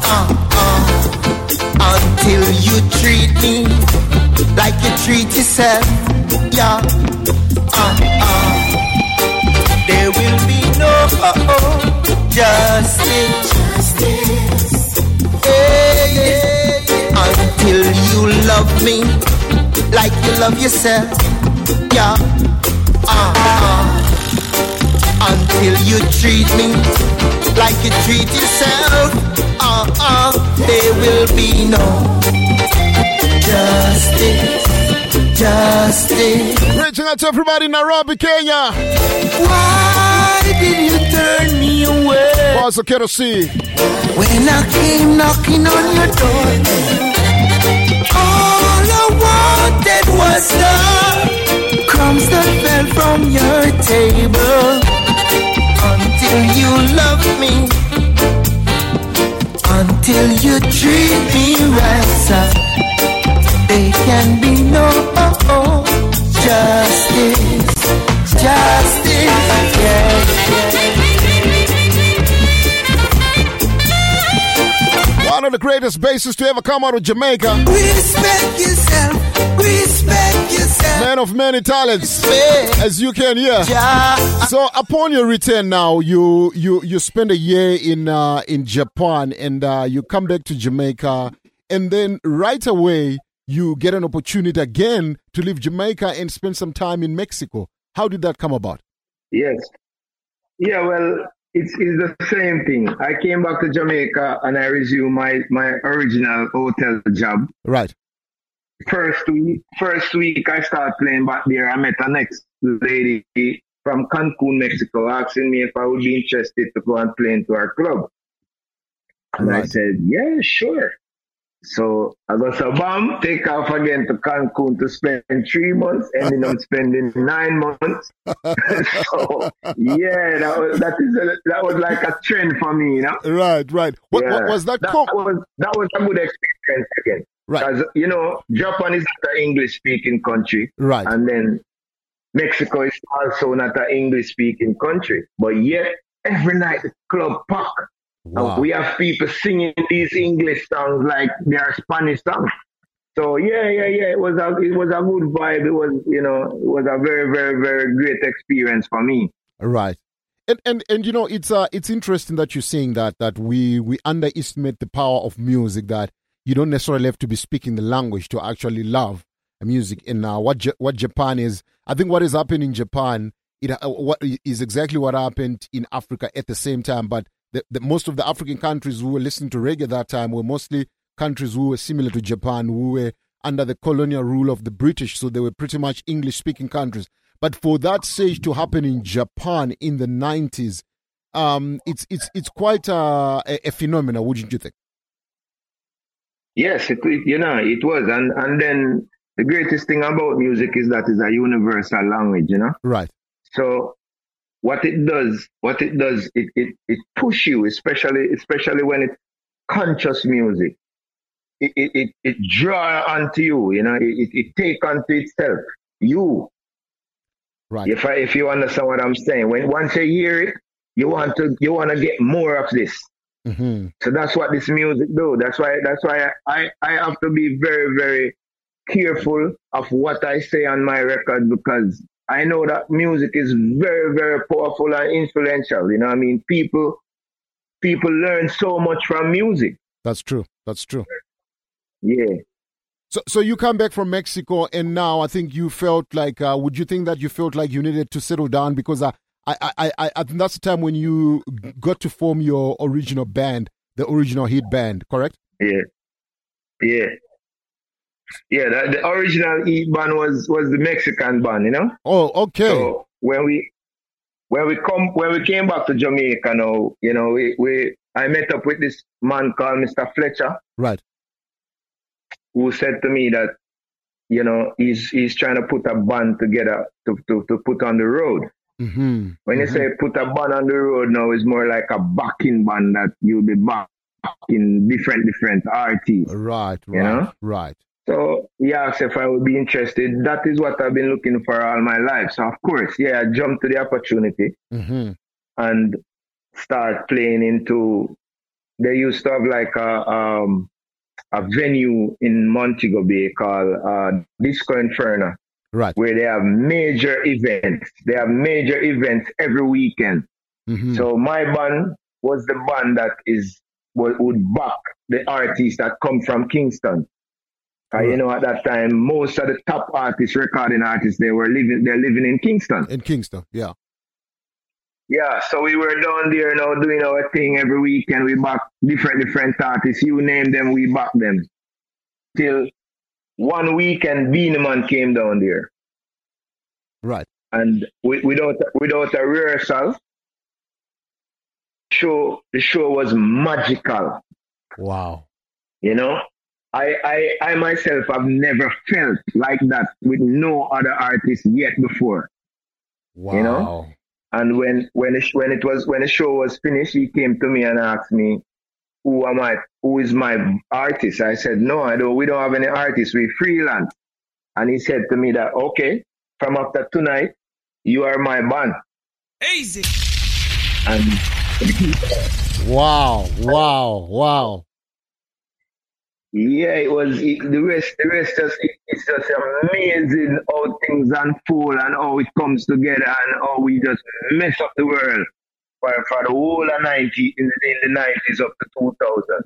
Uh, uh. Until you treat me like you treat yourself, yeah. Uh, uh. There will be no justice. Hey, hey, until you love me like you love yourself. Yeah. Uh, uh. Until you treat me like you treat yourself. Uh, uh. There will be no justice. Justice. Reaching out to everybody in Nairobi, Kenya. Why did you turn me away? Pastor Kerosene. When I came knocking on your door, all I wanted was the crumbs that fell from your table. Until you love me, until you treat me right, sir. There can be no justice, justice, yeah. One of the greatest bases to ever come out of Jamaica. Respect yourself, respect yourself. Man of many talents, as you can hear. So, upon your return now, you you you spend a year in uh, in Japan, and uh, you come back to Jamaica, and then right away you get an opportunity again to leave Jamaica and spend some time in Mexico. How did that come about? Yes. Yeah, well, it's, it's the same thing. I came back to Jamaica and I resumed my, my original hotel job. Right. First week, first week I started playing back there. I met a next lady from Cancun, Mexico, asking me if I would be interested to go and play into her club. And I said, yeah, sure. So I got so bam, take off again to Cancun to spend three months, ending up spending nine months. so yeah, that was that is a, that was like a trend for me, you know. Right, right. What, what was that? That com- was that was a good experience again. Right. Because you know, Japan is not an English speaking country. Right. And then Mexico is also not an English speaking country. But yet every night the club pack. Wow. And we have people singing these English songs like they are Spanish songs. So yeah, yeah, yeah. It was a it was a good vibe. It was you know it was a very very very great experience for me. Right. And, and and you know it's uh it's interesting that you're saying that that we we underestimate the power of music that you don't necessarily have to be speaking the language to actually love music and uh, what Ja- what Japan is I think what is happening in Japan it uh, what is exactly what happened in Africa at the same time but the, the most of the African countries who were listening to reggae at that time were mostly countries who were similar to Japan who were under the colonial rule of the British so they were pretty much English speaking countries but for that stage to happen in Japan in the 90s, um, it's it's it's quite uh, a, a phenomenon, wouldn't you think? Yes, it, it- you know, it was. And, and then the greatest thing about music is that it's a universal language, you know? Right. So what it does, what it does, it, it, it push you, especially, especially when it's conscious music. It, it, it, it draw onto you, you know, it, it, take onto itself. You. Right. If I, if you understand what I'm saying, when once you hear it, you want to, you want to get more of this. Mm-hmm. So that's what this music do. That's why that's why I, I have to be very, very careful of what I say on my record because I know that music is very, very powerful and influential. You know what I mean? People people learn so much from music. That's true. That's true. Yeah. So so you come back from Mexico and now I think you felt like uh, would you think that you felt like you needed to settle down because uh, I I I I think that's the time when you got to form your original band, the original hit band, correct? Yeah. Yeah. Yeah, the, the original E band was was the Mexican band, you know? Oh, okay. So when we when we come when we came back to Jamaica now, you know, we, we I met up with this man called Mr. Fletcher Right. who said to me that, you know, he's he's trying to put a band together to, to, to put on the road. Mm-hmm. When you say put a band on the road now, it's more like a backing band that you'll be backing different different artists. Right, right, You know? right. So he asked if I would be interested. That is what I've been looking for all my life. So of course, yeah, I jumped to the opportunity Mm-hmm. and start playing into. They used to have like a um, a venue in Montego Bay called uh, Disco Inferno, Right. where they have major events. They have major events every weekend. Mm-hmm. So my band was the band that is would, would back the artists that come from Kingston. Uh, you know, at that time, most of the top artists, recording artists, they were living, they're living in Kingston. In Kingston, yeah. Yeah, so we were down there you now doing our thing every weekend. We back different, different artists. You name them, we back them. Till one weekend, Beenie Man came down there. Right. And wi- without, without a rehearsal, show, the show was magical. Wow. You know, I, I, I myself have never felt like that with no other artist yet before. Wow. You know, and when when it, when it was when the show was finished, he came to me and asked me, "Who am I? Who is my artist?" I said, "No, I don't. We don't have any artists. We freelance." And he said to me that, "Okay, from after tonight, you are my band." Easy. And Wow, wow, wow. Yeah, it was it, the rest. The rest just it, it's just amazing how things unfold and how it comes together and how we just mess up the world for, for the whole of ninety in the, in the nineties up to two thousand.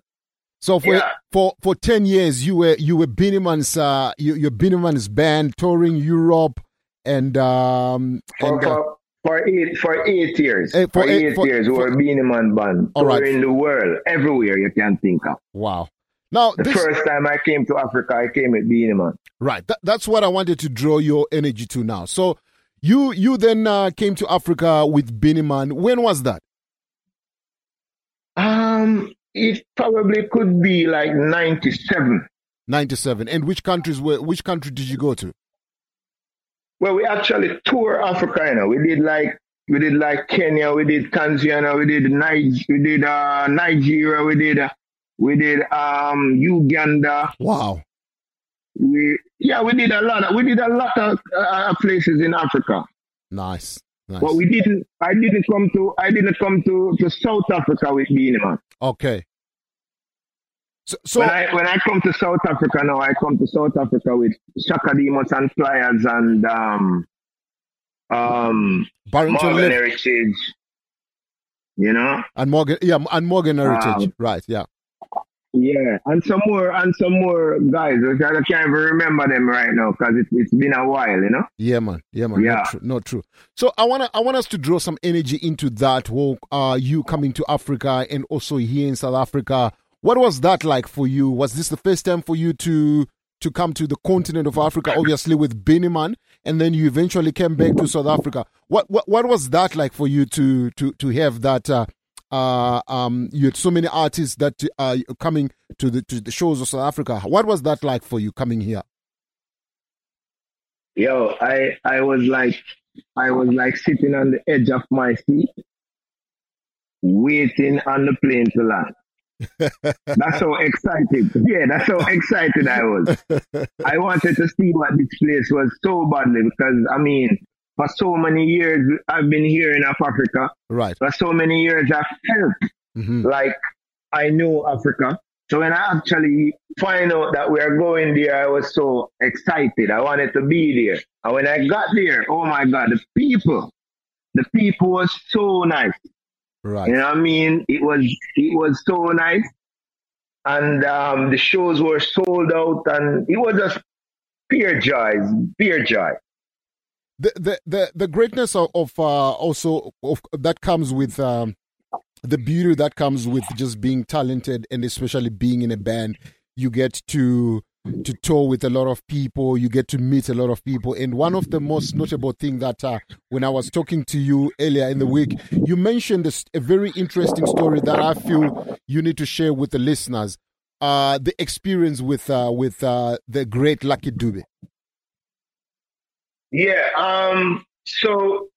So for Yeah. for for ten years, you were you were Beenie Man's uh you, you're Beenie Man's band touring Europe and um For, and uh, for, For eight for eight years. Eh, for for, eight- eight, for- years, we were Beenie band. All right. touring the world, everywhere you can think of. Wow. Now, the this- first time I came to Africa, I came with Beenie Man. Right. That, that's what I wanted to draw your energy to now. So you you then uh, came to Africa with Beenie Man. When was that? Um, it probably could be like ninety-seven. 97. And which countries were which country did you go to? Well, we actually tour Africa. You know, we did like we did like Kenya, we did Tanzania, we did Niger, we did uh, Nigeria, we did uh, we did um Uganda. Wow. We yeah, we did a lot. Of, we did a lot of uh, places in Africa. Nice. Nice. But we didn't. I didn't come to. I didn't come to, to South Africa with Beenie. Okay. So, so when I when I come to South Africa now, I come to South Africa with Chaka Demus and Pliers and um um Barrington. Heritage. You know, and Morgan yeah, and Morgan Heritage. Um, right, yeah. Yeah, and some more and some more guys. I can't even remember them right now because it, it's been a while. You know. Yeah, man. Yeah, man. Yeah. Not true. Not true. So I wanna I want us to draw some energy into that whole uh you coming to Africa and also here in South Africa. What was that like for you? Was this the first time for you to to come to the continent of Africa, obviously with Beenie Man, and then you eventually came back to South Africa? What what what was that like for you to to to have that uh uh um you had so many artists that are coming to the to the shows of South Africa. What was that like for you coming here? Yo, I I was like I was like sitting on the edge of my seat, waiting on the plane to land. that's how excited. Yeah, that's how excited I was. I wanted to see what this place was so badly because I mean, for so many years I've been here in Africa. Right. For so many years I felt Mhm. like I knew Africa. So when I actually find out that we are going there, I was so excited. I wanted to be there. And when I got there, oh my God, the people, the people was so nice. Right. You know what I mean? It was it was so nice. And um, the shows were sold out and it was just pure joy, pure joy. The the the, the greatness of, of uh, also of that comes with um, the beauty that comes with just being talented and especially being in a band you get to to tour with a lot of people you get to meet a lot of people. And one of the most notable thing that uh, when i was talking to you earlier in the week you mentioned this, a very interesting story that i feel you need to share with the listeners uh, the experience with uh, with uh, the great lucky dube Yeah. Um. So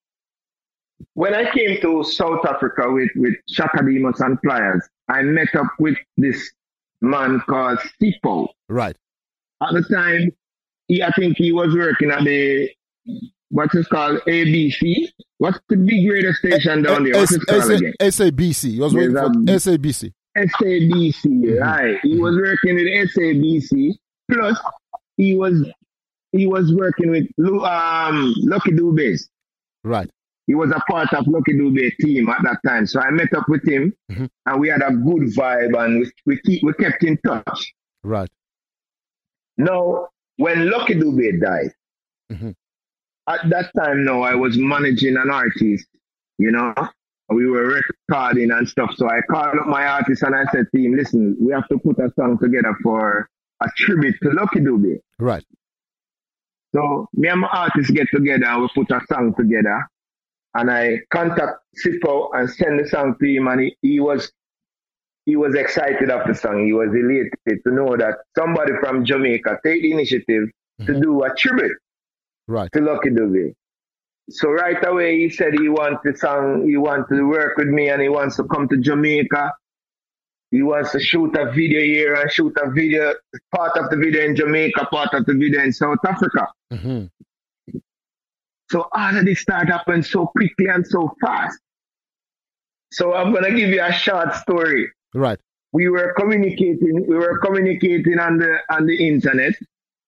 when I came to South Africa with with Chaka Demus and Pliers, I met up with this man called Sipho. right At the time, he I think he was working at the what is called ABC. What's the big radio station down there? What's it called again? SABC. He was working for SABC. Um, SABC, mm-hmm. right? He was mm-hmm. working with SABC. Plus, he was he was working with um Lucky Dubes. Right. He was a part of Lucky Dube team at that time. So I met up with him Mhm. and we had a good vibe and we, we, keep, we kept in touch. Right. Now, when Lucky Dube died, Mhm. at that time now I was managing an artist, you know. We were recording and stuff. So I called up my artist and I said to him, listen, we have to put a song together for a tribute to Lucky Dube. Right. So me and my artist get together and we put a song together. And I contact Sipho and send the song to him and he, he was he was excited of the song. He was elated to know that somebody from Jamaica take the initiative to mm-hmm. do a tribute Right. to Lucky Dube. So right away he said he wants the song, he wants to work with me and he wants to come to Jamaica. He wants to shoot a video here and shoot a video, part of the video in Jamaica, part of the video in South Africa. Mhm. So all of this started happening so quickly and so fast. So I'm gonna give you a short story. Right. We were communicating, we were communicating on the on the internet,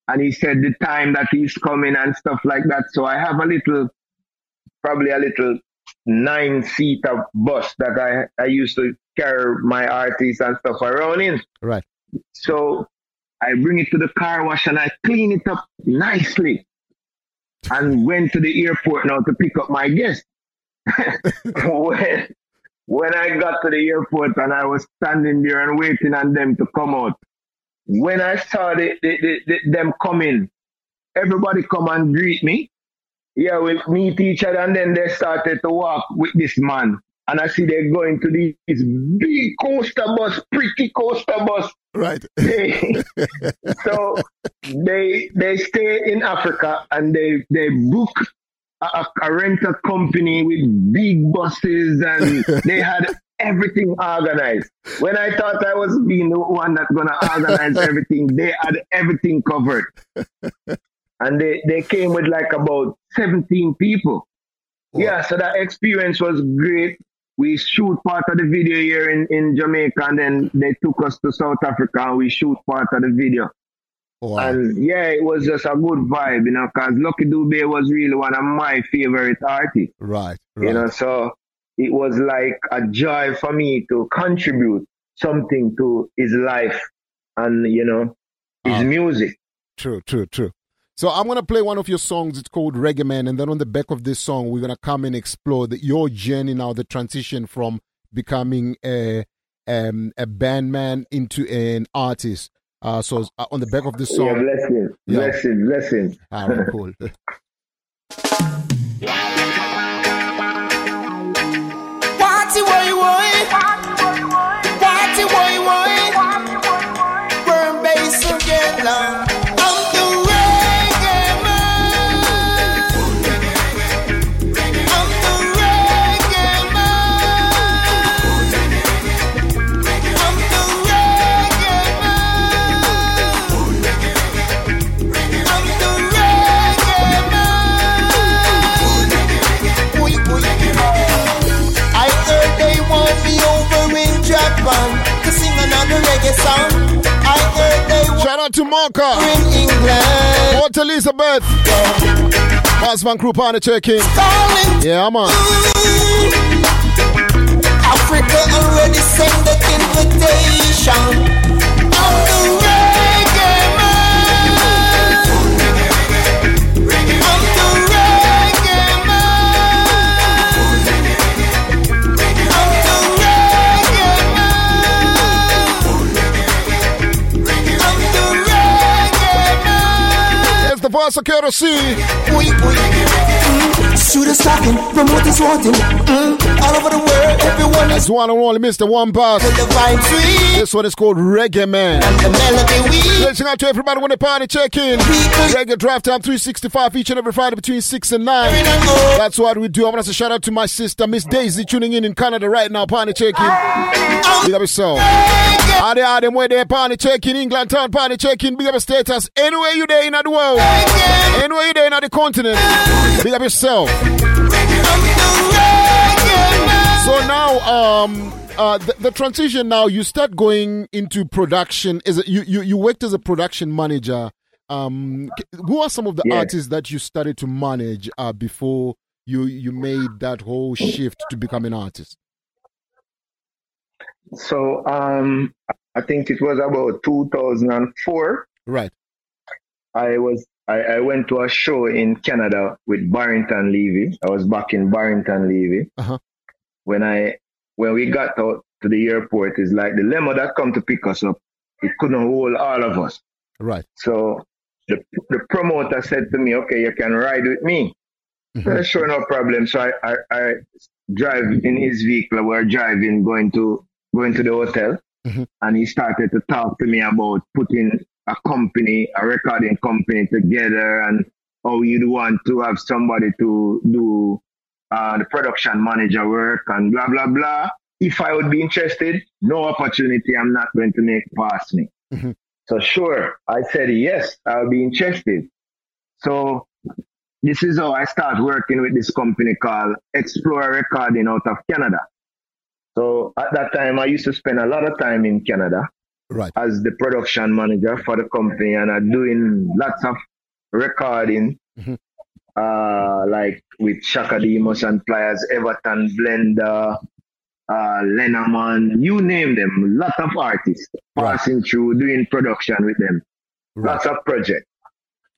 and he said the time that he's coming and stuff like that. So I have a little, probably a little nine seater bus that I I used to carry my artists and stuff around in. Right. So I bring it to the car wash and I clean it up nicely and went to the airport now to pick up my guest. when when I got to the airport and I was standing there and waiting on them to come out, when I saw the, the, the, the, them coming, everybody come and greet me. Yeah, we meet each other and then they started to walk with this man. And I see they're going to this big coaster bus, pretty coaster bus. Right. They, so they they stay in Africa and they they book a, a rental company with big buses and they had everything organized. When I thought I was being the one that's gonna organize everything, they had everything covered. And they, they came with like about 17 people. Yeah, so that experience was great. We shoot part of the video here in, in Jamaica and then they took us to South Africa and we shoot part of the video. Wow. And yeah, it was just a good vibe, you know, because Lucky Dube was really one of my favorite artists. Right, You know, so it was like a joy for me to contribute something to his life and, you know, his uh, music. True, true, true. So I'm gonna play one of your songs. It's called Reggae Man, and then on the back of this song, we're gonna come and explore the, your journey now, the transition from becoming a um, a band man into an artist. Uh, so uh, on the back of this song, Yeah, blessing, Yeah. blessing, blessing. All right, cool. to Marka in England. Port Elizabeth. Basman Crew Party. Yeah, man. Africa already sent the invitation. Man. It's the voice of KRC. Shooters talking, promoters wanting. Mm, all over the world, everyone is. one and only Mr. Wormbass. This one is called Reggae Man. the melody we Reaching out to everybody when the party check in. Reggae Drive Time 365 each and every Friday between 6 and 9. That's what we do. I want to shout out to my sister, Miss Daisy, tuning in in Canada right now, party check in. Big up yourself. Are them where they party check in England town, party check in. Big up your status. Anywhere you there in the world. Anywhere you there in the continent. Big up yourself. So now, um, uh, the, the transition now, you start going into production. Is it, you, you you worked as a production manager. Um, who are some of the Yeah. artists that you started to manage uh, before you you made that whole shift to become an artist? So um, I think it was about 2004. Right. I was I, I went to a show in Canada with Barrington Levy. I was back in Barrington Levy. Uh-huh. When I when we got out to the airport, it's like the limo that come to pick us up. It couldn't hold all of us. Right. So the the promoter said to me, "Okay, you can ride with me." Uh, sure, no problem. So I, I, I drive in his vehicle. We're driving, going to going to the hotel, and he started to talk to me about putting a company, a recording company together, and how you'd want to have somebody to do uh, the production manager work and blah blah blah. If I would be interested, no opportunity. I'm not going to make past me. So sure, I said yes, I'll be interested. So this is how I start working with this company called Explore Recording out of Canada. So at that time, I used to spend a lot of time in Canada right. as the production manager for the company, and I'm doing lots of recording, uh, like with Chaka Demus and Pliers, Everton, Blender, uh, Lenormand, you name them, lot of artists passing through doing production with them, lots of projects.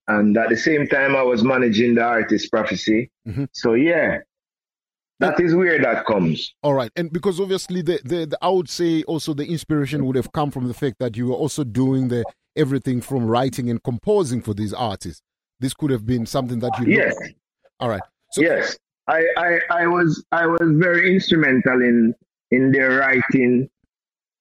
And at the same time, I was managing the artist prophecy. So yeah, That is where that comes. All right, and because obviously the, the, the I would say also the inspiration would have come from the fact that you were also doing the everything from writing and composing for these artists. This could have been something that you. Yes. All right. yes, I, I I was I was very instrumental in in their writing,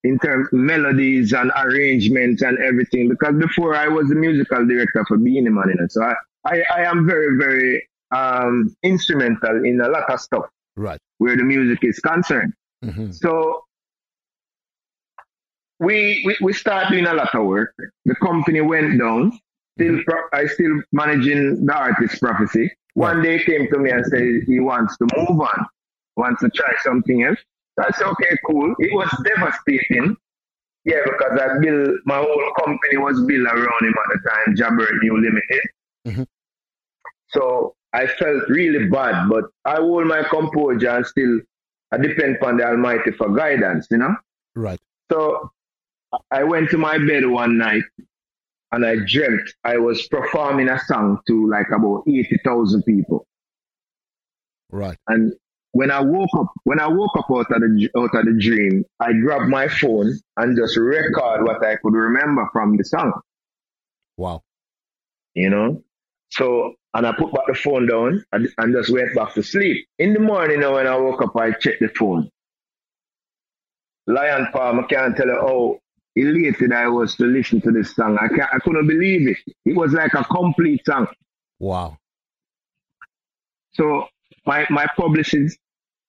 in terms of melodies and arrangements and everything. Because before I was the musical director for Beenie Man, you know, so I, I, I am very very um, instrumental in a lot of stuff. Right. Where the music is concerned. Mm-hmm. So we, we we start doing a lot of work. The company went down. Still, pro- I still managing the artist prophecy. One day he came to me and said he wants to move on, wants to try something else. So I said, okay, cool. It was devastating. Yeah, because I built my whole company was built around him at the time, Jabber New Limited. Mhm. So I felt really bad, but I hold my composure and still I depend upon the Almighty for guidance, you know? Right. So I went to my bed one night and I dreamt I was performing a song to like about 80,000 people. Right. And when I woke up, when I woke up out of the out of the dream, I grabbed my phone and just record what I could remember from the song. Wow. You know, so and I put back the phone down and, and just went back to sleep. In the morning, when I woke up, I checked the phone. Lion Paw, I can't tell you how elated I was to listen to this song. I can't, I couldn't believe it. It was like a complete song. Wow. So my my publicist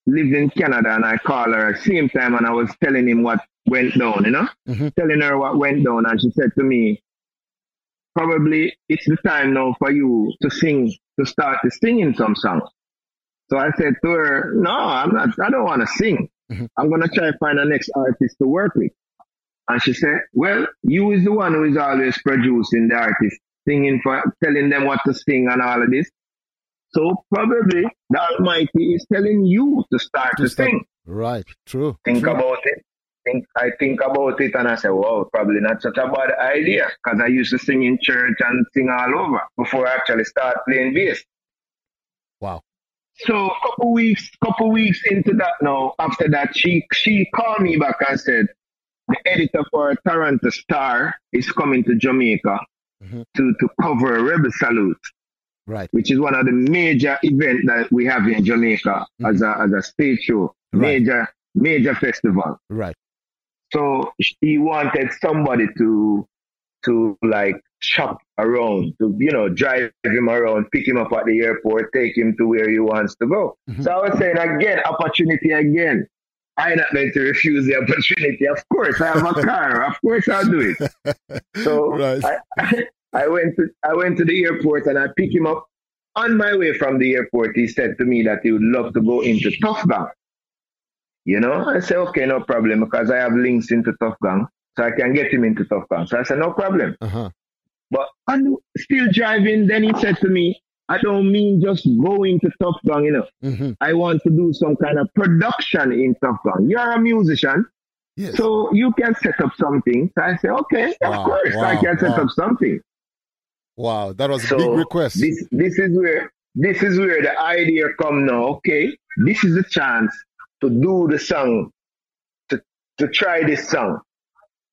lived in Canada and I called her at the same time and I was telling him what went down, you know? Mm-hmm. Telling her what went down and she said to me, Probably it's the time now for you to sing to start to singing some songs. So I said to her, No, I'm not I don't wanna sing. Mm-hmm. I'm gonna try to find the next artist to work with. And she said, Well, you is the one who is always producing the artist, singing for telling them what to sing and all of this. So probably the Almighty is telling you to start to, sing. Right. True. Think True. about it. Think I think about it and I say, wow, probably not such a bad idea because I used to sing in church and sing all over before I actually start playing bass. Wow. So a couple weeks, couple weeks into that now, after that, she she called me back and said, the editor for Toronto Star is coming to Jamaica mm-hmm. to, to cover Rebel Salute. Right. Which is one of the major events that we have in Jamaica as mm-hmm. a as a stage show. Major major festival. Right. So he wanted somebody to to like shop around, to you know, drive him around, pick him up at the airport, take him to where he wants to go. Mm-hmm. So I was saying again, opportunity again. I'm not going to refuse the opportunity. Of course, I have a car. Of course, I'll do it. So I, I went to I went to the airport and I picked him up. On my way from the airport, he said to me that he would love to go into Tuff Gong. You know, I said, okay, no problem, because I have links into Tuff Gong, so I can get him into Tuff Gong. So I said, no problem. Uh-huh. But I'm still driving. Then he said to me, I don't mean just going to Tuff Gong, you know. Mm-hmm. I want to do some kind of production in Tuff Gong. You're a musician. So you can set up something. So I said, okay, Wow, of course I can set wow. up something. Wow. That was a big request. This this is where this is where the idea come now. Okay, this is the chance to do the song, to to try this song.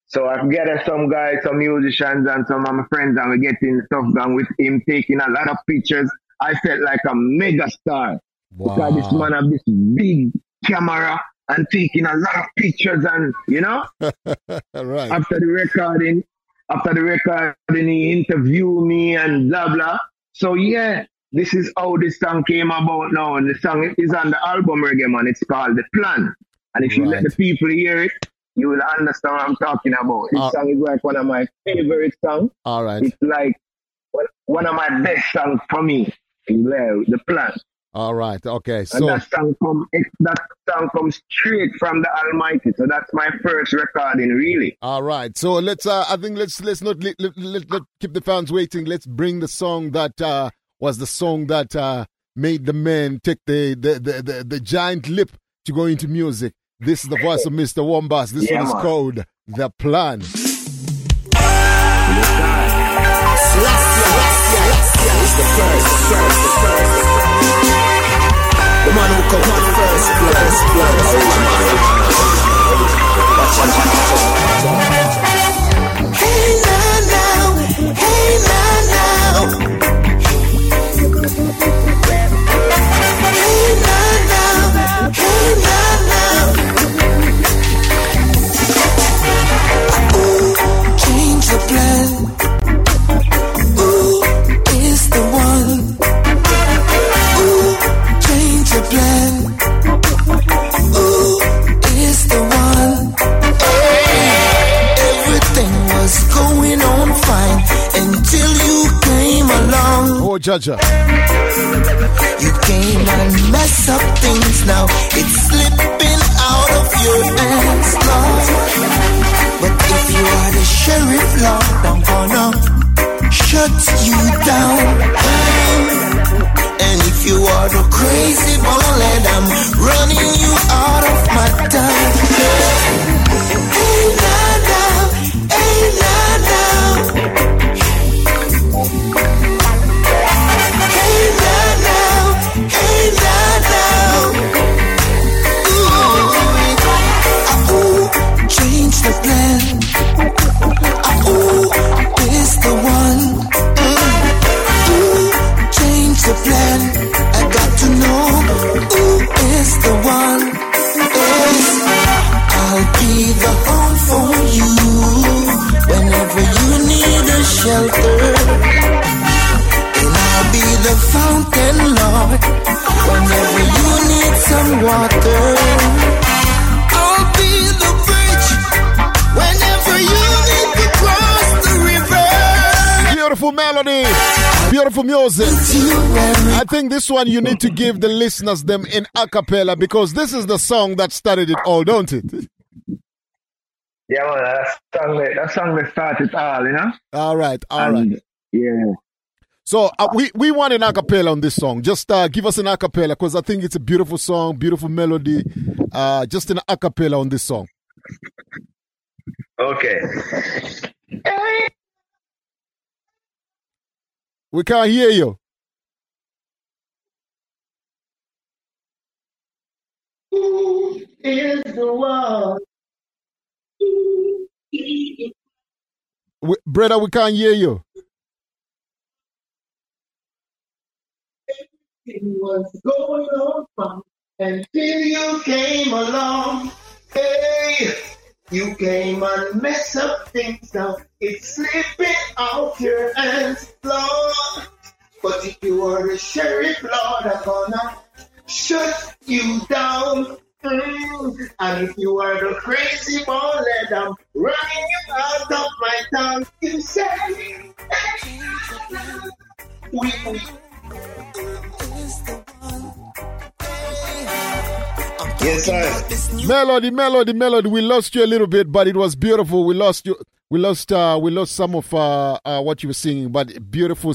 So I've gathered some guys, some musicians, and some of my friends, and we get in Tuff Gong with him, taking a lot of pictures. I felt like a mega star because this man have this big camera and taking a lot of pictures, and you know. right. After the recording, after the recording, he interviewed me and blah blah. So yeah, this is how this song came about now, and the song is on the album Reggae Man. It's called The Plan, and if you let the people hear it, you will understand what I'm talking about. This Uh, song is like one of my favorite songs. All right. It's like one- of my best songs for me. Yeah, The Plan. All right. Okay. And So that song come that song comes straight from the Almighty. So that's my first recording, really. All right. So let's. Uh, I think let's let's not let, let, let, let keep the fans waiting. Let's bring the song that uh, was the song that uh, made the men take the, the, the, the, the giant leap to go into music. This is the voice of Mr. Wormbass. This yeah, one is man. called The Plan. Change the plan. Oh, Jaja. You came and mess up things now. It's slipping out of your hands, Lord. But if you are the sheriff, Lord, I'm gonna shut you down. And if you are the crazy bullet, I'm running you out of my town. Hey, now, now, hey, now, now. Shelter. And I'll be the home for you whenever you need a shelter. And I'll be the fountain, Lord, whenever you need some water. I'll be the bridge whenever you need to cross the river. Beautiful melody, beautiful music. I think this one you need to give the listeners them in a cappella because this is the song that started it all, don't it? Yeah, man, that song, that, that song that started all, you know? All right, all right. And, Yeah. So uh, we we want an acapella on this song. Just uh, give us an acapella because I think it's a beautiful song, beautiful melody. Uh, just an acapella on this song. Okay. We can't hear you. Who is the one? We, brother, we can't hear you. It was going on fine until you came along. Hey, you came and messed up things now. It's slipping out your hands, Lord. But if you are the sheriff, Lord, I'm gonna shut you down. Mm. And if you are the crazy ball, let I'm running you out of my town. You say, we, we, Yes, sir. Melody, melody, melody. We lost you a little bit, but it was beautiful. We lost you. We lost. Uh, we lost some of uh, uh, what you were singing, but beautiful,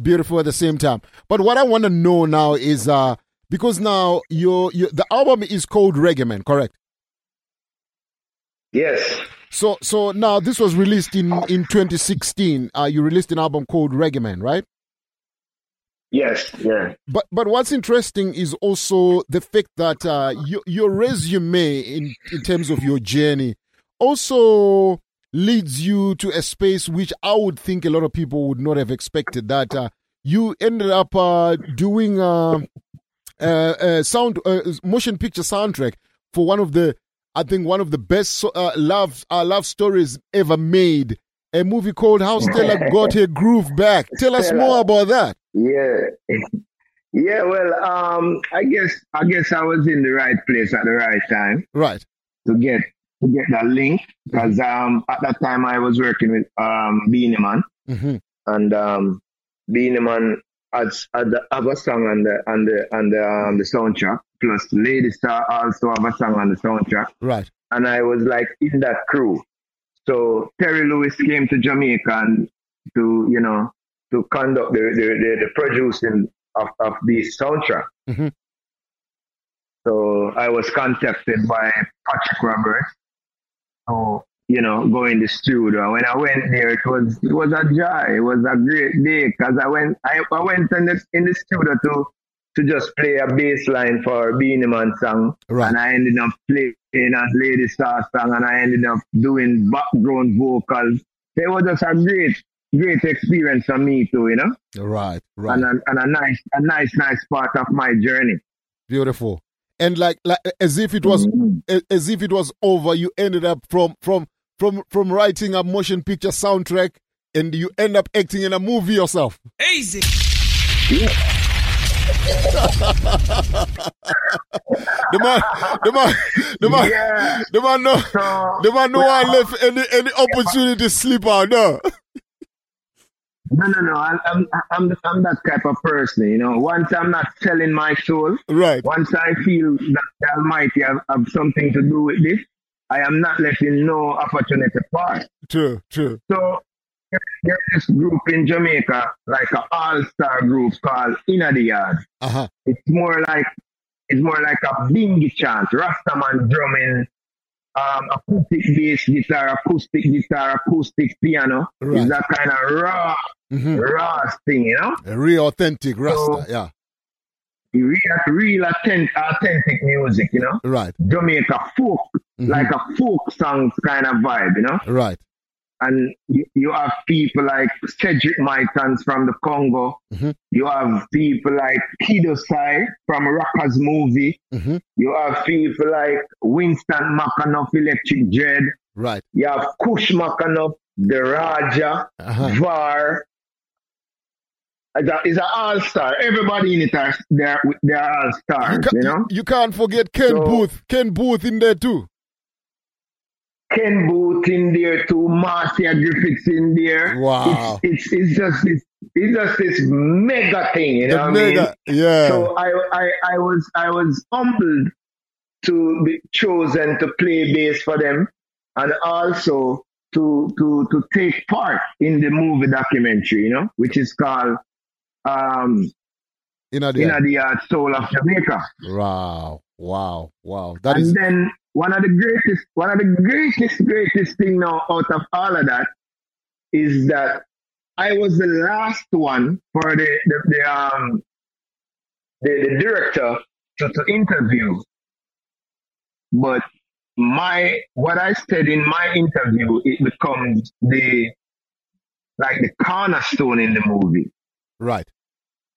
beautiful at the same time. But what I want to know now is uh, because now your your the album is called Reggae Man, correct? Yes. So so now this was released in in 2016. Uh, you released an album called Reggae Man, right? Yes, yeah. But but what's interesting is also the fact that uh, your your resume in in terms of your journey also leads you to a space which I would think a lot of people would not have expected. That uh, you ended up uh, doing uh, uh, sound motion picture soundtrack for one of the I think one of the best uh, love uh, love stories ever made. A movie called How Stella Got Her Groove Back. Tell us more about that. Yeah. Yeah, well, um, I guess I guess I was in the right place at the right time. Right. To get to get that link because um at that time I was working with um Beenie Man Mm-hmm. and um Beenie Man had, had the other song on the on the on the um the soundtrack. Plus Lady Star also have a song on the soundtrack. Right. and I was like in that crew. So Terry Lewis came to Jamaica and to you know to conduct the the, the, the producing of, of the soundtrack. Mm-hmm. So I was contacted by Patrick Roberts. So you know, go in the studio. When I went there, it was it was a joy. It was a great day because I went I, I went in the in the studio to to just play a bass line for Beenie Man song. Right. And I ended up playing a Lady Star song and I ended up doing background vocals. It was just a great, great experience for me too, you know? Right, right. And a, and a nice, a nice, nice part of my journey. Beautiful. And like, like as if it was mm-hmm. a- as if it was over, you ended up from from from from writing a motion picture soundtrack and you end up acting in a movie yourself. Easy. The man, the man, the man, the man no, the man no one left any any opportunity to sleep out. No. No, no, no. I, I'm, I'm, I'm that type of person. You know, once I'm not selling my soul, right? Once I feel that the Almighty have, have something to do with this, I am not letting no opportunity pass. True, true. So there's this group in Jamaica, like an all-star group called Inna the Yard. Uh-huh. It's more like it's more like a Binghi chant, Rastaman drumming, um, acoustic bass guitar, acoustic guitar, acoustic piano. Right. It's that kind of raw, raw thing, you know. A real authentic Rasta, yeah. Real, real authentic, authentic music, you know. Right. Jamaica folk, like a folk songs kind of vibe, you know. Right. And you, you have people like Cedric Mytons from the Congo. Mhm. You have people like Kiddus I from Rockers movie. Mm-hmm. You have people like Winston McAnuff, Electric Dread. Right. You have Kush McAnuff, Derajah, Uh-huh. VAR. It's a- an all star. Everybody in it are they're, they're all stars, you, know? You can't forget Ken Boothe. Ken Boothe in there too. Ken Boothe in there too, Marcia Griffiths in there. Wow. It's it's, it's just this it's just this mega thing, you know what mega- I mean? yeah. So I, I I was I was humbled to be chosen to play bass for them and also to to to take part in the movie documentary, you know, which is called um In the Inna the Yard Soul of Jamaica. Wow. Wow. Wow. That and is then one of the greatest, one of the greatest, greatest thing now out of all of that is that I was the last one for the the, the um the, the director to, to interview. But my what I said in my interview it becomes the like the cornerstone in the movie. Right.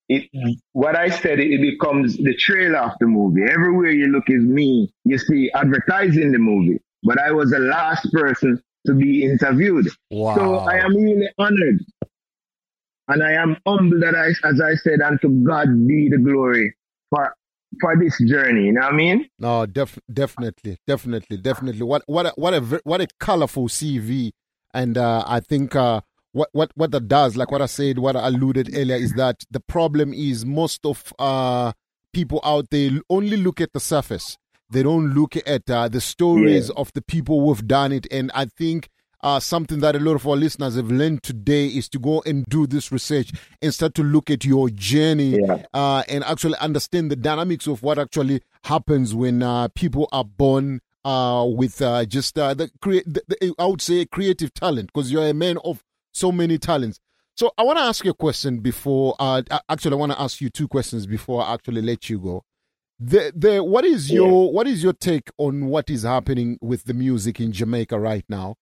It what I said it becomes the trailer of the movie. Everywhere you look is me. You see advertising the movie. But I was the last person to be interviewed. Wow. So I am really honored. And I am humbled that I as I said, and to God be the glory for for this journey. You know what I mean? No, def- definitely, definitely, definitely. What what a, what a what a colorful CV, and uh, I think uh, what what what that does, like what I said, what I alluded earlier, is that the problem is most of uh, people out there only look at the surface. They don't look at uh, the stories Yeah. of the people who've done it, and I think. Uh, something that a lot of our listeners have learned today is to go and do this research and start to look at your journey uh, and actually understand the dynamics of what actually happens when uh, people are born uh, with uh, just uh, the, the, the I would say creative talent because you're a man of so many talents. So I want to ask you a question before. Uh, actually, I want to ask you two questions before I actually let you go. The, the what is your what is your take on what is happening with the music in Jamaica right now?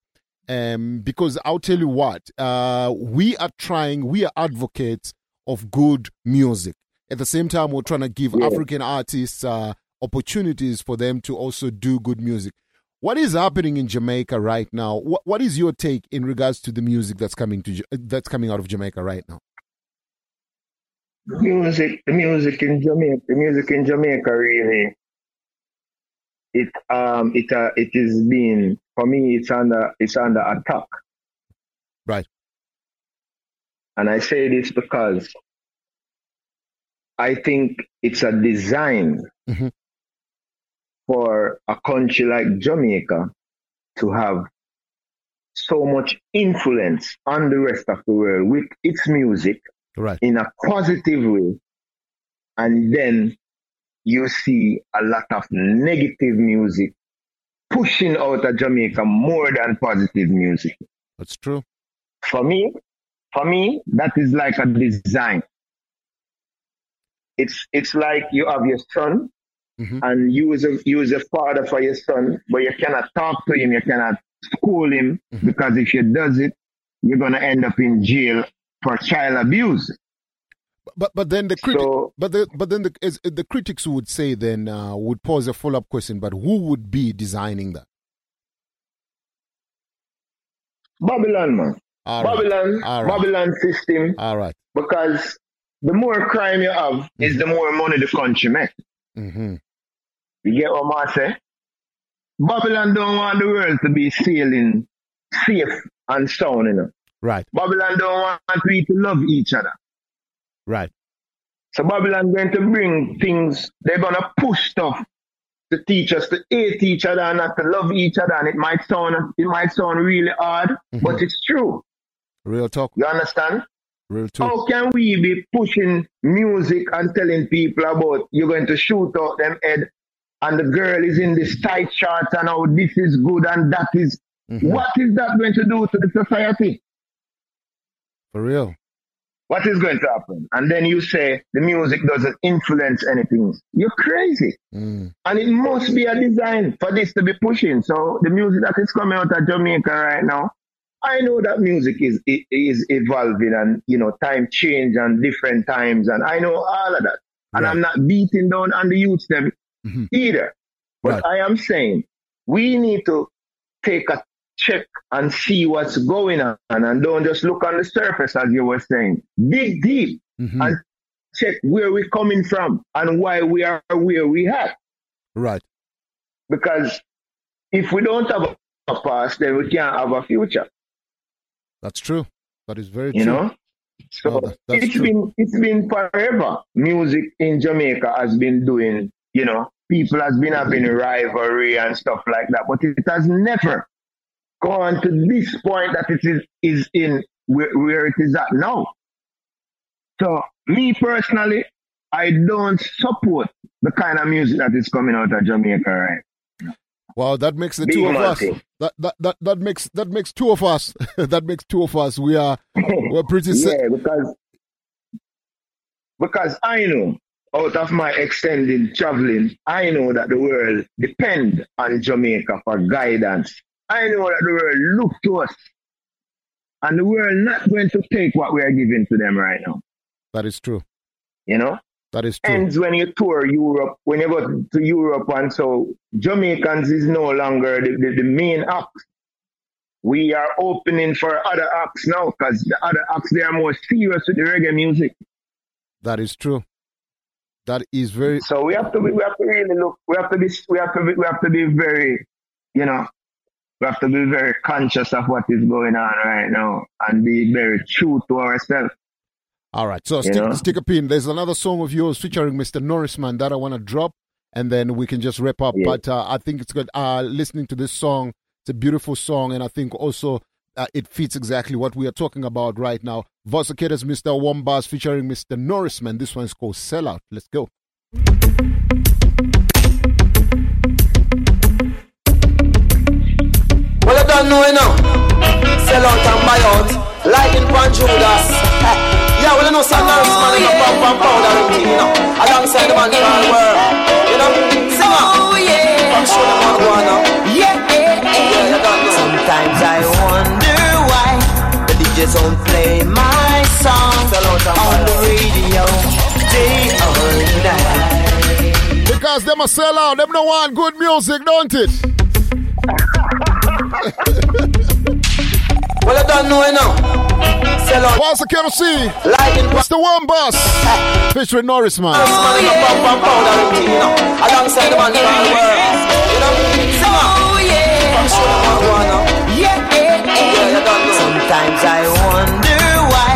Um, because I'll tell you what, uh, we are trying, we are advocates of good music. At the same time, we're trying to give Yeah. African artists uh, opportunities for them to also do good music. What is happening in Jamaica right now? What What is your take in regards to the music that's coming to that's coming out of Jamaica right now? The music, the music in Jamaica, the music in Jamaica really, it um it uh, it is being for me it's under it's under attack. Right. And I say this because I think it's a design Mhm. For a country like Jamaica to have so much influence on the rest of the world with its music Right. in a positive way. And then you see a lot of negative music pushing out of Jamaica more than positive music. That's true. For me, for me, that is like a design. It's it's like you have your son Mm-hmm. and you as a you as a father for your son, but you cannot talk to him, you cannot school him mm-hmm. because if you does it, you're gonna end up in jail for child abuse. But but then the critic, but the but then the is, the critics would say then uh, would pose a follow up question. But who would be designing that? Babylon, man. All right. Babylon, right. Babylon system. All right. Because the more crime you have, is mm-hmm. the more money the country make. Mm-hmm. You get what I say? Babylon don't want the world to be sailing safe and sound, you know. Right. Babylon don't want we to love each other. Right. So Babylon going to bring things, they're gonna push stuff to teach us to hate each other and not to love each other. And it might sound it might sound really hard, Mhm. but it's true. Real talk. You understand? Real talk. How can we be pushing music and telling people about you're going to shoot out them head and the girl is in this tight shorts and how this is good and that is Mhm. what is that going to do to the society? For real. What is going to happen? And then you say the music doesn't influence anything. You're crazy. Mm. And it must be a design for this to be pushing. So the music that is coming out of Jamaica right now, I know that music is is evolving and you know time change and different times and I know all of that. And I'm not beating down on the youths them either. But I am saying we need to take a check and see what's going on and don't just look on the surface as you were saying. Dig deep Mm-hmm. and check where we're coming from and why we are where we are. Right. Because if we don't have a past, then we can't have a future. That's true. That is very true. You true. know? So Oh, that- it's true. been it's been forever. Music in Jamaica has been doing, you know, people has been having mm-hmm. rivalry and stuff like that, but it has never gone to this point that it is is in where, where it is at now. So me personally, I don't support the kind of music that is coming out of Jamaica right Wow, that makes the Big two of us. That, that that that makes that makes two of us. that makes two of us. We are we're pretty yeah, because because I know out of my extended traveling, I know that the world depend on Jamaica for guidance. I know that the world look to us, and the world not going to take what we are giving to them right now. That is true. You know, that is true. ends when you tour Europe. When you go to Europe, and so Jamaicans is no longer the, the, the main act. We are opening for other acts now because the other acts they are more serious with the reggae music. That is true. That is very. So we have to be, we have to really look. We have to be we have to be, we have to be very, you know, we have to be very conscious of what is going on right now and be very true to ourselves. All right. So stick, know? stick a pin. There's another song of yours featuring Mr. Norrisman that I want to drop, and then we can just wrap up. But uh, I think it's good. Uh, listening to this song, it's a beautiful song, and I think also uh, it fits exactly what we are talking about right now. Vosaketa's Mr. Wormbass featuring Mr. Norrisman. This one's called Sellout. Let's go. Well, I don't know, you know. Sell out and buy out. Lightning Pan Judas. Yeah, well, you know, some nurse man in a pump and powder and you know. Alongside the man from the world. You know? Sing up. Oh, yeah. I'm sure them all go on now. Yeah, yeah, Yeah, you know. Sometimes I wonder why the DJs don't play my song on the radio day or night. Because them a sell out. Them no want good music, don't it? Well, I don't know, you know. Sell out. What's the KC? Lightning Mr. Wormbass. Featuring Norrisman. Nurse man in a pump and powder and you know. Alongside the man from the world. You know? Sing up. I'm sure them all go on now. Yeah, yeah, Yeah, you don't know. Sometimes I wonder why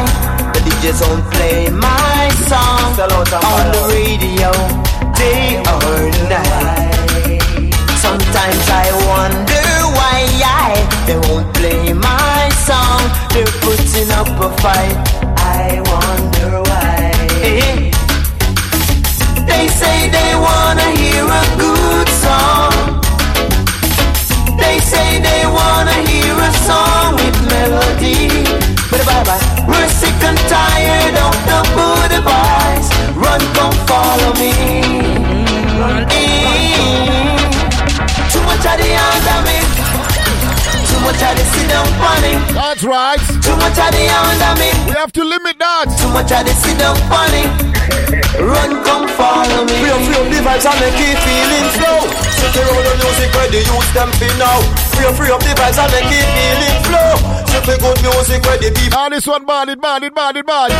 the DJs don't play my song on the radio day or night. Sometimes I wonder song. They're putting up a fight. I wonder why. They say they wanna hear a good song. They say they wanna hear a song with melody. But bye bye. We're sick and tired of the booty boys. Run, come follow me. Eh. Too much of the. Too much of the sit down funny. That's right. Too much of the under me. We have to limit that. Too much of the sit down funny. Run, come follow me. Free up, free up the vibes and make it feeling flow. City road the music where the youth them feel now. Free up, free up the vibes and make it feeling flow. Strictly good music where the people. Ah, this one bad, it bad, it bad, it bad.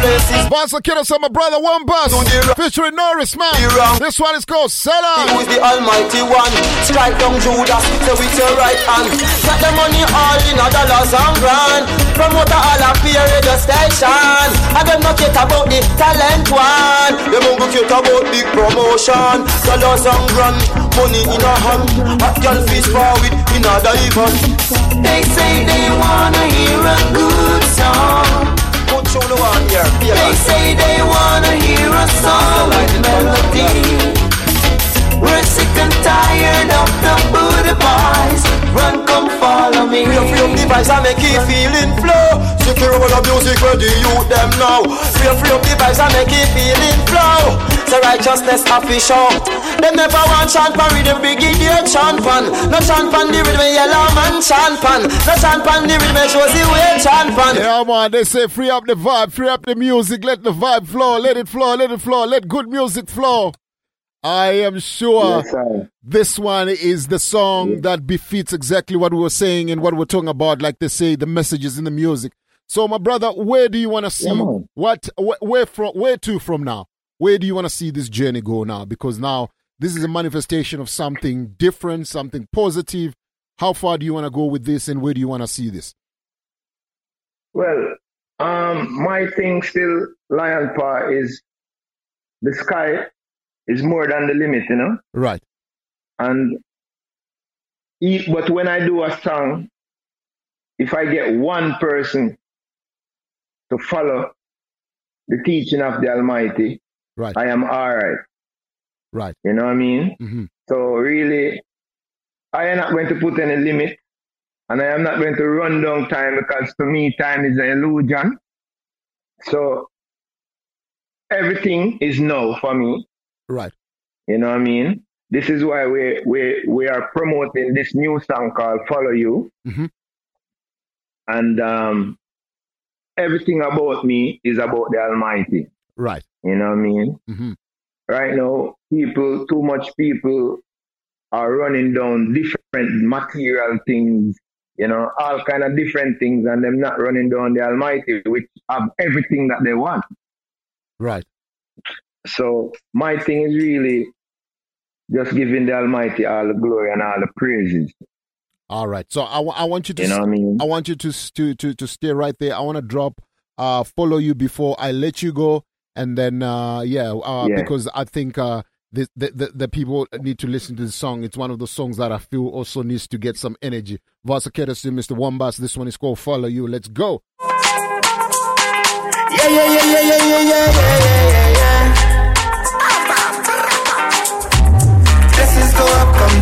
Boss of Kiddo, my brother, one bus. Featuring Norris, man. This one is called Seller. He was the almighty one. Strike down Judas, so with your right hand. Got the money all in a dollars and grand. Promoter all peer radio station. I them not care about the talent one. Them don't care about big promotion. Dollars and grand, money in a hand. Hot girl fish for with in a. They say they wanna hear a good song. Put the one here. They say they wanna hear a song with melody. We're sick and tired of the booty boys. Run, come follow me. Free up, free up the vibes and make it feeling flow. Secure over the music where the youth them now. Free up, free up the vibes and make it feeling flow. So righteousness official. Them never want chant pan with the brigadier chant pan. No chant pan the rhythm yellow man chant pan. No chant pan the rhythm shows the way chant pan. Yeah, man, they say free up the vibe, free up the music, let the vibe flow, let it flow, let it flow, let good music flow. I am sure Yes, this one is the song that befits exactly what we were saying and what we're talking about. Like they say, the messages in the music. So, my brother, where do you want to see man. what? Wh- where from? Where to from now? Where do you want to see this journey go now? Because now this is a manifestation of something different, something positive. How far do you want to go with this, and where do you want to see this? Well, um, my thing still, Lion Paw, is the sky is more than the limit, you know? Right. And but when I do a song, if I get one person to follow the teaching of the Almighty, right. I am all right. Right. You know what I mean? Mm-hmm. So really, I am not going to put any limit, and I am not going to run down time because to me, time is an illusion. So everything is no for me. Right. You know what I mean? This is why we we we are promoting this new song called "Follow You," Mhm. and um, everything about me is about the Almighty. Right. You know what I mean? Mm-hmm. Right now, people, too much people are running down different material things, you know, all kind of different things, and them not running down the Almighty, which have everything that they want. Right. So my thing is really just giving the Almighty all the glory and all the praises. All right. So I, I want you to you know what I, mean? I want you to to to, to stay right there. I want to drop uh follow you before I let you go and then uh yeah, uh yeah. because I think uh the, the, the people need to listen to the song. It's one of the songs that I feel also needs to get some energy. Vasa Kerasi, Mr. Wormbass. This one is called Follow You. Let's go. yeah, yeah, yeah, yeah, yeah, yeah, yeah. yeah, yeah.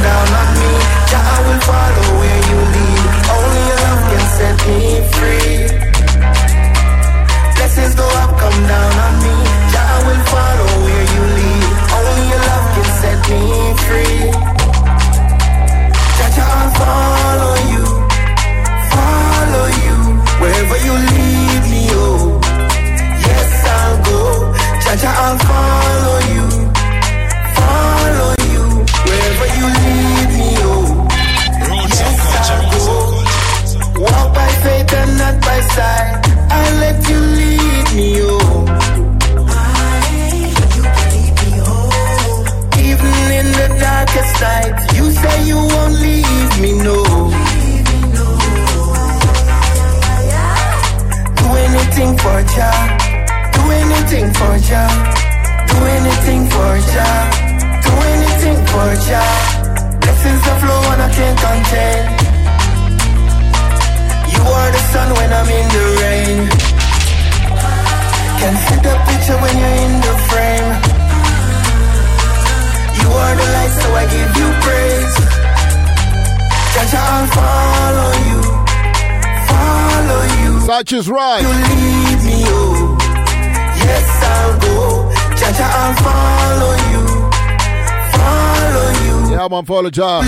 Down on me. Jah, I will follow where you lead. Only your love can set me free. Blessings go up, come down on me. Jah, I will follow where you lead. Only your love can set me free. Jah, Jah, I'll follow you, follow you wherever you lead me. Oh. Yes, I'll go. Jaja, I'll follow not by sight. I'll let you lead me, oh. Even in the darkest night, you say you won't leave me, no. Do anything for Jah. Do anything for Jah. Do anything for Jah. Do anything for Jah. Blessings that flow and I can't contain. You are the sun when I'm in the rain. Can see the picture when you're in the frame. You are the light, so I give you praise. Jah, I'll follow you, follow you. Such is right. You lead me, oh. Yes, I'll go. Jah, I'll follow you, follow you. Yeah, man, follow Jah.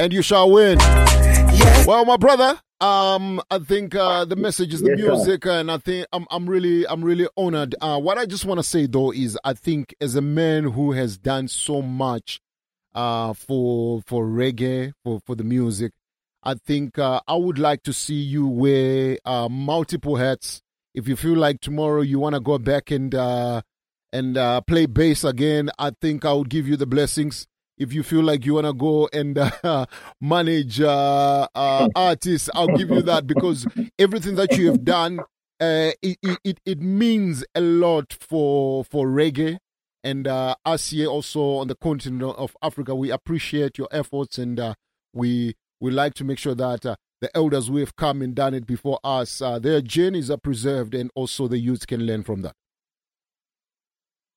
And you shall win. Yes, Well, my brother, um, I think uh, the message is the Yes, sir. music, and I think I'm I'm really I'm really honored. Uh, what I just want to say though is I think as a man who has done so much uh, for for reggae for for the music, I think uh, I would like to see you wear uh, multiple hats. If you feel like tomorrow you want to go back and uh, and uh, play bass again, I think I would give you the blessings. If you feel like you want to go and uh, manage uh, uh, artists, I'll give you that because everything that you have done, uh, it, it, it- means a lot for for reggae. And uh, us here also on the continent of Africa, we appreciate your efforts and uh, we we like to make sure that uh, the elders who have come and done it before us, uh, their journeys are preserved and also the youth can learn from that.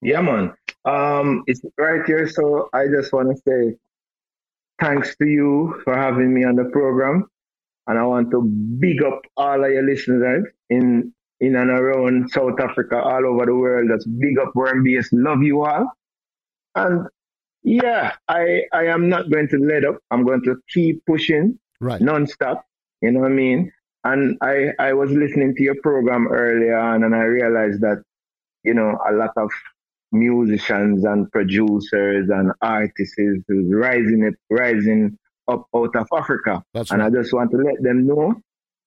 Yeah, man. Um, it's right here. So I just want to say thanks to you for having me on the program, and I want to big up all of your listeners in in and around South Africa, all over the world. That's big up Wormbass. Love you all, and yeah, I I am not going to let up. I'm going to keep pushing, right, non-stop. You know what I mean? And I I was listening to your program earlier on, and I realized that you know a lot of musicians and producers and artists is rising it, rising up out of Africa. That's and right. I just want to let them know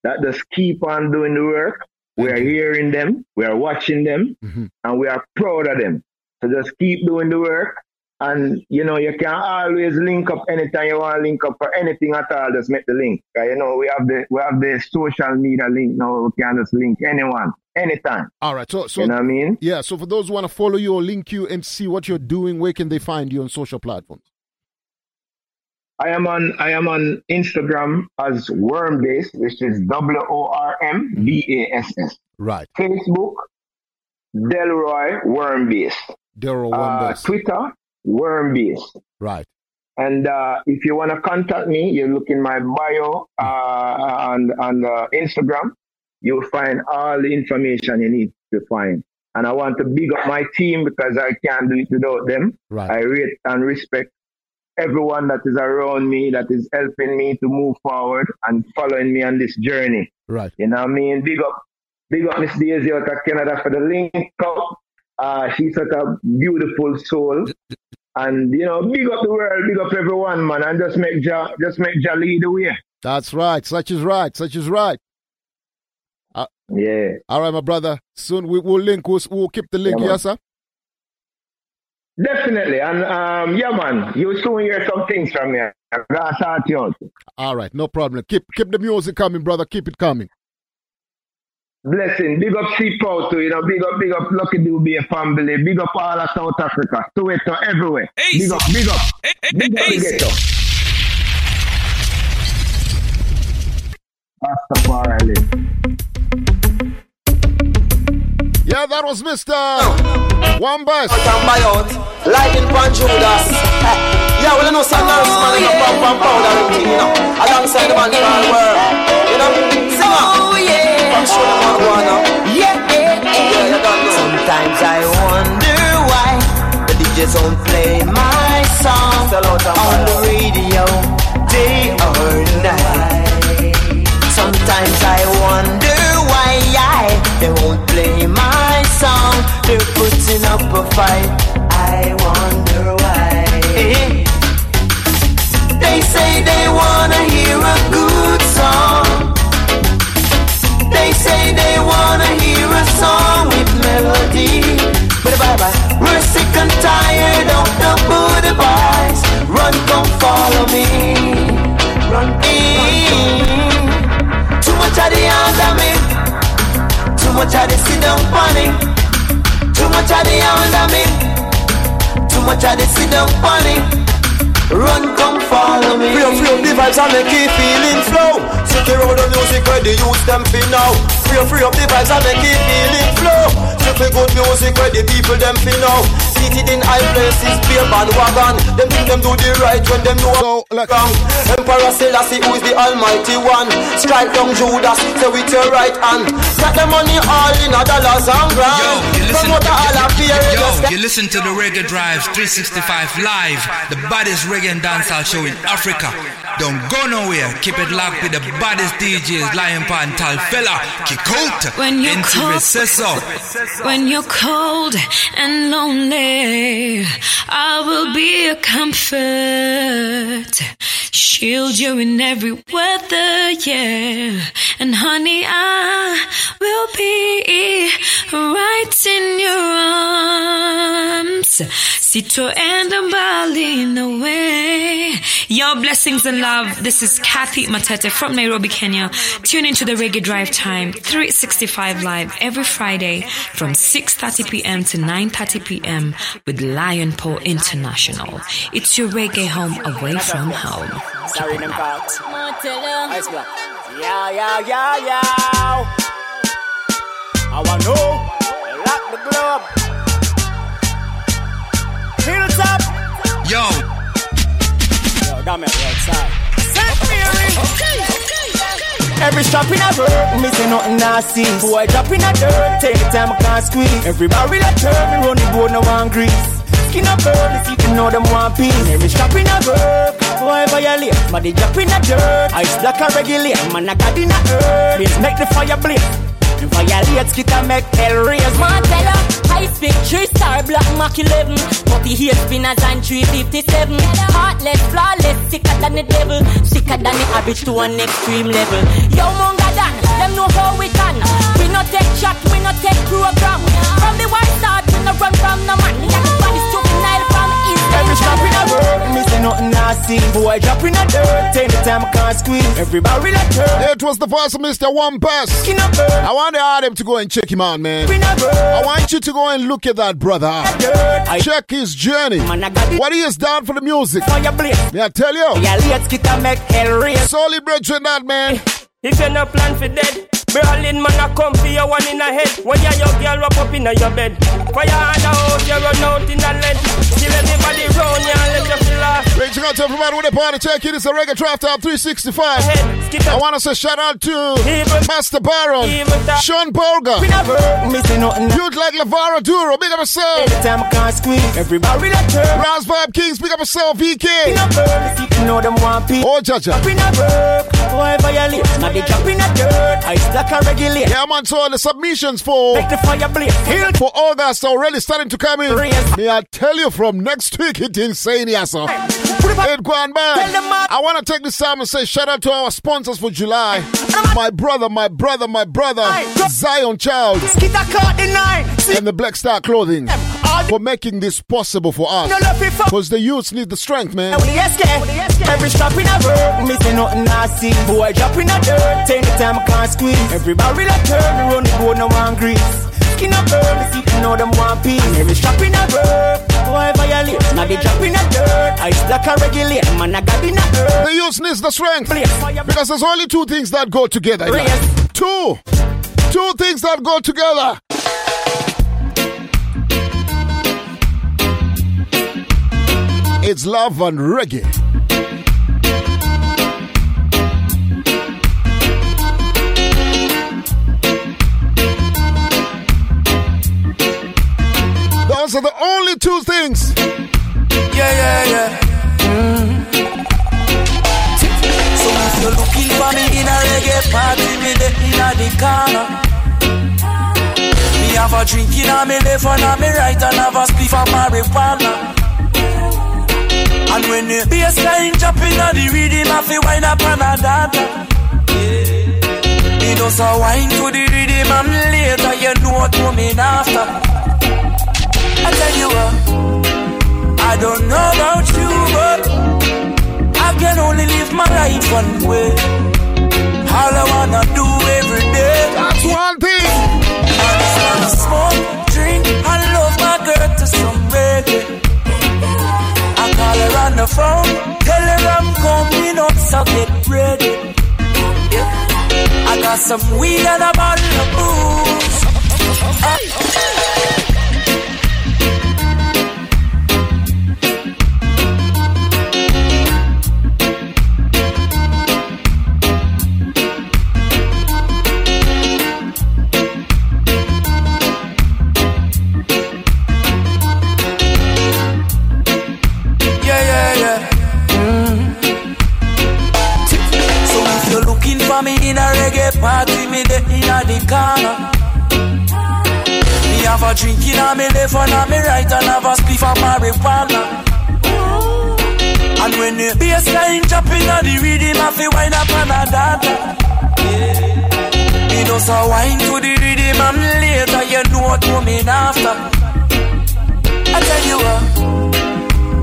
that just keep on doing the work. We are hearing them, we are watching them, Mm-hmm. and we are proud of them. So just keep doing the work. And you know, you can always link up anytime you want to link up for anything at all, just make the link. you know, we have the we have the social media link now, we can just link anyone, anytime. All right. So, so You know what I mean? Yeah. So for those who want to follow you or link you and see what you're doing, where can they find you on social platforms? I am on I am on Instagram as Wormbass, which is W O R M B A S S. Right. Facebook, Delroy Wormbass. Delroy Uh, Wormbass. Twitter, Wormbass. Right. And uh, if you want to contact me, you look in my bio uh, on on uh, Instagram. You'll find all the information you need to find. And I want to big up my team because I can't do it without them. Right. I rate and respect everyone that is around me that is helping me to move forward and following me on this journey. Right. You know what I mean? Big up, big up Miss Daisy out of Canada for the link up. Uh, she's such a beautiful soul. And you know, big up the world, big up everyone, man, and just make Ja, just make Ja lead the way. That's right. Such is right. Such is right. Uh, yeah. All right, my brother. Soon we will link. We'll, we'll keep the link. Yeah, yes, sir. Definitely, and um, yeah, man, you soon hear some things from me. I'm gonna start you. All right. No problem. Keep keep the music coming, brother. Keep it coming. Blessing, big up Seapout too, you know, big up, big up Lucky Dube family, big up all of South Africa, Soweto, everywhere. Big up, big up, big up the ghetto. Rastafari. Yeah, that was Mr. Wormbass. Lightning Pan Judas. Yeah, well, I know some nurse man in a pump and powder and thing, you know. Alongside the man called Worm. You know, singer. Oh, Sometimes I wonder why the DJs don't play my song on the radio day or night. Sometimes I wonder why I, they won't play my song. They're putting up a fight. I wonder the music youth them feel now. Free up, free up the vibes and make it feeling flow. Strictly good music where the people them feel now. Seated in high places, beer bandwagon. Them think them do the right when them know so, like, wrong. Emperor Selassie who is the almighty one. Strike down Judas, so with your right hand. Got the money all in a dollars and grand. Yo, you listen, all a fear, yo, you listen to the Reggae Drive 365 live, the baddest reggae and dancehall show in Africa. Don't go nowhere. Keep it locked with the baddest DJs, Lion Paw, Tall Fella, Kikout, When you're cold- When you're cold and lonely, I will be a comfort. Shield you in every weather, yeah. And honey, I will be right in your arms. Sito and Mbali in the way. Your blessings and love. This is Kathy Matete from Nairobi, Kenya. Tune into the Reggae Drive Time 365 live every Friday from 6:30 p.m. to 9:30 p.m. with Lion Paw International. It's your reggae home away from home. Sorry, them caught. Yeah, yeah, yeah, yeah. I want to know. Yo. Yo, damn it, yo, outside. St. Mary. Every strap in a road, me say nothing nasty. Boy, drop in a dirt, take the time I can't squeeze. Every barrel a turn, me run the board, no one grease. Skin a burn, the seat, you know them one piece. Every strap in a road, boy, violate. But they drop in a dirt, ice like a regulate. Man, I got in a earth, please make the fire blaze. The violate, skit a make hell raise. Martella, high speed, 3 star, black Mach 11. 48 spinners and 357. Heartless, flawless, sicker than the devil. Sicker than the average to an extreme level. Yo, Munga Dan, them know how we can. We no take shot, we no take program. From the white start, we no run from no man. From Every strap in a Israel. road, me say nothing nasty. Boy, drop in a dirt, take the time I can't squeeze. Every barrel a turn. It was the voice of Mr. Wormbass. Skin a burn. I want the Adam to go and check him out, man. Spin a bird. I want you to go and look at that brother. Check his journey. What he has done for the music. Fire blaze. May I tell you? Yeah, let's get a make hell raise. Solid brethren, that man. If you no plan for dead, Berlin man a come for your one in a head. When you your girl wrap up in your bed. Fire on the house, you run out in a lead. Still everybody round you and let you off. Reaching out to everybody with a party check. it. It is a Reggae Drive Time 365. I want to say shout out to Master Baron, Sean Borga, Me say nothing. Youth like Lavoro Duro, big up yourself. Take the time I can't squeeze. Every barrel a turn. Raz Vibe Kings, big up yourself, VK. Spin a bird, the seat, you know them one piece. Oh, Jaja. Drop in a bird, boy, violate. Now they in a dirt, ice like a regulate. Yeah, man, so the submissions for Make the fire blaze. Hill for August already starting to come in. Raise. May I tell you from next week, it's insane, yes, sir. It gone by. Tell. I want to take this time and say shout out to our sponsors for July. My brother, my brother, my brother, Zion Child, Skit a caught the nine. See, and the Black Star Clothing for making this possible for us. no love it for. Because the youths need the strength, man. When the SK, every strap in a bird, me say nothing nasty. Boy, drop in a dirt, take the time I can't squeeze. Every barrel a turn, run the board, no one grease. Skin a bird, seat, you know them one piece. Every strap in a bird, boy, violate. Now they drop in a dirt, ice like a regulate. Man, I got in a earth. The needs the strength. Because there's only two things that go together. Yes. Two. Two things that go together. It's love and reggae. Are the only two things. Yeah, yeah, yeah. So if you're looking for me in a reggae party, me there in a the corner. Me have a drink in a me left and a me right and have a spliff of marijuana. And when the bass line jump in a the rhythm, I feel wind up and a dance. Me just a wine to the rhythm and later you know what coming after. I tell you what, I don't know about you, but I can only live my life one way. All I wanna do every day. That's one thing. I just wanna smoke, drink, and love my girl to some reggae. I call her on the phone, tell her I'm coming up, so get ready. I got some weed and a bottle of booze. Corner. Me have a drink in a me left and a me right and have a spliff of marijuana. And when the bassline jumping on the rhythm, I feel wind up and a dance. Me just a wine to the rhythm and later you know what coming after. I tell you what,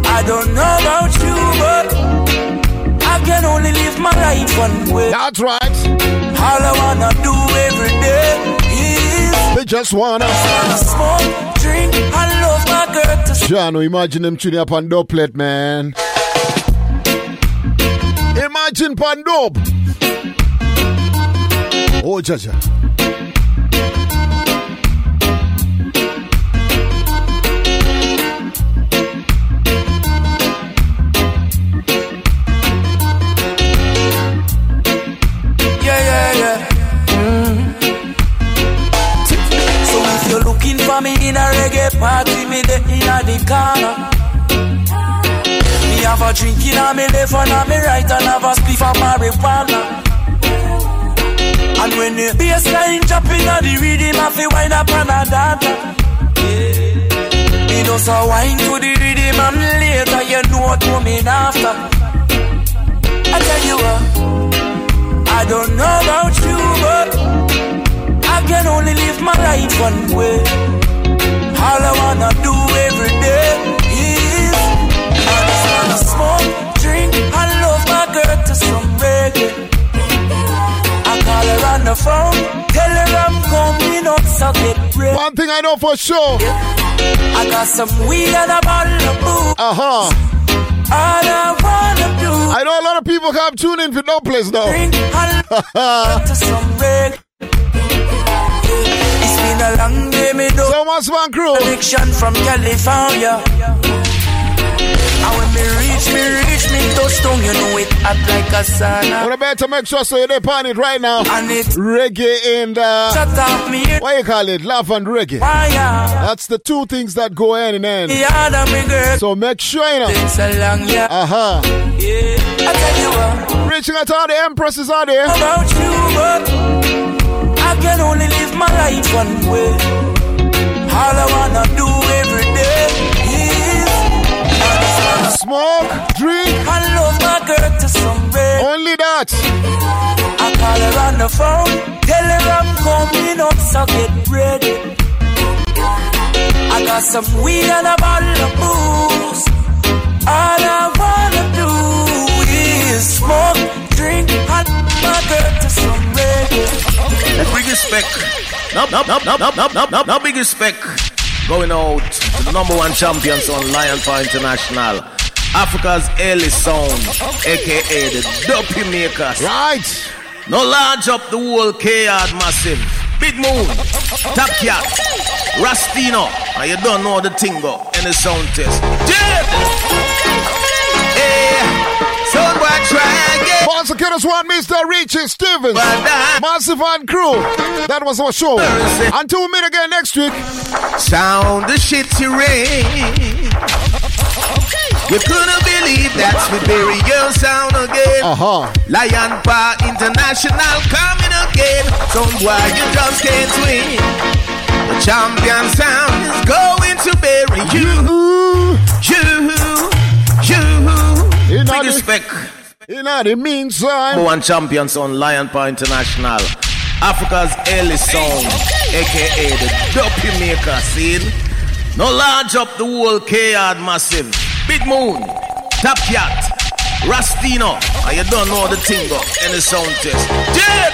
I don't know about you, but I can only live my life one way. That's right. All I wanna do every day just wanna smoke, drink, and love my girl to Jano, imagine them tuning up on doublet, man. Imagine pan dope. Oh, Jaja. Party, me there in a the corner. Me have a drink in a me left and me right and have a spliff of marijuana. And when the bassline jumping on the rhythm, I feel wind up and a dance. Me just a wine to the rhythm and later you know what coming after. I tell you what. I don't know about you, but I can only live my life one way. All I wanna do every day is I just wanna smoke, drink, and love my girl to some reggae. I call her on the phone, tell her I'm coming up, so get ready. One thing I know for sure. I got some weed and a bottle of booze. Uh huh. All I wanna do. I know a lot of people have tuned in for no place now. a long day, me do. So much man crew. Addiction from California. And when me reach, me reach, me touchdown, you know it hot like a sauna. Well, I better make sure so you're there on it right now. And it reggae and uh, shut up me. What you call it? Laugh and reggae. Yeah. That's the two things that go hand in hand. Yeah. So make sure you know. It's a long yeah. Uh huh. Yeah. I tell you what. Reaching out to all the empresses out there. About you, but I can only live my life one way. All I wanna do every day is I smoke, drink, and love my girl to some reggae. Only that. I call her on the phone, tell her I'm coming up, so get ready. I got some weed and a bottle of booze. All I wanna do is smoke, drink, and my girl to some reggae. Big respect no, no, no, no, no, no, no, no big respect going out to the number one champions on Lion Fire International. Africa's early sound, aka the Dopey Makers. Right. No large up the whole KR massive. Big Moon, Top Cat, Rastino, and you don't know the tingo in the sound test. Yeah. Hey, sound boy try again. Prosecutors want Mr. Richie Stephens. Massive and crew. That was our show. Until we meet again next week. Sound the shitty rain. You couldn't believe that we bury your sound again. Uh-huh. Lion Paw International coming again. Some boy you just can't win. The champion sound is going to bury you. You, you. In Big the- respect. In the meantime. Number one champions on Lion Power International. Africa's early sound, aka the Dopey Maker scene. No large up the whole K-Yard massive. Big Moon, Top Cat, Rastino. And you don't know the thing go. Any sound test. Jed!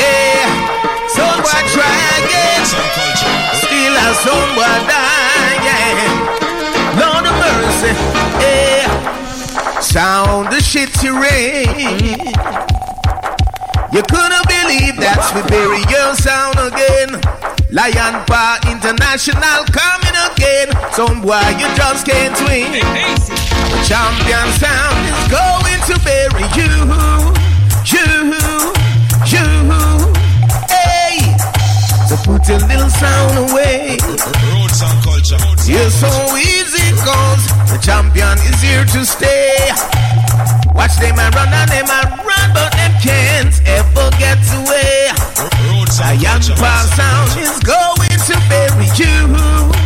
Hey, eh, sound boy try again. Still a sound boy die. Lord of mercy. Hey. Sound the shitty rain. You couldn't believe that we bury your sound again. Lion Paw International coming again. Some boy you just can't win. The champion sound is going to bury you, you, you. Hey, so put your little sound away. Yeah, so easy it goes. The champion is here to stay. Watch them and run and them and run, but them can't ever get away. A young power sound is going to bury you.